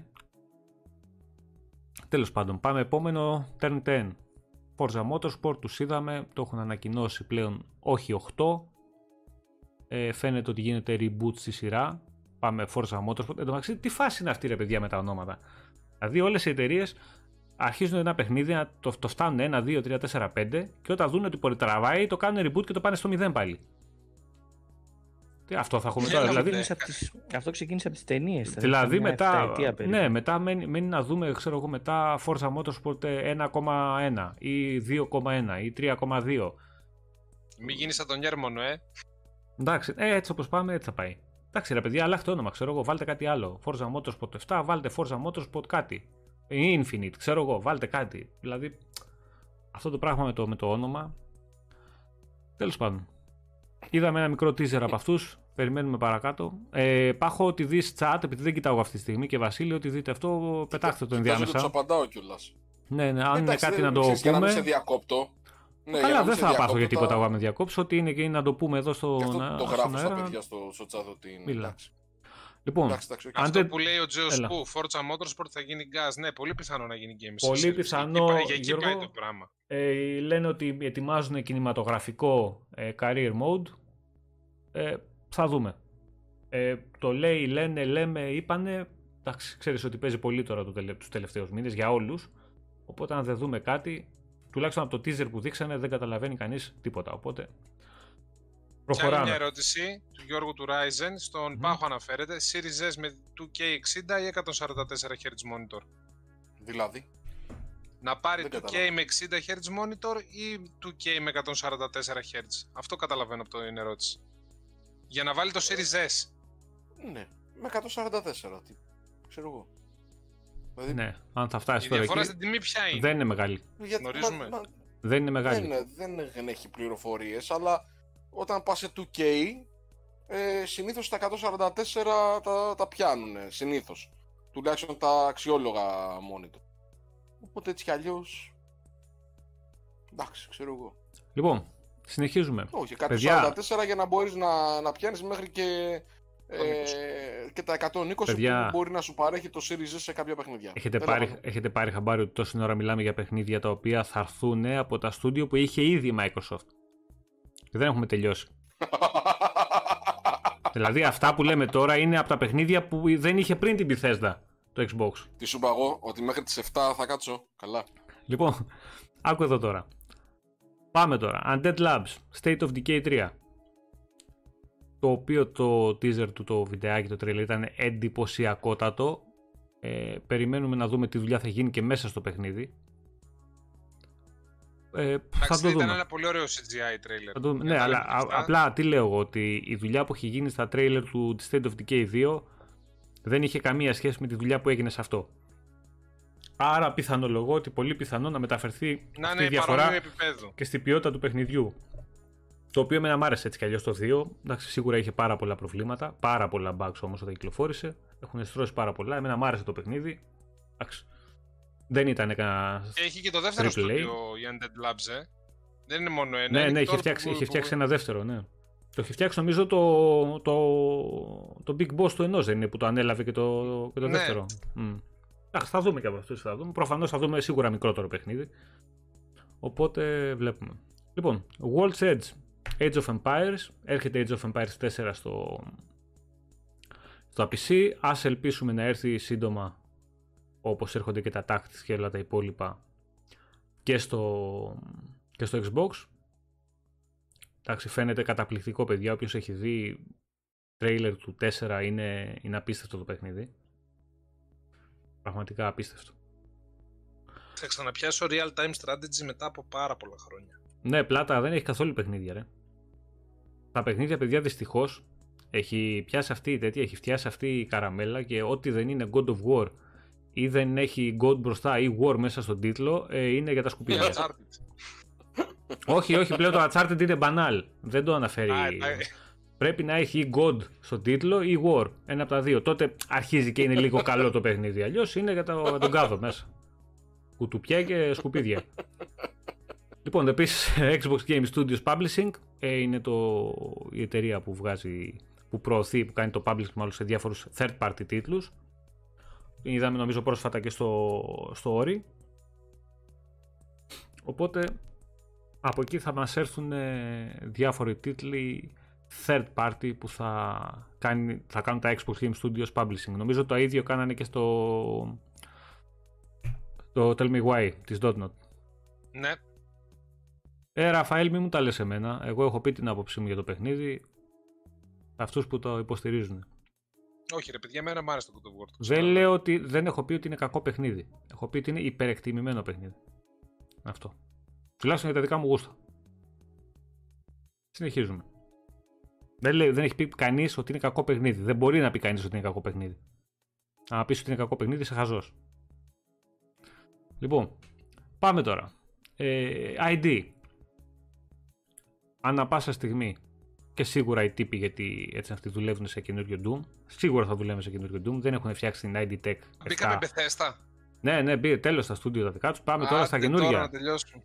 Τέλος πάντων, πάμε επόμενο Turn 10. Forza Motorsport, τους είδαμε, το έχουν ανακοινώσει πλέον όχι 8. Ε, φαίνεται ότι γίνεται reboot στη σειρά. Πάμε Forza Motorsport. Εν τω μεταξύ, τι φάση είναι αυτή ρε παιδιά με τα ονόματα; Δηλαδή όλες οι εταιρείες αρχίζουν ένα παιχνίδι, το, το φτάνουν 1, 2, 3, 4, 5 και όταν δουν ότι πολυτραβάει το κάνουν reboot και το πάνε στο 0 πάλι. Τι, αυτό θα έχουμε τώρα. Δηλαδή, τις, αυτό ξεκίνησε από τις ταινίες. Δηλαδή μετά, ναι, μετά μένει, μένει, να δούμε, ξέρω εγώ, μετά Forza Motorsport 1,1 ή 2,1 ή 3,2. Μην γίνεις σαν τον Γέρμονο, ε. Εντάξει, ε, έτσι όπως πάμε, έτσι θα πάει. Εντάξει ρε παιδιά, αλλάχτε όνομα, ξέρω εγώ, βάλτε κάτι άλλο. Forza Motorsport 7, βάλτε Forza Motorsport κάτι. Infinite, ξέρω εγώ, βάλτε κάτι. Δηλαδή, αυτό το πράγμα με το, με το όνομα. Τέλος πάντων. Είδαμε ένα μικρό teaser από αυτούς. Περιμένουμε παρακάτω. Ε, πάχω ότι δεις chat, επειδή δεν κοιτάω αυτή τη στιγμή και Βασίλειο, ότι δείτε αυτό, πετάξτε το ενδιάμεσα. Δεν απαντάω κιόλας. Ναι, ναι, αν είναι κάτι να το πούμε. Για να μην σε διακόπτω. Ναι, Καλά, δεν θα πάθω για τίποτα εγώ με διακόψω. Ό,τι είναι και είναι να το πούμε εδώ στο. Και αυτό το γράφω στα παιδιά στο, στο chat ότι είναι. Μιλά. Λοιπόν, εντάξει, εντάξει, αυτό που λέει ο Τζέος Σπού, Forza Motorsport θα γίνει gas. Ναι, πολύ πιθανό να γίνει Games Πολύ πιθανό. Για εκεί πάει το πράγμα. Ε, λένε ότι ετοιμάζουν κινηματογραφικό ε, career mode. Ε, θα δούμε. Ε, το λέει, λένε, λέμε, είπανε. Εντάξει, ξέρεις ότι παίζει πολύ τώρα το τελε, τους τελευταίους μήνες για όλους. Οπότε αν δεν δούμε κάτι, τουλάχιστον από το teaser που δείξανε δεν καταλαβαίνει κανείς τίποτα. Οπότε προχωράμε. Και μια ερώτηση του Γιώργου του Ryzen. Στον mm. Πάχο αναφέρεται Series S με 2K60 ή 144 Hz monitor; Δηλαδή. Να πάρει 2K με 60 Hz monitor ή 2K με 144 Hz; Αυτό καταλαβαίνω από την ερώτηση. Για να βάλει το Series S. Ναι, με 144. Τι, ξέρω εγώ. Δηλαδή... Ναι, αν θα φτάσει τώρα εκεί. Η διαφορά στην τιμή ποια είναι. Δεν είναι; μεγάλη. Γιατί, Γνωρίζουμε. Μα, δεν είναι μεγάλη. Δεν, δεν έχει πληροφορίες, αλλά όταν πας σε 2K, ε, συνήθως τα 144 τα, τα πιάνουν, συνήθως. Τουλάχιστον τα αξιόλογα monitor. Οπότε έτσι κι αλλιώς... Εντάξει, ξέρω εγώ. Λοιπόν, συνεχίζουμε. Όχι, 144 για να μπορείς να, να πιάνεις μέχρι και ε, και τα 120 Παιδιά, που μπορεί να σου παρέχει το Series σε κάποια παιχνίδια. Έχετε πάρει, έχετε πάρει χαμπάρι ότι τόση ώρα μιλάμε για παιχνίδια τα οποία θα έρθουν από τα στούντιο που είχε ήδη η Microsoft. Και δεν έχουμε τελειώσει. δηλαδή αυτά που λέμε τώρα είναι από τα παιχνίδια που δεν είχε πριν την Bethesda το Xbox. Τι σου είπα εγώ, ότι μέχρι τις 7 θα κάτσω. Καλά. Λοιπόν, άκου εδώ τώρα. Πάμε τώρα. Undead Labs, State of Decay 3 το οποίο το teaser του, το βιντεάκι, το trailer ήταν εντυπωσιακότατο. Ε, περιμένουμε να δούμε τι δουλειά θα γίνει και μέσα στο παιχνίδι. Ε, θα το δούμε. Ήταν ένα πολύ ωραίο CGI trailer. ναι, αλλά απλά τι λέω εγώ, ότι η δουλειά που έχει γίνει στα trailer του State of Decay 2 δεν είχε καμία σχέση με τη δουλειά που έγινε σε αυτό. Άρα πιθανολογώ ότι πολύ πιθανό να μεταφερθεί να αυτή η διαφορά και στην ποιότητα του παιχνιδιού. Το οποίο με άρεσε έτσι κι αλλιώς το 2. Εντάξει, σίγουρα είχε πάρα πολλά προβλήματα. Πάρα πολλά bugs όμως όταν κυκλοφόρησε. Έχουν στρώσει πάρα πολλά. Εμένα μου άρεσε το παιχνίδι. Εντάξει. Δεν ήταν κανένα. Και έχει και το δεύτερο στο η Undead Labs, ε. Δεν είναι μόνο ένα. Ναι, ναι, είχε φτιάξει, είχε φτιάξει ένα δεύτερο, ναι. Το έχει φτιάξει νομίζω το, το, το Big Boss του ενός δεν είναι που το ανέλαβε και το, και το ναι. δεύτερο. Mm. Εντάξει, θα δούμε και από αυτούς. Θα δούμε. Προφανώς θα δούμε σίγουρα μικρότερο παιχνίδι. Οπότε βλέπουμε. Λοιπόν, World's Edge Age of Empires, έρχεται Age of Empires 4 στο, στο PC, ας ελπίσουμε να έρθει σύντομα όπως έρχονται και τα Tactics και όλα τα υπόλοιπα και στο, και στο Xbox. Εντάξει, φαίνεται καταπληκτικό παιδιά, όποιος έχει δει τρέιλερ του 4 είναι, είναι απίστευτο το παιχνίδι. Πραγματικά απίστευτο. Θα ξαναπιάσω real time strategy μετά από πάρα πολλά χρόνια. Ναι, πλάτα δεν έχει καθόλου παιχνίδια, ρε τα παιχνίδια, παιδιά, δυστυχώς έχει πιάσει αυτή η τέτοια, έχει φτιάσει αυτή η καραμέλα και ό,τι δεν είναι God of War ή δεν έχει God μπροστά ή War μέσα στον τίτλο ε, είναι για τα σκουπίδια. όχι, όχι, πλέον το Uncharted είναι banal. Δεν το αναφέρει. Πρέπει να έχει ή God στον τίτλο ή War. Ένα από τα δύο. Τότε αρχίζει και είναι λίγο καλό το παιχνίδι. Αλλιώς είναι για, το, τον κάδο μέσα. Κουτουπιά και σκουπίδια. Λοιπόν, επίση Xbox Game Studios Publishing ε, είναι το, η εταιρεία που βγάζει, που προωθεί, που κάνει το publishing μάλλον σε διάφορους third party τίτλους. Είδαμε νομίζω πρόσφατα και στο, στο Ori. Οπότε από εκεί θα μας έρθουν ε, διάφοροι τίτλοι third party που θα, κάνει, θα κάνουν τα Xbox Game Studios Publishing. Νομίζω το ίδιο κάνανε και στο το Tell Me Why της Dotnod. Ναι, ε, Ραφαήλ, μην μου τα λες εμένα. Εγώ έχω πει την άποψή μου για το παιχνίδι. Αυτούς που το υποστηρίζουν. Όχι, ρε παιδιά, εμένα μου άρεσε το God of War. Δεν λέω ότι δεν έχω πει ότι είναι κακό παιχνίδι. Έχω πει ότι είναι υπερεκτιμημένο παιχνίδι. Αυτό. Τουλάχιστον για τα δικά μου γούστα. Συνεχίζουμε. Δεν, λέει, δεν έχει πει κανείς ότι είναι κακό παιχνίδι. Δεν μπορεί να πει κανείς ότι είναι κακό παιχνίδι. Αν πεις ότι είναι κακό παιχνίδι, είσαι χαζός. Λοιπόν, πάμε τώρα. Ε, ID. Ανά πάσα στιγμή και σίγουρα οι τύποι γιατί έτσι αυτοί δουλεύουν σε καινούριο Doom. Σίγουρα θα δουλεύουν σε καινούριο Doom. Δεν έχουν φτιάξει την ID Tech. Μπήκαμε Bethesda. Ναι, ναι, μπήκε τέλος στα στούντιο τα δικά τους. Πάμε τώρα στα καινούργια. Τώρα να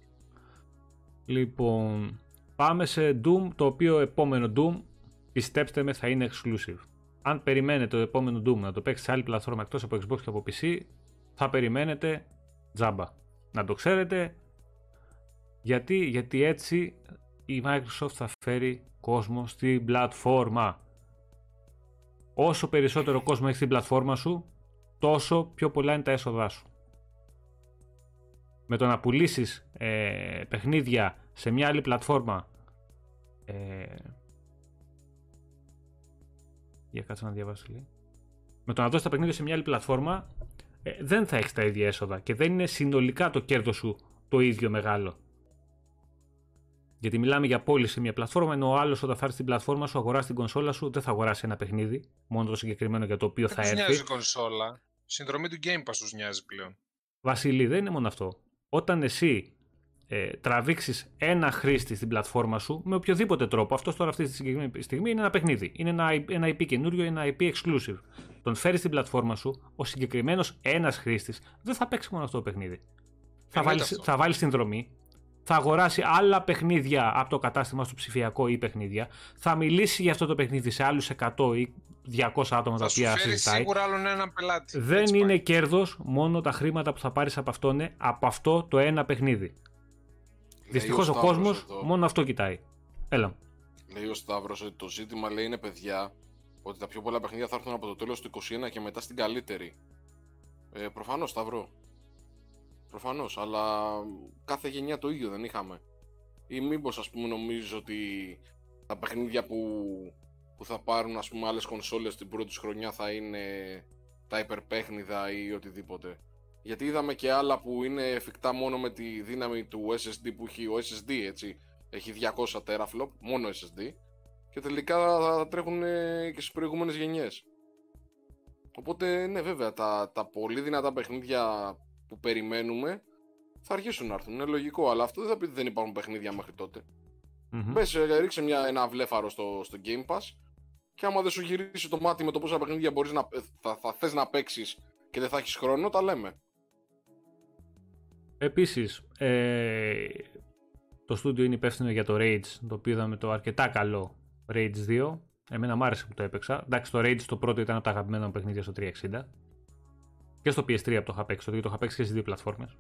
Λοιπόν, πάμε σε Doom, το οποίο επόμενο Doom, πιστέψτε με, θα είναι exclusive. Αν περιμένετε το επόμενο Doom να το παίξει σε άλλη πλατφόρμα εκτός από Xbox και από PC, θα περιμένετε τζάμπα. Να το ξέρετε, γιατί, γιατί έτσι η Microsoft θα φέρει κόσμο στην πλατφόρμα. Όσο περισσότερο κόσμο έχει στην πλατφόρμα σου, τόσο πιο πολλά είναι τα έσοδά σου. Με το να πουλήσεις ε, παιχνίδια σε μια άλλη πλατφόρμα ε, για κάτσε να διαβάσω λίγο. Με το να δώσεις τα παιχνίδια σε μια άλλη πλατφόρμα ε, δεν θα έχεις τα ίδια έσοδα και δεν είναι συνολικά το κέρδος σου το ίδιο μεγάλο. Γιατί μιλάμε για πώληση σε μια πλατφόρμα, ενώ ο άλλος όταν θα έρθει στην πλατφόρμα σου, αγοράσει την κονσόλα σου, δεν θα αγοράσει ένα παιχνίδι, μόνο το συγκεκριμένο για το οποίο θα έρθει. Δεν νοιάζει η κονσόλα. Συνδρομή του Game Pass τους νοιάζει πλέον. Βασίλη, δεν είναι μόνο αυτό. Όταν εσύ ε, τραβήξεις ένα χρήστη στην πλατφόρμα σου με οποιοδήποτε τρόπο, αυτός τώρα αυτή τη συγκεκριμένη στιγμή είναι ένα παιχνίδι. Είναι ένα, ένα IP καινούριο, ένα IP exclusive. Τον φέρει στην πλατφόρμα σου, ο συγκεκριμένος ένας χρήστης δεν θα παίξει μόνο αυτό το παιχνίδι. Θα βάλει, θα βάλεις συνδρομή, θα αγοράσει άλλα παιχνίδια από το κατάστημα στο ψηφιακό ή παιχνίδια, θα μιλήσει για αυτό το παιχνίδι σε άλλους 100 ή 200 άτομα τα οποία συζητάει. σίγουρα άλλον έναν πελάτη. Δεν είναι κέρδος μόνο τα χρήματα που θα πάρεις από αυτό, είναι από αυτό το ένα παιχνίδι. Δυστυχώς ο κόσμος μόνο αυτό κοιτάει. Έλα. Λέει ο Σταύρος ότι το ζήτημα λέει είναι παιδιά ότι τα πιο πολλά παιχνίδια θα έρθουν από το τέλος του 21 και μετά στην καλύτερη. Ε, Προφανώς Σταύρο. Προφανώς, αλλά κάθε γενιά το ίδιο δεν είχαμε. Ή μήπως ας πούμε νομίζω ότι τα παιχνίδια που, που θα πάρουν ας πούμε άλλες κονσόλες την πρώτη χρονιά θα είναι τα υπερπέχνιδα ή οτιδήποτε. Γιατί είδαμε και άλλα που είναι εφικτά μόνο με τη δύναμη του SSD που έχει ο SSD έτσι. Έχει 200 teraflop, μόνο SSD. Και τελικά θα τρέχουν και στις προηγούμενες γενιές. Οπότε ναι βέβαια τα, τα πολύ δυνατά παιχνίδια που περιμένουμε θα αρχίσουν να έρθουν. Είναι λογικό, αλλά αυτό δεν θα πει ότι δεν υπάρχουν παιχνίδια μέχρι τότε. Mm-hmm. Πες, ε, ρίξε μια, ένα βλέφαρο στο, στο Game Pass και άμα δεν σου γυρίσει το μάτι με το πόσα παιχνίδια μπορείς να, ε, θα, θα θες να παίξεις και δεν θα έχεις χρόνο, τα λέμε. Επίσης, ε, το στούντιο είναι υπεύθυνο για το Rage, το οποίο είδαμε το αρκετά καλό Rage 2. Εμένα μου άρεσε που το έπαιξα. Εντάξει, το Rage το πρώτο ήταν από τα αγαπημένα μου παιχνίδια στο 360. Και στο PS3 από το είχα παίξει, το είχα παίξει και στις δύο πλατφόρμες.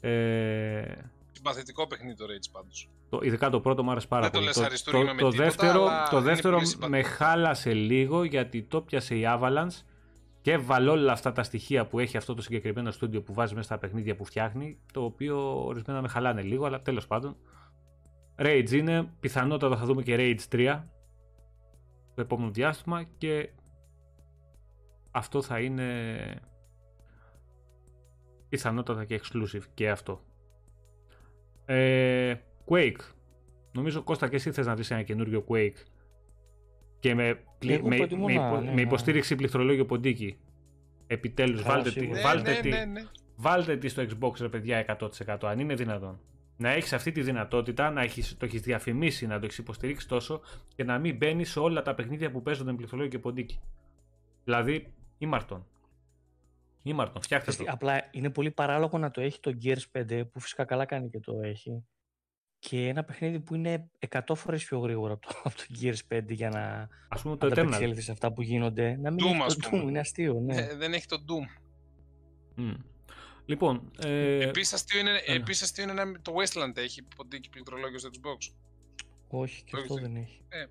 Ε... Συμπαθητικό παιχνίδι το Rage πάντως. Το, ειδικά το πρώτο μου άρεσε πάρα πολύ. Το, το, το, με το δεύτερο, το δεύτερο με χάλασε λίγο γιατί το πιάσε η Avalanche και βάλω όλα αυτά τα στοιχεία που έχει αυτό το συγκεκριμένο στούντιο που βάζει μέσα στα παιχνίδια που φτιάχνει, το οποίο ορισμένα με χαλάνε λίγο, αλλά τέλος πάντων. Rage είναι, πιθανότατα θα δούμε και Rage 3 το επόμενο διάστημα και αυτό θα είναι πιθανότατα και exclusive και αυτό. Ε, Quake. Νομίζω Κώστα και εσύ θες να δεις ένα καινούριο Quake και με, με, με, με, ναι, ναι. υποστήριξη πληκτρολόγιο ποντίκι. Επιτέλους βάλτε, τη, ναι, βάλτε, ναι, τη, ναι, ναι. βάλτε τη στο Xbox ρε παιδιά 100% αν είναι δυνατόν. Να έχεις αυτή τη δυνατότητα, να έχεις, το έχεις διαφημίσει, να το έχεις υποστηρίξει τόσο και να μην μπαίνεις σε όλα τα παιχνίδια που παίζονται με πληκτρολόγιο και ποντίκι. Δηλαδή, ήμαρτον. Ήμαρτον, φτιάχτε το. Απλά είναι πολύ παράλογο να το έχει το Gears 5 που φυσικά καλά κάνει και το έχει και ένα παιχνίδι που είναι 100 φορές πιο γρήγορο από το, από το Gears 5 για να ας πούμε το Eternal. σε αυτά που γίνονται. Να μην Doom, έχει το Doom, είναι αστείο. Ναι. Ε, δεν έχει το Doom. Mm. Λοιπόν, ε... Επίσης αστείο είναι, επίσης αστείο είναι το Westland έχει ποντίκι πληκτρολόγιο στο Xbox. Όχι, και αυτό δεν έχει. Ε.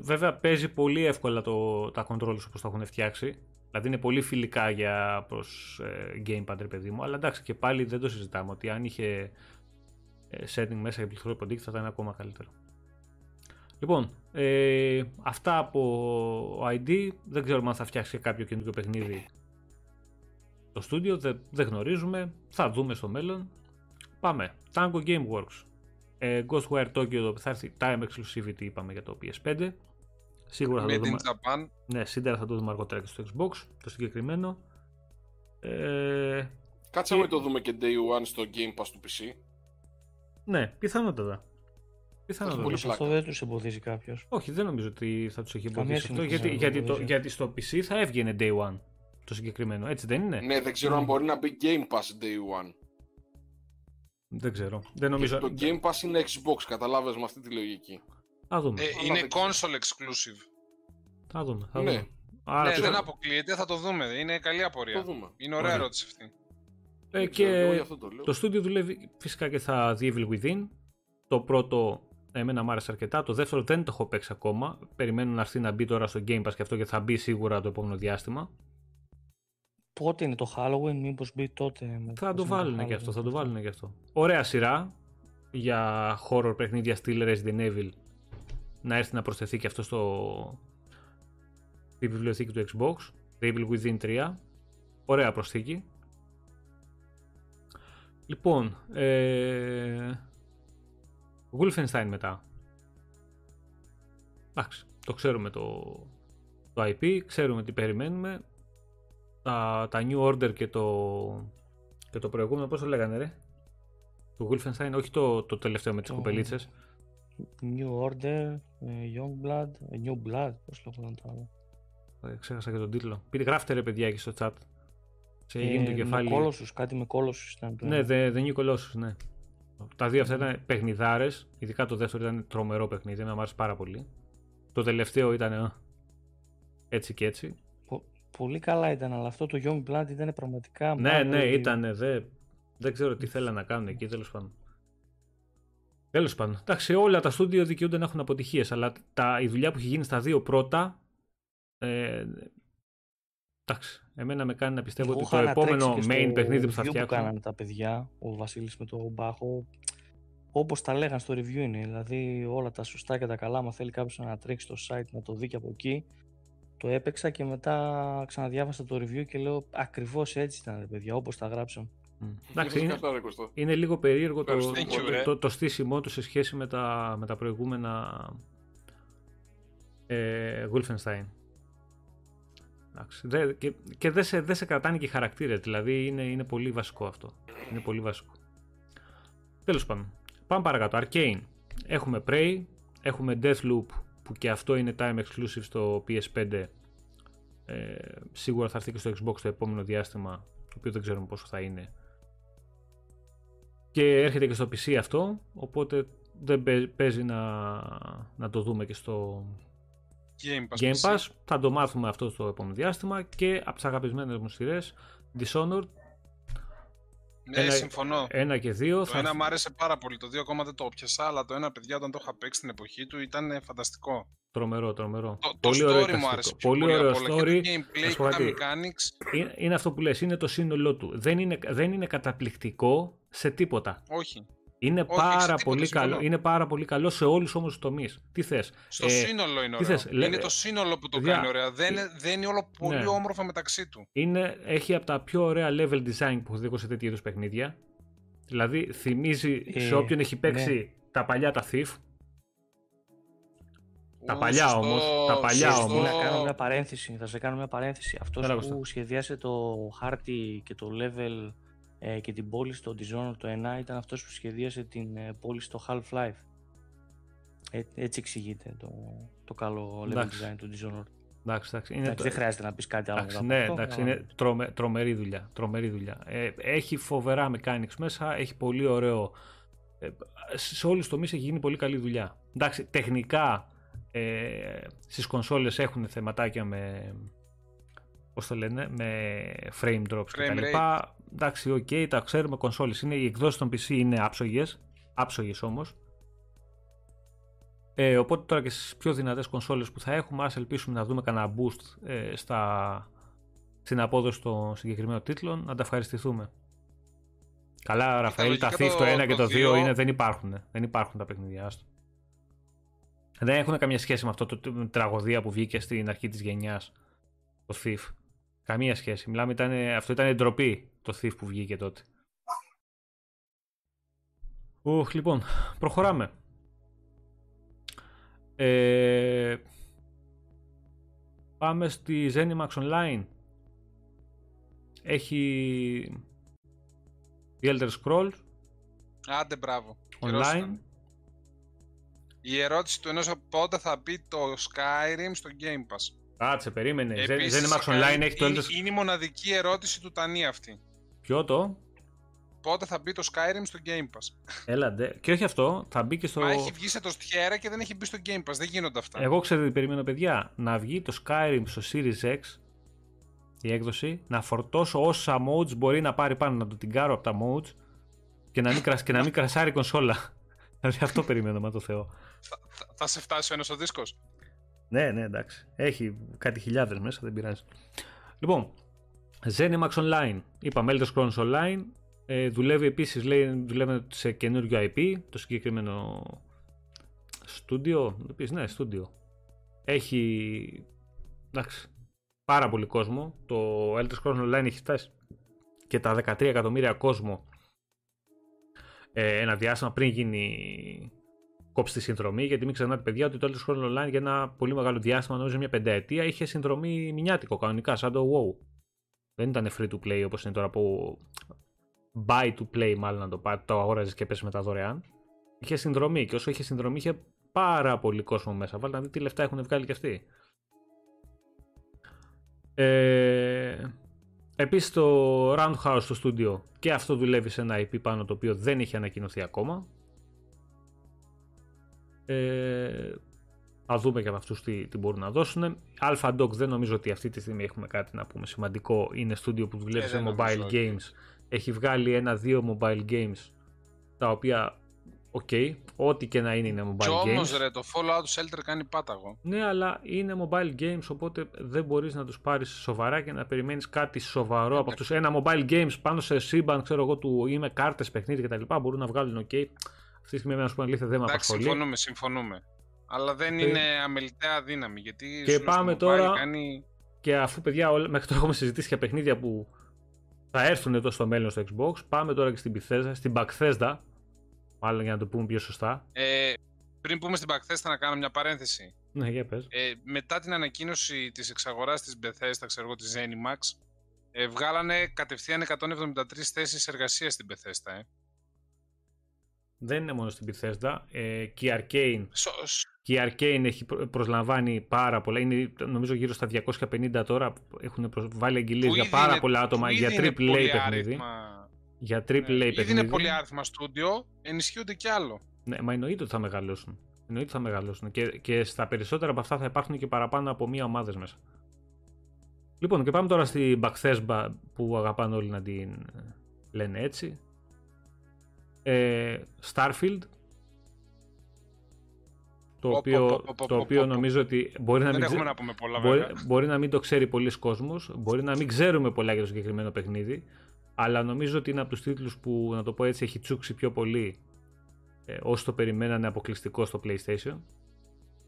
Βέβαια παίζει πολύ εύκολα το, τα controls όπως τα έχουν φτιάξει. Δηλαδή είναι πολύ φιλικά για προς ε, gamepad ρε παιδί μου, αλλά εντάξει και πάλι δεν το συζητάμε ότι αν είχε ε, setting μέσα για πληθυσμό υποδείκτης θα ήταν ακόμα καλύτερο. Λοιπόν, ε, αυτά από ID. Δεν ξέρουμε αν θα φτιάξει κάποιο καινούργιο παιχνίδι το στούντιο. Δεν, δεν γνωρίζουμε. Θα δούμε στο μέλλον. Πάμε. Tango Gameworks. Ε, Ghostwire Tokyo θα έρθει time exclusivity είπαμε για το PS5. Σίγουρα θα το δούμε. Japan. Ναι, σύντερα θα το δούμε αργότερα και στο Xbox, το συγκεκριμένο. Ε, Κάτσαμε και... το δούμε και Day One στο Game Pass του PC. Ναι, πιθανότατα. Πιθανότατα. Πολύ αυτό δεν τους εμποδίζει κάποιος. Όχι, δεν νομίζω ότι θα τους έχει εμποδίσει αυτό. Γιατί, γιατί, το, γιατί στο PC θα έβγαινε Day One το συγκεκριμένο, έτσι δεν είναι; Ναι, δεν ξέρω αν μπορεί να μπει Game Pass Day One. Δεν ξέρω. Δεν νομίζω... το Game Pass είναι Xbox, καταλάβες με αυτή τη λογική. Θα δούμε. Ε, είναι console exclusive. Θα δούμε. Θα ναι. δούμε. Άρα, ναι, δεν αποκλείεται, θα το δούμε. Είναι καλή απορία. Το δούμε. Είναι ωραία ερώτηση αυτή. Ε, και το, το στούντιο δουλεύει φυσικά και θα The Evil Within. Το πρώτο εμένα μου άρεσε αρκετά. Το δεύτερο δεν το έχω παίξει ακόμα. Περιμένω να έρθει να μπει τώρα στο Game Pass και αυτό και θα μπει σίγουρα το επόμενο διάστημα. Πότε είναι το Halloween, μήπως μπει τότε. Θα το βάλουν και αυτό, θα το βάλουν και αυτό. Ωραία σειρά για horror παιχνίδια στυλ Resident Evil να έρθει να προσθεθεί και αυτό στο στη βιβλιοθήκη του Xbox. The Evil Within 3. Ωραία προσθήκη. Λοιπόν, ε... Wolfenstein μετά. Εντάξει, το ξέρουμε το, το IP, ξέρουμε τι περιμένουμε. Τα, τα New Order και το, και το προηγούμενο, πώς το λέγανε ρε; Το Wolfenstein, όχι το, το τελευταίο με τις κοπελίτσες. New Order, ε, Young Blood, ε, New Blood, πώς λέγανε το άλλο. Ε, ξέχασα και τον τίτλο. Πείτε γράφτε ρε παιδιά εκεί στο chat. Σε ε, το κεφάλι. Με κόλωσους, κάτι με κόλωσους ήταν. Ναι, The, the New Colossus, ναι. Τα δύο αυτά ήταν παιχνιδάρες. Ειδικά το δεύτερο ήταν τρομερό παιχνίδι, με άρεσε πάρα πολύ. Το τελευταίο ήταν έτσι και έτσι. πολύ καλά ήταν, αλλά αυτό το Young Blood ήταν πραγματικά. Ναι, ναι, ήταν. Δε, δεν ξέρω τι θέλανε να κάνουν εκεί, τέλος πάντων. Τέλος πάντων. Εντάξει, όλα τα στούντιο δικαιούνται να έχουν αποτυχίες, αλλά τα, η δουλειά που έχει γίνει στα δύο πρώτα. Ε, εντάξει, εμένα με κάνει να πιστεύω ότι το επόμενο main παιχνίδι που θα φτιάξουν. που κάνανε τα παιδιά, ο Βασίλης με τον Μπάχο, όπως τα λέγανε στο review είναι. Δηλαδή όλα τα σωστά και τα καλά, άμα θέλει κάποιος να τρέξει στο site να το δει και από εκεί. Το έπαιξα και μετά ξαναδιάβασα το review και λέω ακριβώς έτσι ήταν, παιδιά, όπως τα γράψαν. Εντάξει, είναι, είναι, λίγο περίεργο το, το, το, στήσιμό του σε σχέση με τα, με τα προηγούμενα ε, Wolfenstein. Δε, και και δεν σε, δε σε κρατάνε και οι χαρακτήρες, δηλαδή είναι, είναι πολύ βασικό αυτό. Είναι πολύ βασικό. Τέλος πάντων, πάμε παρακάτω. Arcane. Έχουμε Prey, έχουμε Deathloop που και αυτό είναι time exclusive στο PS5. Ε, σίγουρα θα έρθει και στο Xbox το επόμενο διάστημα, το οποίο δεν ξέρουμε πόσο θα είναι. Και έρχεται και στο PC αυτό, οπότε δεν παίζει να, να το δούμε και στο, Game Pass. Game Pass. Θα το μάθουμε αυτό στο επόμενο διάστημα και από τις αγαπημένες μου σειρές Dishonored. Ναι, ένα, συμφωνώ. Ένα και δύο. Το θα... ένα μου άρεσε πάρα πολύ. Το δύο ακόμα δεν το έπιασα, αλλά το ένα παιδιά όταν το είχα παίξει στην εποχή του ήταν φανταστικό. Τρομερό, τρομερό. Το, πολύ το story μου άρεσε πιο πολύ, πολύ ωραίο story. Και το gameplay, τα mechanics. Είναι, είναι αυτό που λες, είναι το σύνολό του. Δεν είναι, δεν είναι καταπληκτικό σε τίποτα. Όχι. Είναι, πάρα πολύ καλό, είναι πάρα πολύ καλό σε όλους όμως τους τομείς. Τι θες; Στο ε, σύνολο είναι ωραίο. Θες, είναι το σύνολο που το κάνει ωραία. Δεν, είναι, δεν είναι όλο πολύ ναι. όμορφα μεταξύ του. Είναι, έχει από τα πιο ωραία level design που έχω δει σε τέτοιου είδους παιχνίδια. Δηλαδή θυμίζει ε, σε όποιον έχει παίξει ναι. τα παλιά τα Thief. Τα παλιά όμως. Τα παλιά όμως. Να κάνω μια παρένθεση. Θα σε κάνω μια παρένθεση. Αυτός που σχεδιάσε το χάρτη και το level ε, και την πόλη στο Dishonored το 1 ήταν αυτός που σχεδίασε την ε, πόλη στο Half-Life. Ε, έτσι εξηγείται το, το καλό level design του Dishonored. Εντάξει, εντάξει, είναι το... Δεν χρειάζεται να πεις κάτι άλλο. Εντάξει, ναι, εντάξει, είναι τρομε, τρομερή δουλειά. Τρομερή δουλειά. Ε, έχει φοβερά mechanics μέσα, έχει πολύ ωραίο. Ε, σε όλους τους τομείς έχει γίνει πολύ καλή δουλειά. Εντάξει, τεχνικά ε, στις κονσόλες έχουν θεματάκια με, πώς το λένε, με frame drops κτλ. Εντάξει, okay, τα ξέρουμε κονσόλες είναι, οι εκδόσεις των PC είναι άψογες, άψογες όμως. Ε, οπότε τώρα και στις πιο δυνατές κονσόλες που θα έχουμε, ας ελπίσουμε να δούμε κανένα boost ε, στα, στην απόδοση των συγκεκριμένων τίτλων, να τα ευχαριστηθούμε. Καλά, Ραφαήλ, τα Thief το 1 και το 2 είναι, δεν υπάρχουν. Δεν υπάρχουν τα παιχνίδια. Δεν έχουν καμία σχέση με αυτό το, το τραγωδία που βγήκε στην αρχή της γενιάς. Το Thief. Καμία σχέση. Μιλάμε, ήταν, αυτό ήταν ντροπή το Thief που βγήκε τότε. Οχ, λοιπόν, προχωράμε. Ε, πάμε στη Zenimax Online. Έχει The Elder Scrolls. Άντε, μπράβο. Online. Η ερώτηση του ενός πότε θα μπει το Skyrim στο Game Pass. Κάτσε, περίμενε. Επίσης, Zenimax Online έχει το Elder Scrolls. Είναι η μοναδική ερώτηση του Τανί αυτή. Ποιο το; Πότε θα μπει το Skyrim στο Game Pass. Έλαντε. Και όχι αυτό, θα μπει και στο. Μα έχει βγει σε το στιέρα και δεν έχει μπει στο Game Pass. Δεν γίνονται αυτά. Εγώ ξέρω τι περιμένω, παιδιά. Να βγει το Skyrim στο Series X η έκδοση, να φορτώσω όσα modes μπορεί να πάρει πάνω, να το την κάρω από τα modes και να μην, κρασ... και να μην κρασάρει η κονσόλα. Δηλαδή αυτό περιμένω, μα το Θεό. Θα, θα, σε φτάσει ο ένας ο δίσκος; Ναι, ναι, εντάξει. Έχει κάτι χιλιάδες μέσα, δεν πειράζει. Λοιπόν, Zenimax Online. Είπαμε Elder Scrolls Online. Ε, δουλεύει επίσης, λέει, δουλεύει σε καινούριο IP, το συγκεκριμένο στούντιο, ναι, στούντιο. Έχει, εντάξει, πάρα πολύ κόσμο. Το Elder Scrolls Online έχει φτάσει και τα 13 εκατομμύρια κόσμο ε, ένα διάστημα πριν γίνει κόψει τη συνδρομή. Γιατί μην ξεχνάτε, παιδιά, ότι το Elder Scrolls Online για ένα πολύ μεγάλο διάστημα, νομίζω μια πενταετία, είχε συνδρομή μηνιάτικο κανονικά, σαν το WoW. Δεν ήταν free to play όπως είναι τώρα που buy to play μάλλον να το πάρει, το αγόραζε και πέσει μετά δωρεάν. Είχε συνδρομή και όσο είχε συνδρομή είχε πάρα πολύ κόσμο μέσα. Βάλτε να δείτε τι λεφτά έχουν βγάλει κι αυτοί. Ε, επίσης το Roundhouse στο στούντιο και αυτό δουλεύει σε ένα IP πάνω το οποίο δεν έχει ανακοινωθεί ακόμα. Ε, θα δούμε και από αυτούς τι, τι μπορούν να δώσουν. Alpha Dog δεν νομίζω ότι αυτή τη στιγμή έχουμε κάτι να πούμε σημαντικό. Είναι στούντιο που δουλεύει ε, σε mobile games έχει βγάλει ένα-δύο mobile games τα οποία, okay, ό,τι και να είναι είναι mobile games. Κι όμως ρε, το Fallout Shelter κάνει πάταγο. Ναι, αλλά είναι mobile games, οπότε δεν μπορείς να τους πάρεις σοβαρά και να περιμένεις κάτι σοβαρό από αυτούς. Ένα mobile games πάνω σε σύμπαν, ξέρω εγώ, του ή με κάρτες, παιχνίδι κτλ. Μπορούν να βγάλουν ok. Αυτή τη στιγμή, να σου πω αλήθεια, δεν με απασχολεί. Συμφωνούμε, συμφωνούμε. Αλλά δεν ε, είναι αμεληταία δύναμη. Γιατί και πάμε τώρα. Κάνει... Και αφού παιδιά, μέχρι τώρα έχουμε συζητήσει για παιχνίδια που θα έρθουν εδώ στο μέλλον στο Xbox. Πάμε τώρα και στην Bethesda, στην Bethesda, μάλλον για να το πούμε πιο σωστά. Ε, πριν πούμε στην Bethesda να κάνω μια παρένθεση. Ναι, για πες. Ε, μετά την ανακοίνωση της εξαγοράς της Bethesda, ξέρω εγώ, της Zenimax, ε, βγάλανε κατευθείαν 173 θέσεις εργασίας στην Bethesda. Ε δεν είναι μόνο στην Bethesda. Ε, και η Arcane, και η Arcane έχει προσλαμβάνει πάρα πολλά. Είναι νομίζω γύρω στα 250 τώρα που έχουν βάλει εγγυλίες για πάρα είναι, πολλά άτομα για triple A παιχνίδι. Για triple ναι, A παιχνίδι. Ήδη είναι πολύ άριθμα στούντιο, ενισχύονται κι άλλο. Ναι, μα εννοείται ότι θα μεγαλώσουν. Εννοείται ότι θα μεγαλώσουν. Και, και στα περισσότερα από αυτά θα υπάρχουν και παραπάνω από μία ομάδες μέσα. Λοιπόν, και πάμε τώρα στην Bethesda που αγαπάνε όλοι να την λένε έτσι ε, Starfield το οποίο, το οποίο νομίζω ότι μπορεί να, μην μπορεί, μπορεί να μην το ξέρει πολλοί κόσμος, μπορεί να μην ξέρουμε πολλά για το συγκεκριμένο παιχνίδι, αλλά νομίζω ότι είναι από τους τίτλους που, να το πω έτσι, έχει τσούξει πιο πολύ ε, όσο το περιμένανε αποκλειστικό στο PlayStation.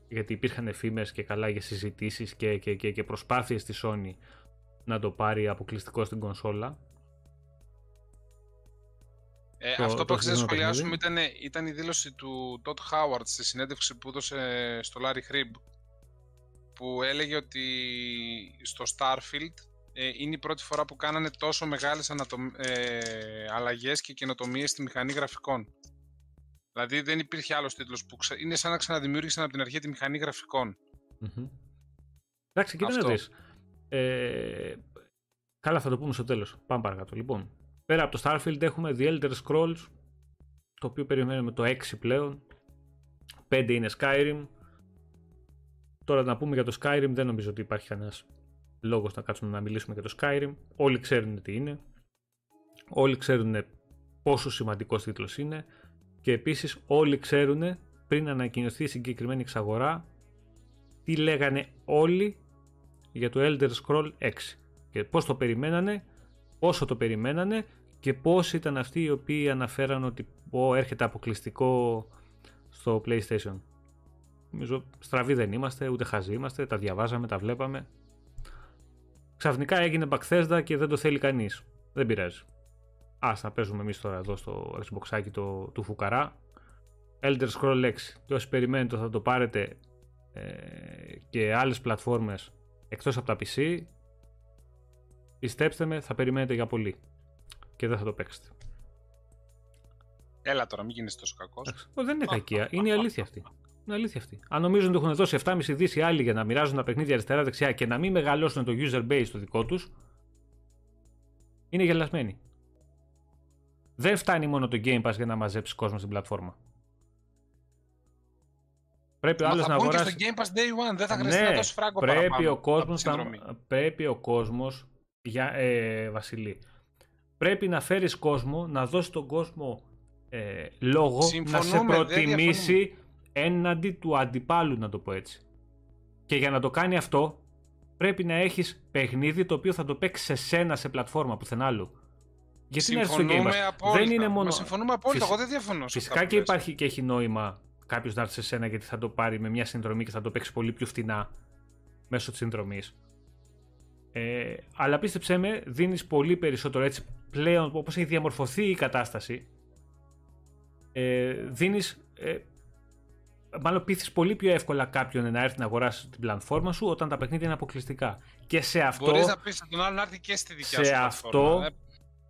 Γιατί υπήρχαν φήμες και καλά για συζητήσεις και, και, και, και προσπάθειες στη Sony να το πάρει αποκλειστικό στην κονσόλα. Ε, αυτό που άξιζε να σχολιάσουμε ήταν, ήταν η δήλωση του Todd Howard στη συνέντευξη που έδωσε στο Larry Hrib που έλεγε ότι στο Starfield ε, είναι η πρώτη φορά που κάνανε τόσο μεγάλες ανατομ... ε, αλλαγές και καινοτομίες στη μηχανή γραφικών. Δηλαδή δεν υπήρχε άλλος τίτλος που ξα... είναι σαν να ξαναδημιούργησαν από την αρχή τη μηχανή γραφικών. Mm-hmm. Εντάξει, κοίτα να δεις. Ε, καλά, θα το πούμε στο τέλος. Πάμε παρακάτω. Λοιπόν, Πέρα από το Starfield έχουμε The Elder Scrolls, το οποίο περιμένουμε το 6 πλέον. 5 είναι Skyrim. Τώρα να πούμε για το Skyrim, δεν νομίζω ότι υπάρχει κανένας λόγος να κάτσουμε να μιλήσουμε για το Skyrim. Όλοι ξέρουν τι είναι. Όλοι ξέρουν πόσο σημαντικός τίτλος είναι. Και επίσης όλοι ξέρουν πριν ανακοινωθεί η συγκεκριμένη εξαγορά τι λέγανε όλοι για το Elder Scroll 6 και πώς το περιμένανε πόσο το περιμένανε και πώς ήταν αυτοί οι οποίοι αναφέραν ότι ο, έρχεται αποκλειστικό στο PlayStation. Νομίζω στραβοί δεν είμαστε, ούτε χαζοί είμαστε, τα διαβάζαμε, τα βλέπαμε. Ξαφνικά έγινε Bethesda και δεν το θέλει κανείς. Δεν πειράζει. Ας να παίζουμε εμείς τώρα εδώ στο Xbox το, του Φουκαρά. Elder Scroll 6. Και όσοι περιμένετε θα το πάρετε ε, και άλλες πλατφόρμες εκτός από τα PC, πιστέψτε με θα περιμένετε για πολύ και δεν θα το παίξετε. Έλα τώρα, μην γίνεις τόσο κακός. Δεν είναι κακία, είναι η αλήθεια αυτή. Είναι αλήθεια αυτή. Αν νομίζουν ότι έχουν δώσει 7,5 δι οι άλλοι για να μοιράζουν τα παιχνίδια αριστερά-δεξιά και να μην μεγαλώσουν το user base το δικό τους, είναι γελασμένοι. Δεν φτάνει μόνο το Game Pass για να μαζέψεις κόσμο στην πλατφόρμα. Πρέπει ο άλλος να αγοράσει. Και στο Game Pass Day One δεν θα χρειαστεί ναι, να δώσει φράγκο πρέπει ο κόσμος να... Πρέπει ο κόσμος. Για, ε, Βασιλή. Πρέπει να φέρεις κόσμο, να δώσεις τον κόσμο ε, λόγο να σε προτιμήσει έναντι του αντιπάλου, να το πω έτσι. Και για να το κάνει αυτό, πρέπει να έχεις παιχνίδι το οποίο θα το παίξεις σε σένα σε πλατφόρμα πουθενά άλλου. Γιατί να έρθει στο Game Pass. Δεν είναι μόνο. Μα συμφωνούμε απόλυτα. Εγώ δεν διαφωνώ. Φυσικά και υπάρχει και έχει νόημα κάποιος να έρθει σε σένα γιατί θα το πάρει με μια συνδρομή και θα το παίξει πολύ πιο φτηνά μέσω της συνδρομής. Ε, αλλά πίστεψέ με, δίνεις πολύ περισσότερο έτσι πλέον όπως έχει διαμορφωθεί η κατάσταση. Ε, δίνεις ε, μάλλον πείθεις πολύ πιο εύκολα κάποιον να έρθει να αγοράσει την πλατφόρμα σου όταν τα παιχνίδια είναι αποκλειστικά. Και σε αυτό. Μπορείς να πεις τον άλλο να έρθει και στη δικιά σε σου αυτό, ε.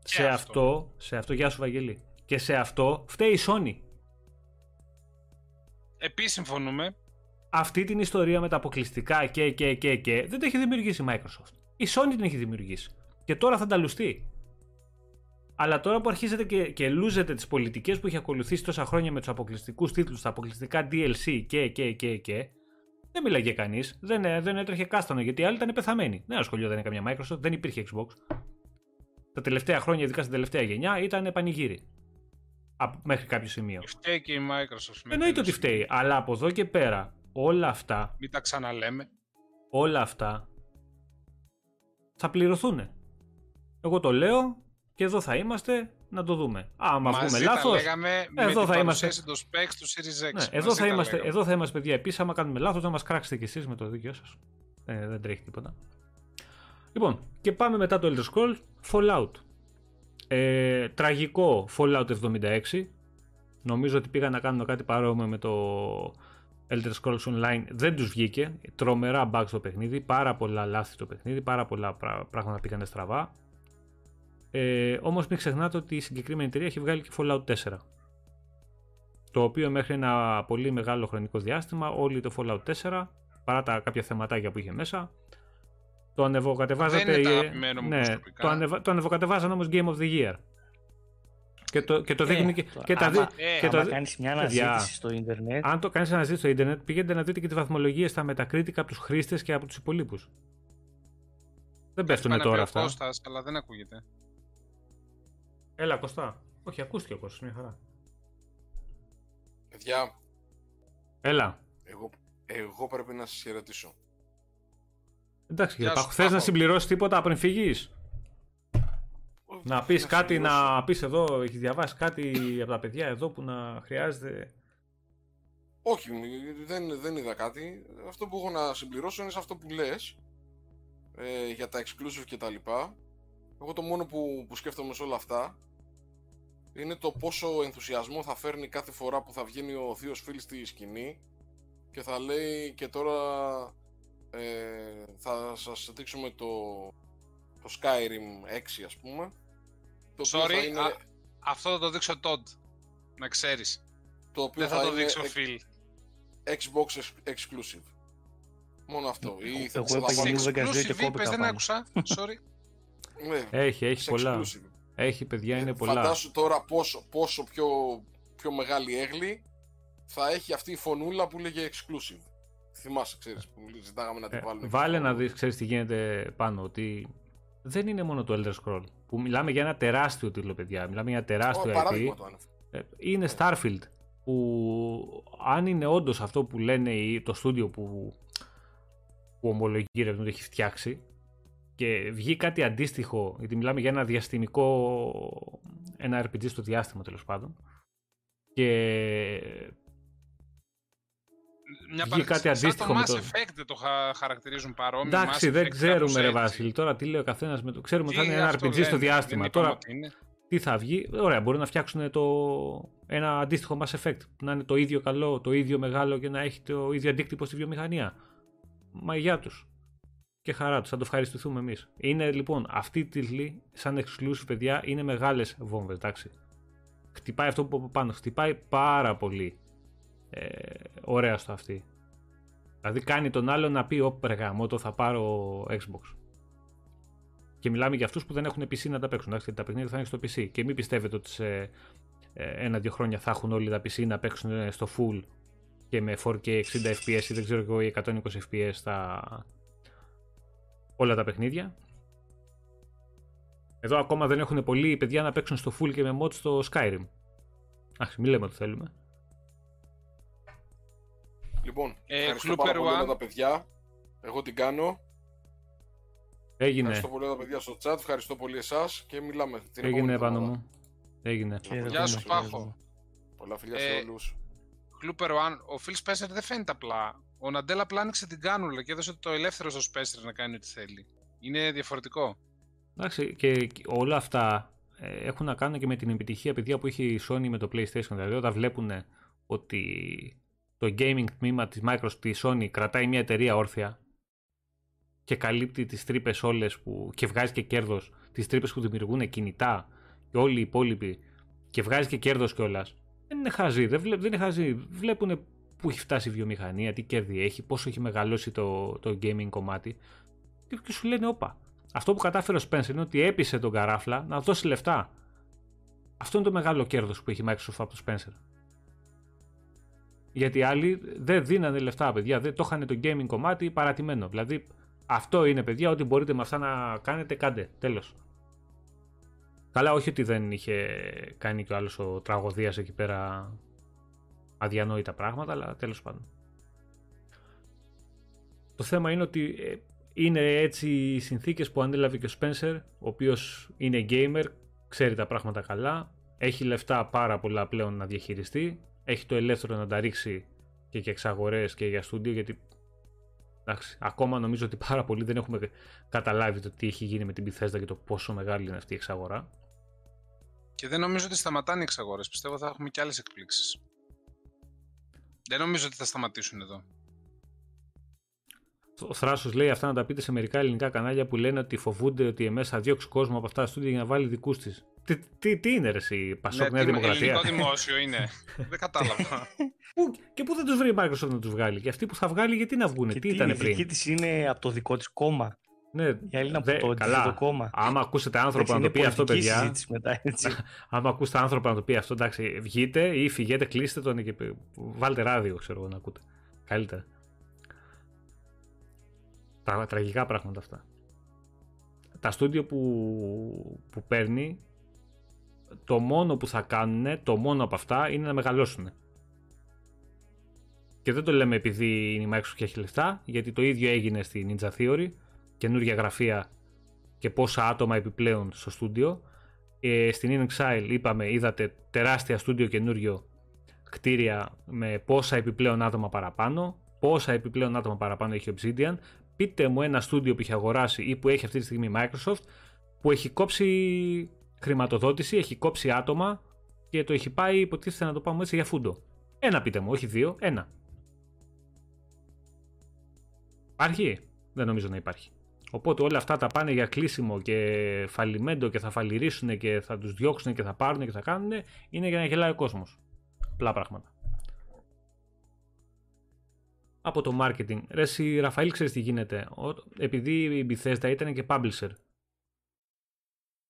σε αυτό, σε αυτό, γεια σου Βαγγελή. Και σε αυτό φταίει η Sony. Επίσης συμφωνούμε. Αυτή την ιστορία με τα αποκλειστικά και, και, και, και δεν την έχει δημιουργήσει η Microsoft. Η Sony την έχει δημιουργήσει. Και τώρα θα ανταλουστεί. Αλλά τώρα που αρχίζετε και, και λούζετε τις πολιτικές που έχει ακολουθήσει τόσα χρόνια με τους αποκλειστικούς τίτλους, τα αποκλειστικά DLC και, και, και, και, δεν μιλάγε κανείς. Δεν, ε, δεν έτρεχε κάστανο γιατί οι άλλοι ήταν πεθαμένοι. Δεν ασχολιόταν καμιά Microsoft, δεν υπήρχε Xbox. Τα τελευταία χρόνια, ειδικά στην τελευταία γενιά, ήταν πανηγύρι. μέχρι κάποιο σημείο. Φταίει και η Microsoft. Εννοείται ότι φταίει. Αλλά από εδώ και πέρα, όλα αυτά. Μην τα ξαναλέμε. Όλα αυτά θα πληρωθούν. Εγώ το λέω και εδώ θα είμαστε να το δούμε. Άμα βγούμε λάθος. Εδώ θα είμαστε. Το specs του Series X. Ναι, εδώ, θα είμαστε, εδώ θα είμαστε, παιδιά. Επίσης, άμα κάνουμε λάθος, να μας κράξετε κι εσείς με το δίκαιο σας. Ε, δεν τρέχει τίποτα. Λοιπόν, και πάμε μετά το Elder Scrolls Fallout. Ε, τραγικό Fallout 76. Νομίζω ότι πήγαν να κάνουν κάτι παρόμοιο με το Elder Scrolls Online. Δεν τους βγήκε. Τρομερά bugs το παιχνίδι. Πάρα πολλά λάθη το παιχνίδι. Πάρα πολλά πράγματα πήγανε στραβά. Ε, όμως μην ξεχνάτε ότι η συγκεκριμένη εταιρεία έχει βγάλει και Fallout 4. Το οποίο μέχρι ένα πολύ μεγάλο χρονικό διάστημα όλοι το Fallout 4 παρά τα κάποια θεματάκια που είχε μέσα το ανεβοκατεβάζατε. Δεν είναι ναι, το, ανεβα, το ανεβοκατεβάζαν όμως Game of the Year. Και το, και το δείχνει ε, και, και τα δει, ε, και το, κάνεις μια αναζήτηση στο ίντερνετ. Αν το κάνεις αναζήτηση στο ίντερνετ, πηγαίνετε να δείτε και τη βαθμολογία στα Metacritic από τους χρήστες και από τους υπολείπους. Δεν πέφτουν τώρα αυτά. Κώστας, αλλά δεν ακούγεται. Έλα, Κωστά. Όχι, ακούστηκε ο Κώστας, μια χαρά. Παιδιά. Έλα. Εγώ, εγώ πρέπει να σας χαιρετήσω. Εντάξει, κύριε Πάχο, θες να συμπληρώσεις τίποτα πριν φύγεις; Να πεις κάτι, να πεις εδώ, έχεις διαβάσει κάτι από τα παιδιά εδώ που να χρειάζεται. Όχι, δεν, δεν είδα κάτι. Αυτό που έχω να συμπληρώσω είναι σε αυτό που λες ε, για τα exclusive και τα λοιπά. Εγώ το μόνο που, που σκέφτομαι σε όλα αυτά είναι το πόσο ενθουσιασμό θα φέρνει κάθε φορά που θα βγαίνει ο θείος φίλης στη σκηνή και θα λέει και τώρα ε, θα σας δείξουμε το, το Skyrim 6 ας πούμε το Sorry, είναι... α, αυτό θα το δείξω Todd, να ξέρεις. Το οποίο Δεν θα, θα το δείξω Phil. Xbox exclusive. Μόνο αυτό. Ή Εγώ έπαγε λίγο και κόπηκα δεν άκουσα, sorry. Ναι, έχει, έχει πολλά. Έχει παιδιά, είναι πολλά. Φαντάσου τώρα πόσο, πόσο πιο, πιο μεγάλη έγλη θα έχει αυτή η φωνούλα που λέγε exclusive. Θυμάσαι, ξέρεις, που ζητάγαμε να την ε, βάλουμε. Βάλε να δεις, ξέρεις τι γίνεται πάνω, ότι δεν είναι μόνο το Elder Scroll. Που μιλάμε για ένα τεράστιο τίτλο, παιδιά. Μιλάμε για ένα τεράστιο oh, IP. Ε, είναι Starfield. Που αν είναι όντως αυτό που λένε το στούντιο που, που ομολογεί ότι έχει φτιάξει, και βγει κάτι αντίστοιχο, γιατί μιλάμε για ένα διαστημικό, ένα RPG στο διάστημα τέλος πάντων, και μια βγει κάτι αντίστοιχο με το... Mass Effect δεν το χαρακτηρίζουν παρόμοιο. Εντάξει, δεν ξέρουμε ρε Βάσιλη, τώρα τι λέει ο καθένας με το... Ξέρουμε ότι θα είναι ένα RPG στο διάστημα. Τώρα, τι θα βγει; Ωραία, μπορεί να φτιάξουν το, ένα αντίστοιχο Mass Effect που να είναι το ίδιο καλό, το ίδιο μεγάλο και να έχει το ίδιο αντίκτυπο στη βιομηχανία. Μαγιά τους. Και χαρά τους, θα το ευχαριστηθούμε εμείς. Είναι λοιπόν αυτή η τίτλη, σαν exclusive παιδιά, είναι μεγάλες βόμβες, εντάξει. Χτυπάει αυτό που από πάνω, χτυπάει πάρα πολύ ε, ωραία στο αυτή. Δηλαδή κάνει τον άλλο να πει: Ωπ, το θα πάρω Xbox. Και μιλάμε για αυτούς που δεν έχουν PC να τα παίξουν. Εντάξει, τα παιχνίδια θα είναι στο PC. Και μην πιστεύετε ότι σε ε, ένα-δύο χρόνια θα έχουν όλοι τα PC να παίξουν στο full και με 4K 60 FPS ή δεν ξέρω εγώ 120 FPS στα όλα τα παιχνίδια. Εδώ ακόμα δεν έχουν πολλοί παιδιά να παίξουν στο full και με mod στο Skyrim. Αχ, μην λέμε ότι θέλουμε. Λοιπόν, ε, ευχαριστώ πάρα πολύ τα παιδιά. Εγώ την κάνω. Έγινε. Ευχαριστώ πολύ τα παιδιά στο chat. Ευχαριστώ πολύ εσάς και μιλάμε. Την Έγινε πάνω μου. Έγινε. Γεια σου, Πάχο. Πολλά φιλιά σε ε, όλους. Κλούπερ One, ο Phil Spencer δεν φαίνεται απλά. Ο Ναντέλ απλά άνοιξε την κάνουλα και έδωσε το ελεύθερο στο Spencer να κάνει ό,τι θέλει. Είναι διαφορετικό. Εντάξει, και όλα αυτά ε, έχουν να κάνουν και με την επιτυχία παιδιά που έχει η Sony με το PlayStation. Δηλαδή, όταν βλέπουν ότι το gaming τμήμα της Microsoft, της Sony, κρατάει μια εταιρεία όρθια και καλύπτει τις τρύπες όλες που, και βγάζει και κέρδος, τις τρύπες που δημιουργούν κινητά και όλοι οι υπόλοιποι και βγάζει και κέρδος κιόλας. Δεν είναι χαζί, δεν, δεν είναι χαζί. Βλέπουν πού έχει φτάσει η βιομηχανία, τι κέρδη έχει, πόσο έχει μεγαλώσει το, το gaming κομμάτι και σου λένε όπα. Αυτό που κατάφερε ο Spencer είναι ότι έπεισε τον καράφλα να δώσει λεφτά. Αυτό είναι το μεγάλο κέρδος που έχει η Microsoft από τον Spencer. Γιατί οι άλλοι δεν δίνανε λεφτά, παιδιά. Δεν το είχαν το gaming κομμάτι παρατημένο. Δηλαδή, αυτό είναι, παιδιά, ό,τι μπορείτε με αυτά να κάνετε, κάντε. Τέλος. Καλά, όχι ότι δεν είχε κάνει κι ο άλλος ο τραγωδίας εκεί πέρα αδιανόητα πράγματα, αλλά τέλος πάντων. Το θέμα είναι ότι ε, είναι έτσι οι συνθήκες που ανέλαβε και ο Spencer, ο οποίος είναι gamer, ξέρει τα πράγματα καλά, έχει λεφτά πάρα πολλά πλέον να διαχειριστεί, έχει το ελεύθερο να τα ρίξει και για εξαγορές και για στούντιο, γιατί εντάξει, ακόμα νομίζω ότι πάρα πολλοί δεν έχουμε καταλάβει το τι έχει γίνει με την Bethesda και το πόσο μεγάλη είναι αυτή η εξαγορά. Και δεν νομίζω ότι σταματάνε οι εξαγορές. Πιστεύω θα έχουμε και άλλες εκπλήξεις. Δεν νομίζω ότι θα σταματήσουν εδώ. Ο Θράσος λέει αυτά να τα πείτε σε μερικά ελληνικά κανάλια που λένε ότι φοβούνται ότι εμέσω θα διώξει κόσμο από αυτά τα στούντια για να βάλει δικούς της. Τι, τι, τι είναι ρε εσύ, Πασόκ, ναι, Νέα Δημοκρατία; Ελληνικό δημόσιο είναι. δεν κατάλαβα. και πού δεν τους βρει η Microsoft να τους βγάλει; Και αυτοί που θα βγάλει, γιατί να βγουν, τι ήταν πριν; Η δική της είναι από το δικό της κόμμα. Ναι, η άλλη από το, καλά. το κόμμα. Άμα ακούσετε άνθρωπο να το πει αυτό, παιδιά. Μετά, έτσι. άμα ακούσετε άνθρωπο να το πει αυτό, εντάξει, βγείτε ή φυγείτε, κλείστε τον και βάλτε ράδιο, ξέρω εγώ να ακούτε. Καλύτερα. Τα τραγικά πράγματα αυτά. Τα στούντιο που, που παίρνει, το μόνο που θα κάνουν, το μόνο από αυτά, είναι να μεγαλώσουν. Και δεν το λέμε επειδή είναι η Microsoft και έχει λεφτά, γιατί το ίδιο έγινε στη Ninja Theory, καινούργια γραφεία και πόσα άτομα επιπλέον στο στούντιο. Ε, στην In είπαμε, είδατε τεράστια στούντιο καινούριο κτίρια με πόσα επιπλέον άτομα παραπάνω, πόσα επιπλέον άτομα παραπάνω έχει Obsidian, πείτε μου ένα στούντιο που έχει αγοράσει ή που έχει αυτή τη στιγμή Microsoft που έχει κόψει χρηματοδότηση, έχει κόψει άτομα και το έχει πάει υποτίθεται να το πάμε έτσι για φούντο. Ένα πείτε μου, όχι δύο, ένα. Υπάρχει; Δεν νομίζω να υπάρχει. Οπότε όλα αυτά τα πάνε για κλείσιμο και φαλιμέντο και θα φαλυρίσουν και θα τους διώξουν και θα πάρουν και θα κάνουν είναι για να γελάει ο κόσμος. Απλά πράγματα από το marketing. Ρε εσύ Ραφαήλ ξέρεις τι γίνεται. Επειδή η Bethesda ήταν και publisher.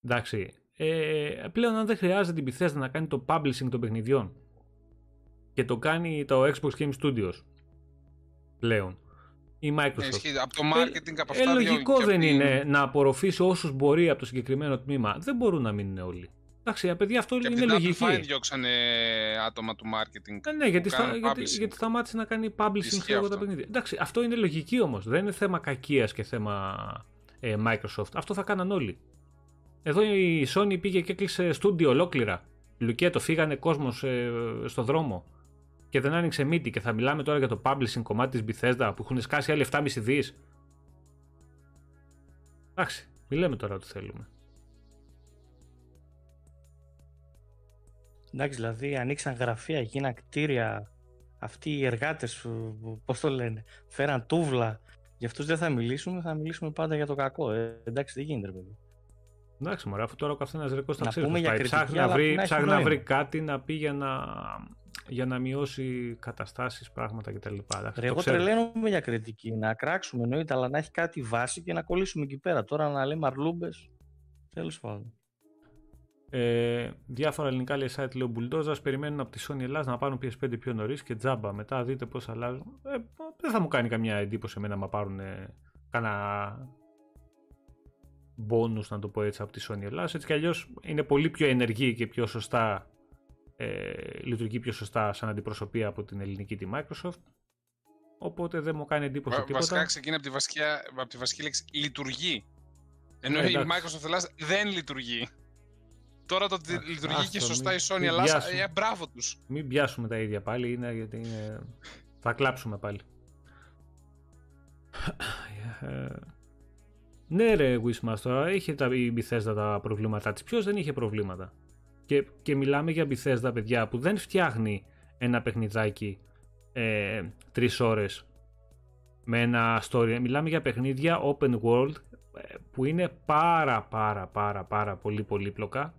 Εντάξει. Ε, πλέον αν δεν χρειάζεται η Bethesda να κάνει το publishing των παιχνιδιών και το κάνει το Xbox Game Studios πλέον η Microsoft. από το marketing από αυτά ε, λογικό δεν είναι να απορροφήσει όσους μπορεί από το συγκεκριμένο τμήμα. Δεν μπορούν να μείνουν όλοι. Εντάξει, παιδιά, αυτό και είναι λογική. Και διώξανε άτομα του marketing. Ε, ναι, γιατί, θα, γιατί, γιατί σταμάτησε να κάνει publishing για τα παιχνίδια. Εντάξει, αυτό είναι λογική όμως. Δεν είναι θέμα κακίας και θέμα ε, Microsoft. Αυτό θα κάναν όλοι. Εδώ η Sony πήγε και έκλεισε στούντιο ολόκληρα. Λουκέτο, φύγανε κόσμος ε, στο δρόμο. Και δεν άνοιξε μύτη. Και θα μιλάμε τώρα για το publishing κομμάτι της Bethesda που έχουν σκάσει άλλοι 7,5 δις. Εντάξει, μιλάμε τώρα ό,τι θέλουμε. Εντάξει, δηλαδή ανοίξαν γραφεία, γίναν κτίρια. Αυτοί οι εργάτες, πώς το λένε, φέραν τούβλα. Γι' αυτούς δεν θα μιλήσουμε, θα μιλήσουμε πάντα για το κακό. Ε, εντάξει, δεν γίνεται, παιδί. Εντάξει, μωρέ, αφού τώρα ο καθένας ρεκό στα ξέρει. Ψάχνει να βρει, ψάχνει να βρει κάτι να πει για να, για να μειώσει καταστάσεις, πράγματα κτλ. Ρε, εγώ τρελαίνομαι για κριτική. Να κράξουμε εννοείται, αλλά να έχει κάτι βάση και να κολλήσουμε εκεί πέρα. Τώρα να λέμε αρλούμπες. Τέλος πάντων. Ε, διάφορα ελληνικά λέει site λέει ο περιμένουν από τη Sony Ελλάδα να πάρουν PS5 πιο νωρίς και τζάμπα. Μετά δείτε πώς αλλάζουν. Ε, δεν θα μου κάνει καμιά εντύπωση εμένα να πάρουν ε, κάνα bonus να το πω έτσι από τη Sony Ελλάδα. Έτσι κι αλλιώς είναι πολύ πιο ενεργή και πιο σωστά ε, λειτουργεί πιο σωστά σαν αντιπροσωπεία από την ελληνική τη Microsoft. Οπότε δεν μου κάνει εντύπωση Βα, τίποτα. Βασικά ξεκινά από τη βασική, από τη βασική λέξη λειτουργεί. Ενώ ε, η Microsoft Ελλάδα δεν λειτουργεί. Τώρα το ότι λειτουργεί και σωστά η Sony Ελλάδα, ε, μπράβο τους. Μην πιάσουμε τα ίδια πάλι, είναι, γιατί είναι... θα κλάψουμε πάλι. Ε, ναι ρε Wishmaster, είχε τα, η Bethesda τα προβλήματά της. Ποιος δεν είχε προβλήματα; Και, και μιλάμε για Bethesda παιδιά που δεν φτιάχνει ένα παιχνιδάκι ε, τρεις ώρες με ένα story. Μιλάμε για παιχνίδια open world ε, που είναι πάρα πάρα πάρα πάρα πολύ πολύπλοκα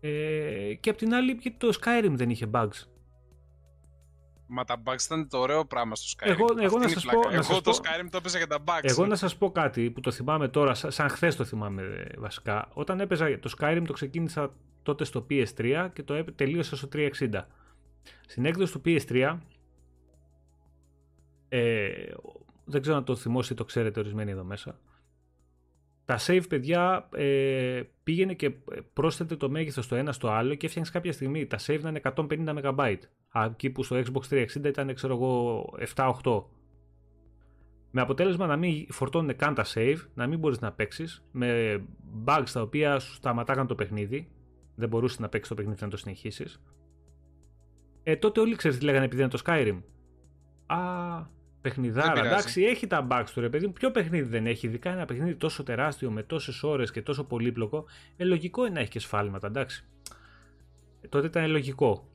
ε, και απ' την άλλη γιατί το Skyrim δεν είχε bugs. Μα τα bugs ήταν το ωραίο πράγμα στο Skyrim. Εγώ, εγώ να σας πω, εγώ το Skyrim το έπαιζα για τα bugs. Εγώ να σας πω κάτι που το θυμάμαι τώρα, σαν χθες το θυμάμαι ε, βασικά. Όταν έπαιζα το Skyrim το ξεκίνησα τότε στο PS3 και το τελείωσα στο 360. Στην έκδοση του PS3 ε, δεν ξέρω αν το θυμόσαστε ή το ξέρετε ορισμένοι εδώ μέσα. Τα save, παιδιά, ε, πήγαινε και πρόσθετε το μέγεθος το ένα στο άλλο και έφτιαξες κάποια στιγμή τα save να είναι 150 MB. Εκεί που στο Xbox 360 ήταν, ξέρω εγώ, 7-8. Με αποτέλεσμα να μην φορτώνουν καν τα save, να μην μπορείς να παίξεις, με bugs τα οποία σου σταματάγαν το παιχνίδι, δεν μπορούσες να παίξεις το παιχνίδι να το συνεχίσεις. Ε, τότε όλοι ξέρετε τι λέγανε επειδή είναι το Skyrim. Α, Παιχνιδάρα, εντάξει, έχει τα bugs του ρε παιδί μου. Ποιο παιχνίδι δεν έχει, ειδικά ένα παιχνίδι τόσο τεράστιο με τόσες ώρες και τόσο πολύπλοκο. Ε, λογικό είναι να έχεις και σφάλματα, εντάξει. Ε, τότε ήταν λογικό.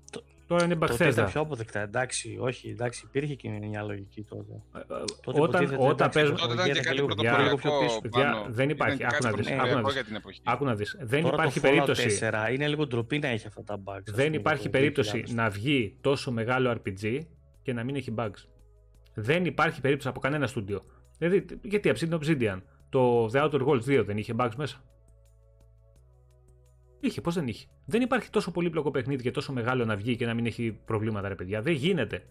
Τώρα είναι Bethesda. Τότε ήταν πιο αποδεκτά. Εντάξει, όχι, εντάξει, υπήρχε και μια λογική τότε. Ε, ε τότε όταν όταν παίζουμε. Τότε ήταν και κάτι πρωτοποριακό πιο πίσω. δεν υπάρχει. Άκου να δεις. Άκου να δεις. Δεν υπάρχει περίπτωση. 4 είναι λίγο ντροπή να έχει αυτά τα bugs. Δεν υπάρχει περίπτωση να βγει τόσο μεγάλο RPG και να μην έχει bugs. Δεν υπάρχει περίπτωση από κανένα στούντιο. Δηλαδή, γιατί από την Obsidian, το The Outer Worlds 2 δεν είχε bugs μέσα; Είχε, πώς δεν είχε; Δεν υπάρχει τόσο πολύπλοκο παιχνίδι και τόσο μεγάλο να βγει και να μην έχει προβλήματα, ρε παιδιά. Δεν γίνεται.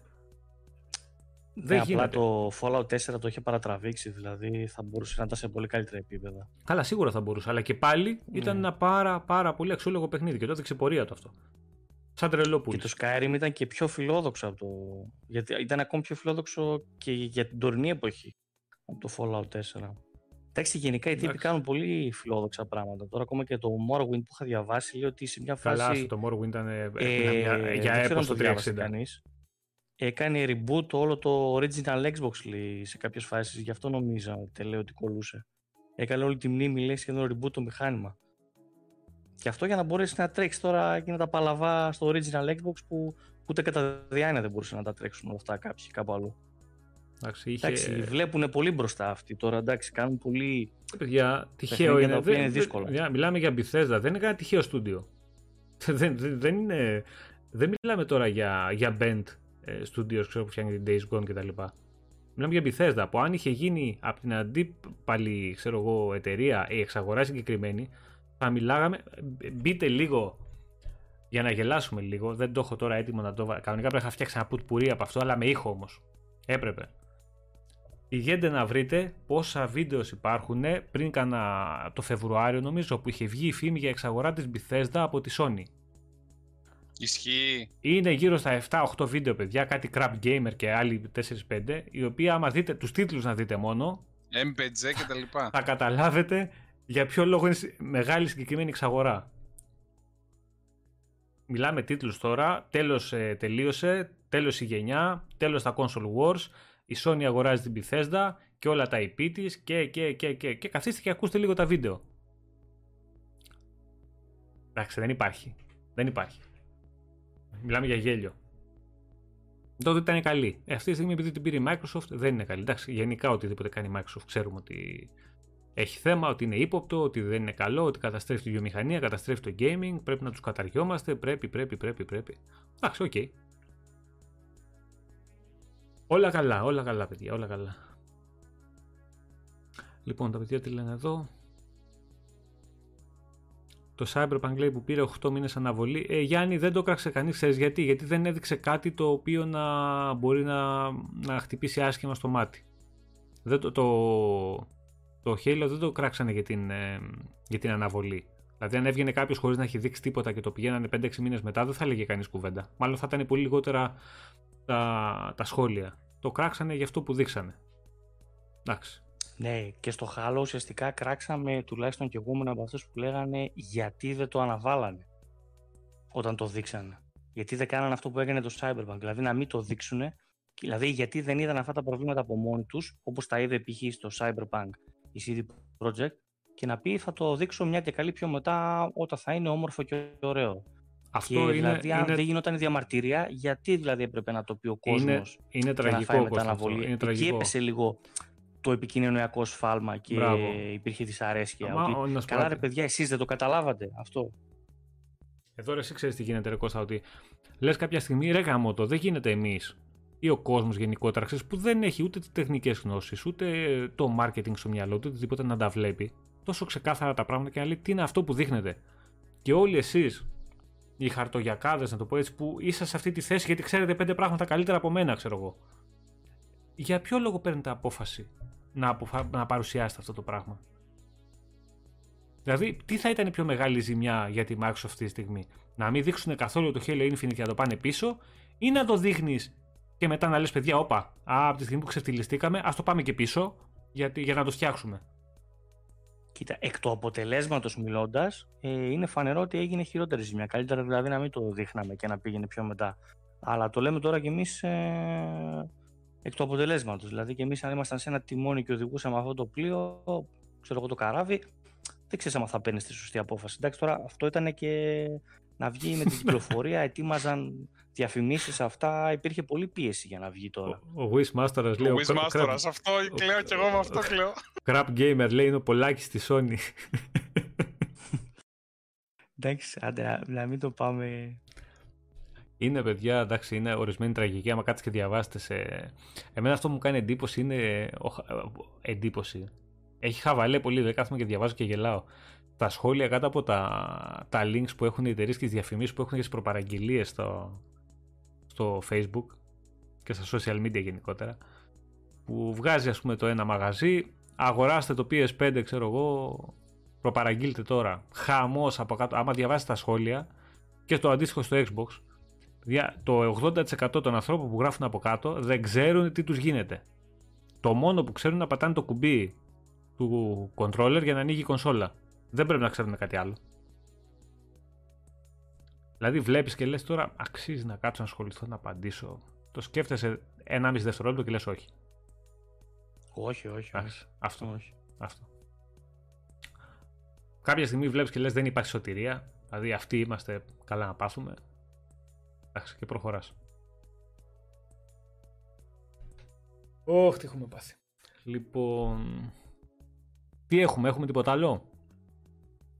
Δεν ναι, γίνεται. Απλά το Fallout 4 το είχε παρατραβήξει, δηλαδή θα μπορούσε να ήταν σε πολύ καλύτερα επίπεδα. Καλά, σίγουρα θα μπορούσε. Αλλά και πάλι ήταν ναι. ένα πάρα, πάρα πολύ αξιόλογο παιχνίδι και το έδειξε πορεία του αυτό. Σαν τρελό Και το Skyrim ήταν και πιο φιλόδοξο από το. Γιατί ήταν ακόμη πιο φιλόδοξο και για την τωρινή εποχή από το Fallout 4. Εντάξει, γενικά οι τύποι κάνουν πολύ φιλόδοξα πράγματα. Τώρα, ακόμα και το Morrowind που είχα διαβάσει, λέει ότι σε μια φάση. Καλά, το Morrowind ήταν. Ε, ε, για έπος το 360. Κανείς. Έκανε reboot όλο το original Xbox λέει, σε κάποιες φάσεις. Γι' αυτό νομίζα ότι λέει ότι κολούσε. Έκανε όλη τη μνήμη λέει σχεδόν reboot το μηχάνημα. Και αυτό για να μπορέσεις να τρέξεις τώρα εκείνα τα παλαβά στο original Xbox που ούτε κατά διάνοια δεν μπορούσαν να τα τρέξουν όλα αυτά κάποιοι κάπου αλλού. Εντάξει, είχε... εντάξει, βλέπουν πολύ μπροστά αυτοί τώρα, εντάξει, κάνουν πολύ. Παιδιά, τυχαίο είναι. Δεν, είναι δύσκολο. Δε, μιλάμε για Bethesda, δεν είναι κανένα τυχαίο στούντιο. δεν, δεν, είναι, δεν μιλάμε τώρα για, για Band ε, Studios ξέρω, που φτιάχνει την Days Gone κτλ. Μιλάμε για Bethesda που αν είχε γίνει από την αντίπαλη ξέρω εγώ, εταιρεία η εξαγορά συγκεκριμένη, θα μιλάγαμε. Μπείτε λίγο για να γελάσουμε λίγο. Δεν το έχω τώρα έτοιμο να το βάλω. Κανονικά πρέπει να φτιάξει ένα πουτ από αυτό, αλλά με ήχο όμως. Έπρεπε. Πηγαίνετε να βρείτε πόσα βίντεος υπάρχουν πριν κάνα το Φεβρουάριο νομίζω που είχε βγει η φήμη για εξαγορά της Bethesda από τη Sony. Ισχύει. Είναι γύρω στα 7-8 βίντεο παιδιά, κάτι Crap Gamer και άλλοι 4-5, οι οποίοι άμα δείτε τους τίτλους να δείτε μόνο, MPG και τα λοιπά. θα καταλάβετε για ποιο λόγο είναι μεγάλη συγκεκριμένη εξαγορά; Μιλάμε τίτλους τώρα, τέλος ε, τελείωσε, τέλος η γενιά, τέλος τα console wars, η Sony αγοράζει την Bethesda και όλα τα IP της και, και, και, και, και καθίστε και ακούστε λίγο τα βίντεο. Εντάξει, δεν υπάρχει. Δεν υπάρχει. Μιλάμε για γέλιο. Τότε ήταν καλή. Ε, αυτή τη στιγμή επειδή την πήρε η Microsoft δεν είναι καλή. Εντάξει, γενικά οτιδήποτε κάνει η Microsoft ξέρουμε ότι έχει θέμα, ότι είναι ύποπτο, ότι δεν είναι καλό, ότι καταστρέφει τη βιομηχανία, καταστρέφει το gaming, πρέπει να τους καταργιόμαστε, πρέπει, πρέπει, πρέπει, πρέπει. Εντάξει, Okay. Όλα καλά, όλα καλά παιδιά, όλα καλά. Λοιπόν, τα παιδιά τι λένε εδώ. Το Cyberpunk λέει που πήρε 8 μήνες αναβολή. Ε, Γιάννη δεν το κράξε κανείς, ξέρεις γιατί. Γιατί δεν έδειξε κάτι το οποίο να μπορεί να, να χτυπήσει άσχημα στο μάτι. Δεν το, το, το Halo δεν το κράξανε για την, ε, για την αναβολή. Δηλαδή, αν έβγαινε κάποιος χωρίς να έχει δείξει τίποτα και το πηγαίνανε 5-6 μήνες μετά, δεν θα έλεγε κανείς κουβέντα. Μάλλον θα ήταν πολύ λιγότερα τα, τα σχόλια. Το κράξανε για αυτό που δείξανε. Εντάξει. Ναι, και στο Halo ουσιαστικά κράξαμε τουλάχιστον και εγώ από αυτούς που λέγανε γιατί δεν το αναβάλανε όταν το δείξανε. Γιατί δεν κάνανε αυτό που έκανε το Cyberpunk, δηλαδή να μην το δείξουν, δηλαδή γιατί δεν είδαν αυτά τα προβλήματα από μόνοι τους, όπως τα είδε π.χ. στο Cyberpunk η CD Projekt, και να πει θα το δείξω μια και καλή πιο μετά όταν θα είναι όμορφο και ωραίο. Αυτό και, είναι, δηλαδή, αν δεν γινόταν διαμαρτυρία, γιατί δηλαδή έπρεπε να το πει ο κόσμος. Είναι, είναι τραγικό. Να φάει Είναι τραγικό. Εκεί έπεσε λίγο το επικοινωνιακό σφάλμα και Μπράβο. υπήρχε δυσαρέσκεια. Αμα, ότι, καλά ρε παιδιά, εσείς δεν το καταλάβατε αυτό. Εδώ ρε, εσύ ξέρεις τι γίνεται ρε Κώστα, ότι λες κάποια στιγμή ρε γάμο το, δεν γίνεται εμείς ή ο κόσμος γενικότερα, ξέρεις, που δεν έχει ούτε τις τεχνικές γνώσεις, ούτε το marketing στο μυαλό του, οτιδήποτε να τα βλέπει. Τόσο ξεκάθαρα τα πράγματα και να λέει τι είναι αυτό που δείχνετε. Και όλοι εσείς, οι χαρτογιακάδες, να το πω έτσι, που είσαστε σε αυτή τη θέση γιατί ξέρετε πέντε πράγματα καλύτερα από μένα, ξέρω εγώ. Για ποιο λόγο παίρνετε απόφαση να, αποφα... να παρουσιάσετε αυτό το πράγμα; Δηλαδή, τι θα ήταν η πιο μεγάλη ζημιά για τη Microsoft αυτή τη στιγμή; Να μην δείξουν καθόλου το Halo Infinite και να το πάνε πίσω, ή να το δείχνεις και μετά να λες παιδιά, όπα, α, από τη στιγμή που ξεφτυλιστήκαμε, ας το πάμε και πίσω γιατί, για να το φτιάξουμε. Κοίτα, εκ του αποτελέσματος μιλώντας, ε, είναι φανερό ότι έγινε χειρότερη ζημιά. Καλύτερα δηλαδή να μην το δείχναμε και να πήγαινε πιο μετά. Αλλά το λέμε τώρα κι εμείς ε, εκ του αποτελέσματος. Δηλαδή, και εμείς, αν ήμασταν σε ένα τιμόνι και οδηγούσαμε αυτό το πλοίο, ξέρω εγώ το καράβι, δεν ξέραμε αν θα παίρνεις τη σωστή απόφαση. Εντάξει, τώρα αυτό ήταν και να βγει με την κυκλοφορία, ετοίμαζαν διαφημίσεις αυτά. Υπήρχε πολλή πίεση για να βγει τώρα. Ο, ο Wishmaster λέει. Ο Wishmaster, αυτό κλαίω και εγώ με αυτό κλαίω. Crap Gamer λέει είναι ο Πολάκης στη Sony. Εντάξει, άντε, να μην το πάμε είναι παιδιά, εντάξει, είναι ορισμένη τραγική. Άμα κάτσει και διαβάσετε σε. Εμένα αυτό που μου κάνει εντύπωση είναι. Εντύπωση. Έχει χαβαλέ πολύ, δεν κάθομαι και διαβάζω και γελάω. Τα σχόλια κάτω από τα, τα links που έχουν οι εταιρείες και τις διαφημίσεις που έχουν για τις προπαραγγελίες στο, στο Facebook και στα social media γενικότερα. Που βγάζει, ας πούμε, το ένα μαγαζί, αγοράστε το PS5, ξέρω εγώ, προπαραγγείλτε τώρα. Χαμός από κάτω. Άμα διαβάσεις τα σχόλια και το αντίστοιχο στο Xbox, το 80% των ανθρώπων που γράφουν από κάτω δεν ξέρουν τι τους γίνεται. Το μόνο που ξέρουν να πατάνε το κουμπί του controller για να ανοίγει η κονσόλα. Δεν πρέπει να ξέρουν κάτι άλλο. Δηλαδή βλέπεις και λες τώρα αξίζει να κάτσω να ασχοληθώ να απαντήσω. Το σκέφτεσαι 1,5 δευτερόλεπτο και λες όχι. Όχι, όχι. όχι. Αυτό. Όχι. αυτό. Κάποια στιγμή βλέπεις και λες δεν υπάρχει σωτηρία. Δηλαδή αυτοί είμαστε καλά να πάθουμε. Εντάξει, και προχωράς. Όχι, τι έχουμε πάθει. Λοιπόν, τι έχουμε, έχουμε τίποτα άλλο;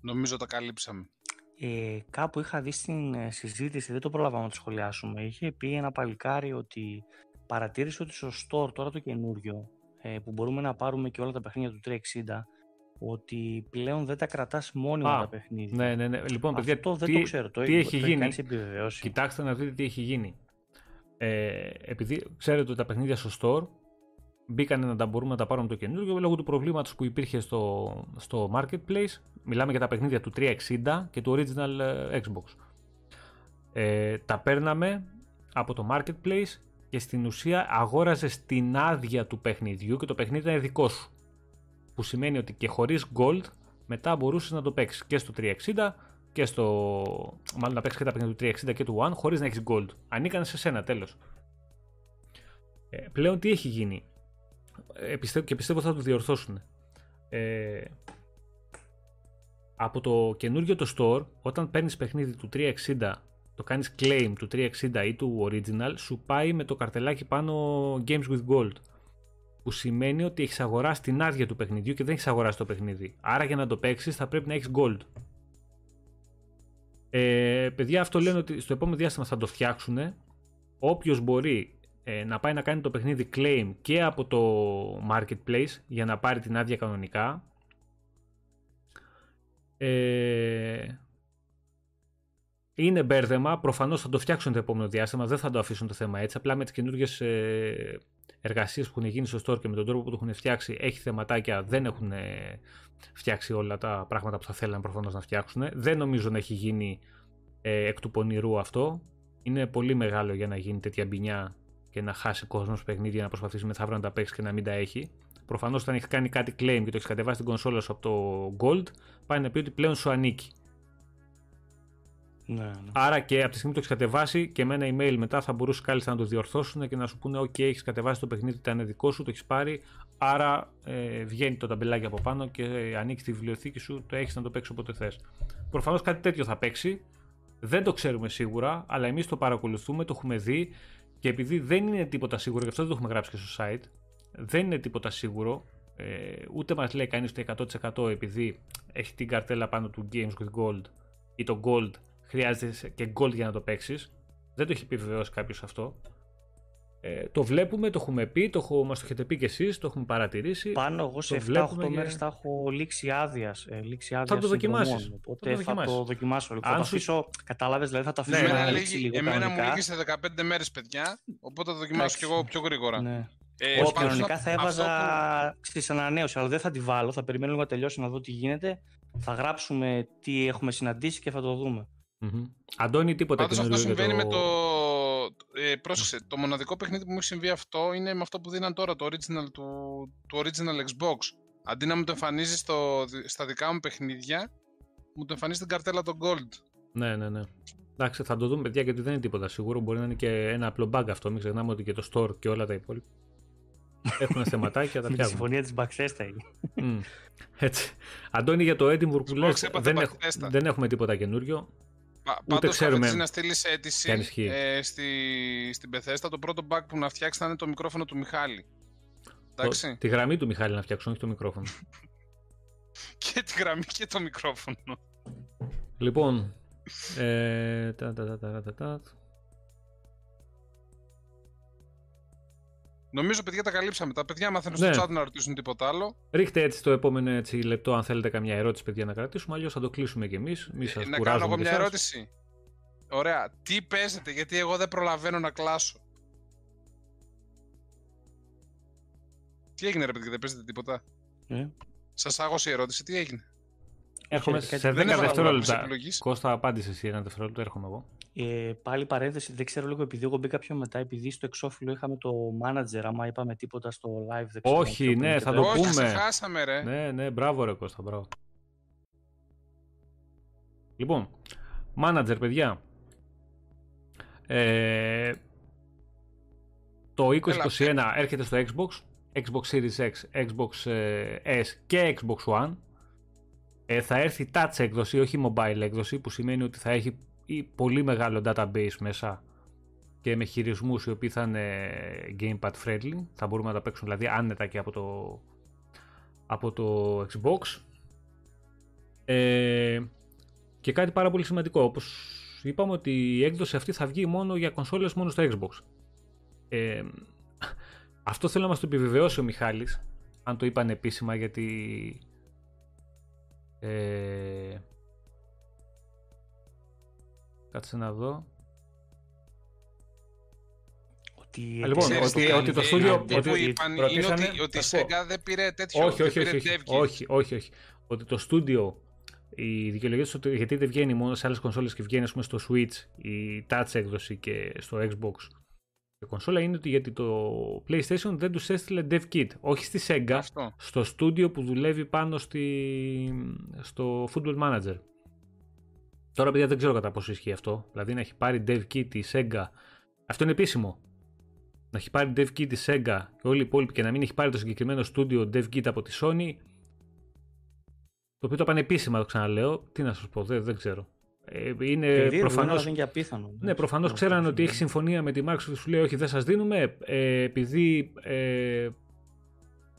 Νομίζω τα καλύψαμε. Ε, κάπου είχα δει στην ε, συζήτηση, δεν το προλάβαμε να το σχολιάσουμε. Είχε πει ένα παλικάρι ότι παρατήρησε ότι στο store τώρα το καινούριο, ε, που μπορούμε να πάρουμε και όλα τα παιχνίδια του 360, ότι πλέον δεν τα κρατάς μόνιμα τα παιχνίδια. Ναι, ναι, ναι. Λοιπόν, παιδιά, Αυτό δεν τι, το ξέρω. Το, τι έχει γίνει; Κοιτάξτε να δείτε τι έχει γίνει. Ε, επειδή ξέρετε ότι τα παιχνίδια στο store μπήκαν να τα μπορούμε να τα πάρουμε το καινούργιο λόγω του προβλήματος που υπήρχε στο, στο marketplace. Μιλάμε για τα παιχνίδια του 360 και του original ε, Xbox. Ε, τα παίρναμε από το marketplace και στην ουσία αγόραζες την άδεια του παιχνιδιού και το παιχνίδι ήταν δικό σου που σημαίνει ότι και χωρίς gold μετά μπορούσες να το παίξεις και στο 360 και στο. Μάλλον να παίξεις και τα παιχνίδια του 360 και του One χωρίς να έχεις gold. Ανήκαν σε σένα, τέλος. Ε, πλέον τι έχει γίνει; Ε, πιστεύω, και πιστεύω θα το διορθώσουν. Ε, από το καινούργιο το store, όταν παίρνεις παιχνίδι του 360, το κάνεις claim του 360 ή του original, σου πάει με το καρτελάκι πάνω Games with Gold. Που σημαίνει ότι έχεις αγοράσει την άδεια του παιχνιδιού και δεν έχεις αγοράσει το παιχνίδι. Άρα για να το παίξεις θα πρέπει να έχεις gold. Ε, παιδιά, αυτό λένε ότι στο επόμενο διάστημα θα το φτιάξουν. Όποιος μπορεί ε, να πάει να κάνει το παιχνίδι claim και από το marketplace για να πάρει την άδεια κανονικά. Ε, είναι μπέρδεμα. Προφανώς θα το φτιάξουν το επόμενο διάστημα. Δεν θα το αφήσουν το θέμα έτσι. Απλά με τις καινούργιες ε, εργασίες που έχουν γίνει στο store και με τον τρόπο που το έχουν φτιάξει, έχει θεματάκια. Δεν έχουν ε, φτιάξει όλα τα πράγματα που θα θέλανε προφανώς να φτιάξουν. Δεν νομίζω να έχει γίνει ε, εκ του πονηρού αυτό. Είναι πολύ μεγάλο για να γίνει τέτοια μπινιά και να χάσει κόσμος παιχνίδια να προσπαθήσει μεθαύριο να τα παίξει και να μην τα έχει. Προφανώς, όταν έχει κάνει κάτι claim και το έχεις κατεβάσει την κονσόλα σου από το Gold, πάει να πει ότι πλέον σου ανήκει. Ναι, ναι. Άρα και από τη στιγμή που το έχεις κατεβάσει και με ένα email μετά θα μπορούσες κάλλιστα να το διορθώσουν και να σου πούνε: OK, έχεις κατεβάσει το παιχνίδι, ήταν δικό σου, το έχεις πάρει. Άρα ε, βγαίνει το ταμπελάκι από πάνω και ανοίξει τη βιβλιοθήκη σου, το έχεις να το παίξεις όποτε θες. Προφανώς κάτι τέτοιο θα παίξει. Δεν το ξέρουμε σίγουρα, αλλά εμείς το παρακολουθούμε, το έχουμε δει και επειδή δεν είναι τίποτα σίγουρο, γι' αυτό δεν το έχουμε γράψει και στο site, δεν είναι τίποτα σίγουρο, ε, ούτε μας λέει κανείς το 100% επειδή έχει την καρτέλα πάνω του Games with Gold ή το Gold χρειάζεται και Gold για να το παίξεις. Δεν το έχει επιβεβαιώσει κάποιος αυτό. Ε, το βλέπουμε, το έχουμε πει, το έχω, μας το έχετε πει και εσείς, το έχουμε παρατηρήσει. Πάνω εγώ σε 7-8 μέρες θα έχω λήξει άδειας. Ε, λήξη άδεια θα το δοκιμάσεις. Οπότε θα το, δοκιμάσω. Λοιπόν, θα το αφήσω, κατάλαβες, δηλαδή θα το αφήσω ναι, να λήξει λίγο Εμένα μου λήξει σε 15 μέρες παιδιά, οπότε θα δοκιμάσω κι εγώ πιο γρήγορα. Ναι. Ε, Όχι, κανονικά θα έβαζα που... στις ανανέωση, αλλά δεν θα τη βάλω. Θα περιμένω λίγο να τελειώσει να δω τι γίνεται. Θα γράψουμε τι έχουμε συναντήσει και θα το δούμε. Mm-hmm. Αντώνη, τίποτα Πάντως αυτό συμβαίνει το... με το... Ε, πρόσεξε, το μοναδικό παιχνίδι που μου έχει συμβεί αυτό είναι με αυτό που δίναν τώρα, το original του, του original Xbox. Αντί να μου το εμφανίζεις στα δικά μου παιχνίδια, μου το εμφανίζεις την καρτέλα το Gold. Ναι, ναι, ναι. Εντάξει, θα το δούμε παιδιά γιατί δεν είναι τίποτα σίγουρο. Μπορεί να είναι και ένα απλό bug αυτό. Μην ξεχνάμε ότι και το store και όλα τα υπόλοιπα έχουν θεματάκια. τα Με τη συμφωνία της Bethesda mm. Έτσι. Αντώνη, για το Edinburgh που λες, δεν, δεν έχουμε τίποτα καινούριο. Πάντως ξέρουμε. να στείλεις αίτηση ε, στη, στην Bethesda. Το πρώτο bug που να φτιάξεις θα είναι το μικρόφωνο του Μιχάλη. Εντάξει. Το, τη γραμμή του Μιχάλη να φτιάξουν, όχι το μικρόφωνο. και τη γραμμή και το μικρόφωνο. Λοιπόν. Ε, τα, τα, τα, Νομίζω, παιδιά, τα καλύψαμε. Τα παιδιά μάθαιναν ναι. στο chat να ρωτήσουν τίποτα άλλο. Ρίχτε έτσι το επόμενο έτσι, λεπτό, αν θέλετε καμιά ερώτηση, παιδιά, να κρατήσουμε. Αλλιώς θα το κλείσουμε κι εμείς. Ε, να κάνω εγώ μια ερώτηση. Ωραία. Τι παίζετε, γιατί εγώ δεν προλαβαίνω να κλάσω. Τι έγινε, ρε παιδιά, δεν παίζετε τίποτα; Ε. Σας άγωσε η ερώτηση, τι έγινε; Έρχομαι σε 10 δευτερόλεπτα. Κώστα, απάντησες εσύ ένα δευτερόλεπτο, έρχομαι εγώ. Ε, πάλι παρένθεση, δεν ξέρω λίγο επειδή εγώ μπήκα πιο μετά, επειδή στο εξώφυλλο είχαμε το manager, άμα είπαμε τίποτα στο live. Δεν ξέρω Όχι, ναι, θα το Όχι, πούμε. Όχι, χάσαμε ρε. Ναι, ναι, μπράβο ρε Κώστα, μπράβο. Λοιπόν, manager, παιδιά. Ε, το 2021 έρχεται στο Xbox, Xbox Series X, Xbox ε, S και Xbox One. Ε, θα έρθει touch έκδοση, όχι mobile έκδοση, που σημαίνει ότι θα έχει πολύ μεγάλο database μέσα και με χειρισμούς οι οποίοι θα είναι gamepad friendly. Θα μπορούμε να τα παίξουμε δηλαδή άνετα και από το, από το Xbox. Ε, και κάτι πάρα πολύ σημαντικό, όπως είπαμε ότι η έκδοση αυτή θα βγει μόνο για κονσόλες μόνο στο Xbox. Ε, αυτό θέλω να μας το επιβεβαιώσει ο Μιχάλης, αν το είπαν επίσημα γιατί ε, κάτσε να δω. Ότι, λοιπόν, ότι, ότι, το στούντιο. Ότι, ότι, είπαν, είναι ότι, ότι η Sega δεν πήρε τέτοιο. Όχι, όχι, όχι, όχι, όχι, όχι, Ότι το στούντιο. Η δικαιολογία του γιατί δεν βγαίνει μόνο σε άλλες κονσόλες και βγαίνει πούμε, στο Switch, η Touch έκδοση και στο Xbox. Η κονσόλα είναι ότι γιατί το PlayStation δεν τους έστειλε dev kit. Όχι στη Sega, Αυτό. στο στούντιο που δουλεύει πάνω στη, στο Football Manager. Τώρα, παιδιά, δεν ξέρω κατά πόσο ισχύει αυτό. Δηλαδή να έχει πάρει dev kit τη Sega. Αυτό είναι επίσημο. Να έχει πάρει dev kit τη Sega και όλοι οι υπόλοιποι και να μην έχει πάρει το συγκεκριμένο studio dev kit από τη Sony. Το οποίο το πανεπίσημα, το ξαναλέω. Τι να σας πω, δεν, δεν ξέρω. Ε, είναι προφανώς, είναι για απίθανο. Ναι, προφανώς ξέραν ότι έχει συμφωνία με τη Microsoft σου λέει όχι δεν σας δίνουμε ε, επειδή ε,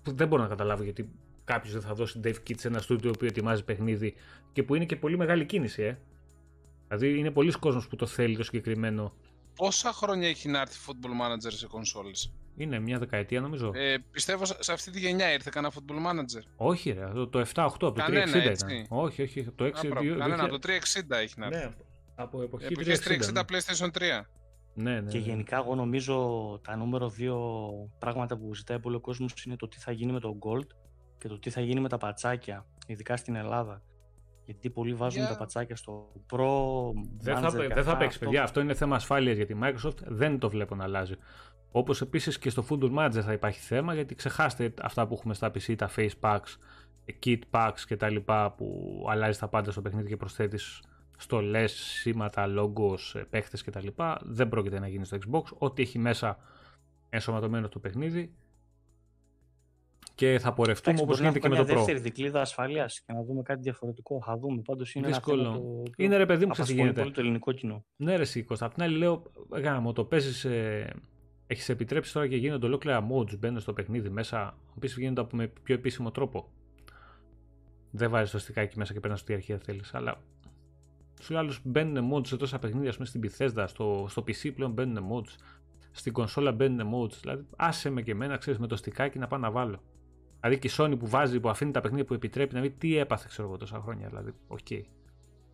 δεν μπορώ να καταλάβω γιατί κάποιος δεν θα δώσει Dave Kids σε ένα στούντιο που ετοιμάζει παιχνίδι και που είναι και πολύ μεγάλη κίνηση ε. Δηλαδή είναι πολλοί κόσμος που το θέλει το συγκεκριμένο. Πόσα χρόνια έχει να έρθει Football Manager σε κονσόλες; Είναι μια δεκαετία νομίζω. Ε, πιστεύω σε αυτή τη γενιά ήρθε κανένα football manager. Όχι, ρε, το, το 7-8 από το 360 ήταν. Όχι, όχι, το 6. Κανένα, από το 360 έχει να έρθει. Ναι, από εποχή Εποχής 360 ναι. PlayStation 3. Ναι, ναι, και ναι. γενικά εγώ νομίζω τα νούμερο δύο πράγματα που ζητάει πολύ ο κόσμος είναι το τι θα γίνει με το Gold και το τι θα γίνει με τα πατσάκια, ειδικά στην Ελλάδα. Γιατί πολλοί βάζουν yeah. τα πατσάκια στο Pro. Δεν θα, δεν θα παίξεις, παιδιά. Αυτό είναι θέμα ασφάλειας για τη Microsoft. Δεν το βλέπω να αλλάζει. Όπως επίσης και στο Football Manager θα υπάρχει θέμα γιατί ξεχάστε αυτά που έχουμε στα PC, τα face packs, kit packs κτλ. που αλλάζει τα πάντα στο παιχνίδι και προσθέτεις στολές, σήματα, logos, παίχτες κτλ. Δεν πρόκειται να γίνει στο Xbox. Ό,τι έχει μέσα ενσωματωμένο στο παιχνίδι και θα πορευτούμε όπως γίνεται και με το Pro. δεύτερη δικλίδα ασφαλείας και να δούμε κάτι διαφορετικό. Θα δούμε. Πάντως είναι Δύσκολο. ένα θέμα το... Είναι ρε παιδί μου, ξέρεις γίνεται. πολύ το ελληνικό κοινό. Ναι, ρε Σίκο. Απ' την άλλη λέω, γάμα το, παίζεις. Ε, έχεις επιτρέψει τώρα και γίνονται ολόκληρα mods. Μπαίνουν στο παιχνίδι μέσα. Επίσης γίνονται από με πιο επίσημο τρόπο. Δεν βάζεις το στικάκι μέσα και παίρνεις ό,τι αρχεία θέλεις. Αλλά σου άλλους μπαίνουν mods σε τόσα παιχνίδια, ας πούμε στην Bethesda, στο, στο PC πλέον μπαίνουν mods. Στην κονσόλα μπαίνουν mods. Δηλαδή, άσε με και εμένα, ξέρεις, με το στικάκι να πάω να βάλω. Δηλαδή και η Sony που βάζει, που αφήνει τα παιχνίδια που επιτρέπει να δει τι έπαθε, ξέρω εγώ, τόσα χρόνια. Δηλαδή, Okay.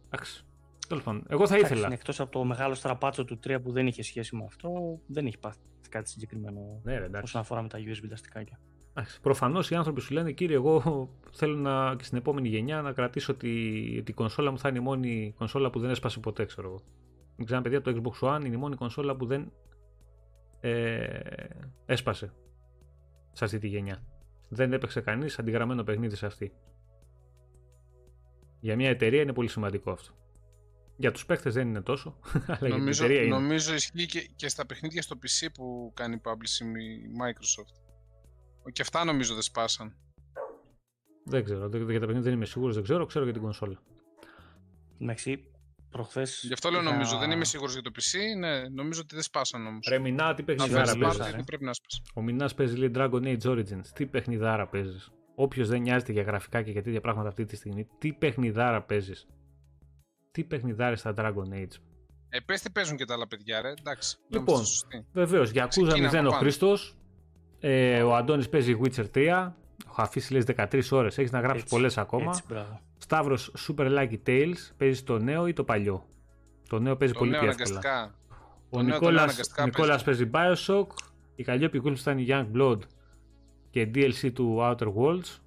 Εντάξει. Τέλος πάντων, εγώ θα ήθελα. Εκτός από το μεγάλο στραπάτσο του 3 που δεν είχε σχέση με αυτό, δεν έχει πάθει κάτι συγκεκριμένο ναι, ρε, όσον αφορά με τα USB τα στικάκια. Προφανώς οι άνθρωποι σου λένε, κύριε, εγώ θέλω να, και στην επόμενη γενιά να κρατήσω ότι η κονσόλα μου θα είναι η μόνη κονσόλα που δεν έσπασε ποτέ, ξέρω εγώ. Μην ξανά, παιδιά, το Xbox One είναι η μόνη κονσόλα που δεν ε, έσπασε σε αυτή τη γενιά. Δεν έπαιξε κανείς αντιγραμμένο παιχνίδι σε αυτή. Για μια εταιρεία είναι πολύ σημαντικό αυτό. Για τους παίχτες δεν είναι τόσο, αλλά νομίζω, για την εταιρεία είναι. Νομίζω ισχύει και, και στα παιχνίδια στο PC που κάνει publishing η Microsoft. Και αυτά νομίζω δεν σπάσαν. Δεν ξέρω, για τα παιχνίδια δεν είμαι σίγουρος, δεν ξέρω, ξέρω για την κονσόλα. Εντάξει, προχθές... Γι' αυτό λέω νομίζω, δεν είμαι σίγουρος για το PC, ναι, νομίζω ότι δεν σπάσαν όμως. Ρε Μινά, τι παιχνιδάρα παίζεις. Πρέπει να Ο Μινάς παίζει λέει Dragon Age Origins, τι παιχνιδάρα παίζεις. Όποιος δεν νοιάζεται για γραφικά και για τέτοια πράγματα αυτή τη στιγμή, τι παιχνιδάρα παίζεις. Τι παιχνιδάρες στα Dragon Age. Ε, πες τι παίζουν και τα άλλα παιδιά, ρε. Εντάξει. Λοιπόν, βεβαίως, για Ακούζα 0 ο Χρήστο. Ε, ο Αντώνης παίζει Witcher 3. Έχω αφήσει λες 13 ώρες. Έχεις να γράψεις πολλές ακόμα. Σταύρος Super Lucky Tales. Παίζεις το νέο ή το παλιό; Το νέο παίζει το πολύ πιο εύκολα. Ο Νικόλα παίζει Bioshock. Η Καλλιόπη Wolfenstein Young Blood και DLC του Outer Worlds.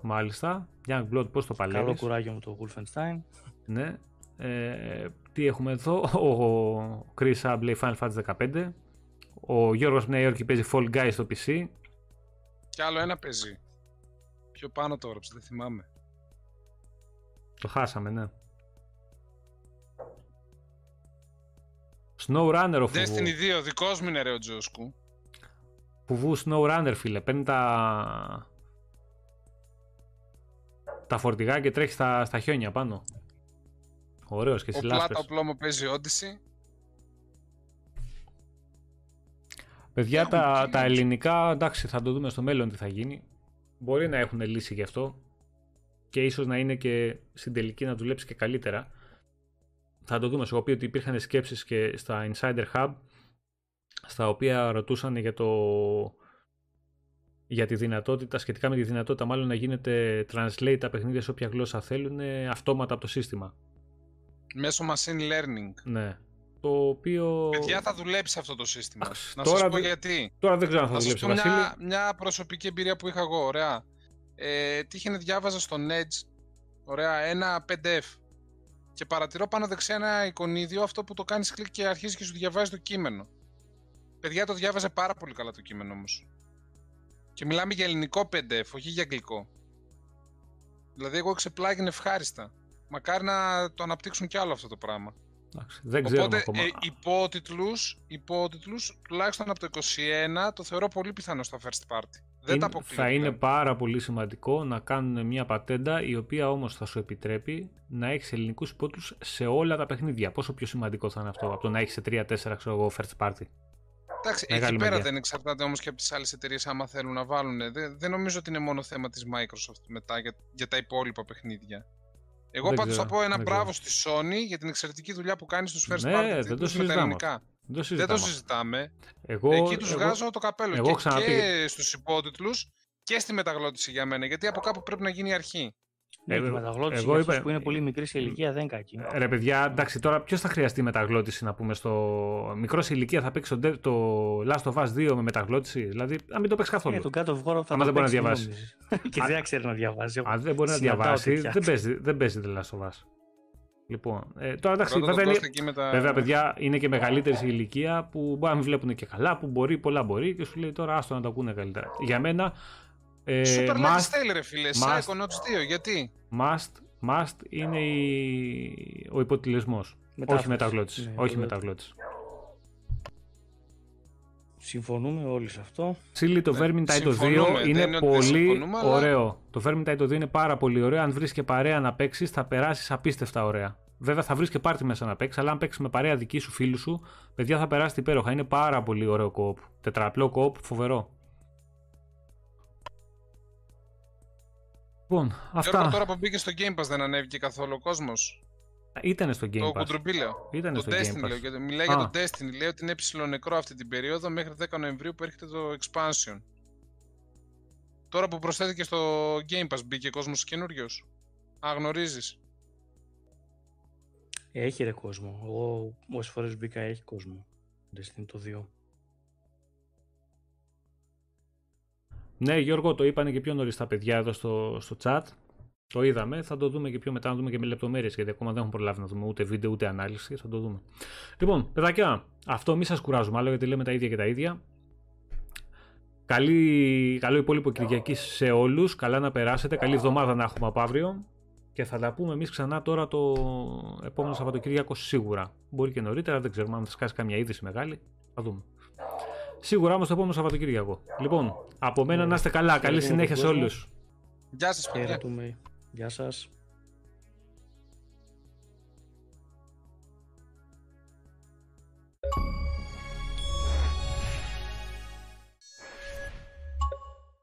Μάλιστα. Young Blood, πώς το παλεύεις; Καλό κουράγιο με το Wolfenstein. Ναι. Ε, τι έχουμε εδώ; Ο Chris Ab λέει Final Fantasy 15. Ο Γιώργος από Νέα Υόρκη παίζει Fall Guys στο PC. Κι άλλο ένα παίζει. Πιο πάνω το έγραψε, δεν θυμάμαι. Το χάσαμε, ναι. SnowRunner ο Φουβού. Destiny 2, δικός μου είναι ρε ο Τζόσκου. Φουβού SnowRunner φίλε, παίρνει τα... τα φορτηγά και τρέχει στα, στα χιόνια πάνω. Ωραίος και Ο Πλάτα ο Πλόμο παίζει Odyssey. Παιδιά, τα, τα ελληνικά, εντάξει, θα το δούμε στο μέλλον τι θα γίνει. Μπορεί να έχουν λύση γι' αυτό και ίσως να είναι και στην τελική να δουλέψει και καλύτερα. Θα το δούμε. Σου έχω πει ότι υπήρχαν σκέψεις και στα Insider Hub στα οποία ρωτούσαν για το για τη δυνατότητα, σχετικά με τη δυνατότητα μάλλον να γίνεται translate τα παιχνίδια σε όποια γλώσσα θέλουν αυτόματα από το σύστημα. Μέσω machine learning. Ναι. Το οποίο... Παιδιά θα δουλέψει αυτό το σύστημα. να τώρα, σας πω γιατί. Τώρα δεν ξέρω αν θα, θα δουλέψει, Βασίλη. Μια, μια προσωπική εμπειρία που είχα εγώ, ωραία. Ε, τύχαινε διάβαζα στο Edge, ωραία, ένα PDF. Και παρατηρώ πάνω δεξιά ένα εικονίδιο, αυτό που το κάνεις κλικ και αρχίζεις και σου διαβάζει το κείμενο. Παιδιά το διάβαζε πάρα πολύ καλά το κείμενο όμως. Και μιλάμε για ελληνικό PDF, όχι για αγγλικό. Δηλαδή εγώ ξεπλάγινε ευχάριστα. Μακάρι να το αναπτύξουν κι άλλο αυτό το πράγμα. Δεν ξέρω Οπότε ακόμα. Ε, υπότιτλους, υπότιτλους, τουλάχιστον από το 21 το θεωρώ πολύ πιθανό στα first party. Δεν είναι, θα είναι πάρα πολύ σημαντικό να κάνουν μια πατέντα η οποία όμως θα σου επιτρέπει να έχεις ελληνικούς υπότιτλους σε όλα τα παιχνίδια. Πόσο πιο σημαντικό θα είναι αυτό από το να έχεις σε 3-4 ξέρω εγώ first party. Εντάξει, εκεί πέρα δεν εξαρτάται όμως και από τις άλλες εταιρείες άμα θέλουν να βάλουν. Δεν, δεν νομίζω ότι είναι μόνο θέμα της Microsoft μετά για, για τα υπόλοιπα παιχνίδια. Εγώ πάντως θα πω ένα μπράβο στη Sony για την εξαιρετική δουλειά που κάνει στους first ναι, party δεν το με τα ελληνικά. Δεν το συζητάμε. Δεν το συζητάμε. Εγώ, Εκεί τους βγάζω το καπέλο εγώ και, και στους υπότιτλου και στη μεταγλώτηση για μένα. Γιατί από κάπου πρέπει να γίνει η αρχή. Ναι, η μεταγλώτηση εγώ είπα... που είναι πολύ μικρής σε ηλικία δεν είναι κακή. Ε, ρε παιδιά, εντάξει, τώρα ποιος θα χρειαστεί μεταγλώτηση να πούμε στο. Μικρός σε ηλικία θα παίξει το, το Last of Us 2 με μεταγλώτηση; Δηλαδή, να μην το παίξεις καθόλου. Για τον κάτω βγόρο θα το δεν μπορεί να διαβάσεις. και δεν ξέρει να διαβάσει. Αν δεν μπορεί να διαβάσει, δεν παίζει, δεν παίζει το Last of Us. Λοιπόν, ε, τώρα εντάξει, βέβαια, είναι, τα... βέβαια, παιδιά, είναι και μεγαλύτερη η ηλικία που μπορεί να μην βλέπουν και καλά, που μπορεί, πολλά μπορεί και σου λέει τώρα άστο να το ακούνε καλύτερα. Για μένα, ε, Super must, ρε φίλε, Psychonauts 2, γιατί; Must, must είναι η, ο υποτιλεσμός, όχι μεταγλώτης. Ναι, όχι μεταγλώτης. Συμφωνούμε όλοι σε αυτό. Σίλι, το ναι. Vermintide 2 είναι πολύ ωραίο. Το Vermintide 2 είναι πάρα πολύ ωραίο. Αν βρεις και παρέα να παίξεις, θα περάσεις απίστευτα ωραία. Βέβαια θα βρεις και πάρτι μέσα να παίξεις, αλλά αν παίξεις με παρέα δική σου φίλου σου, παιδιά θα περάσεις υπέροχα. Είναι πάρα πολύ ωραίο κόπ. Τετραπλό κόπ, φοβερό. Λοιπόν, αυτά. τώρα που μπήκε στο Game Pass δεν ανέβηκε καθόλου ο κόσμος. Ήταν στο Game Pass. Το κουντρουμπίλαιο. Ήταν στο Destiny, Game Pass. μιλάει για το Destiny. Λέει ότι είναι ψηλό νεκρό αυτή την περίοδο μέχρι 10 Νοεμβρίου που έρχεται το expansion. Τώρα που προσθέθηκε στο Game Pass μπήκε κόσμος καινούριος. Α, γνωρίζεις. Έχει ρε κόσμο. Εγώ όσες φορές μπήκα έχει κόσμο. Destiny το 2. Ναι, Γιώργο, το είπανε και πιο νωρίς τα παιδιά εδώ στο, στο chat. Το είδαμε. Θα το δούμε και πιο μετά, να δούμε και με λεπτομέρειες, γιατί ακόμα δεν έχουμε προλάβει να δούμε ούτε βίντεο ούτε ανάλυση. Θα το δούμε. Λοιπόν, παιδάκια, αυτό μη σας κουράζουμε άλλο, γιατί λέμε τα ίδια και τα ίδια. Καλή, καλό υπόλοιπο Κυριακή σε όλους. Καλά να περάσετε. Καλή εβδομάδα να έχουμε από αύριο. Και θα τα πούμε εμείς ξανά τώρα το επόμενο Σαββατοκύριακο σίγουρα. Μπορεί και νωρίτερα, δεν ξέρουμε αν θα σκάσει καμιά είδηση μεγάλη. Θα δούμε. Σίγουρα όμως το επόμενο Σαββατοκύριακο. Λοιπόν, από μένα να είστε καλά. Καλή συνέχεια σε όλους. Γεια σας, παιδιά. Γεια σας.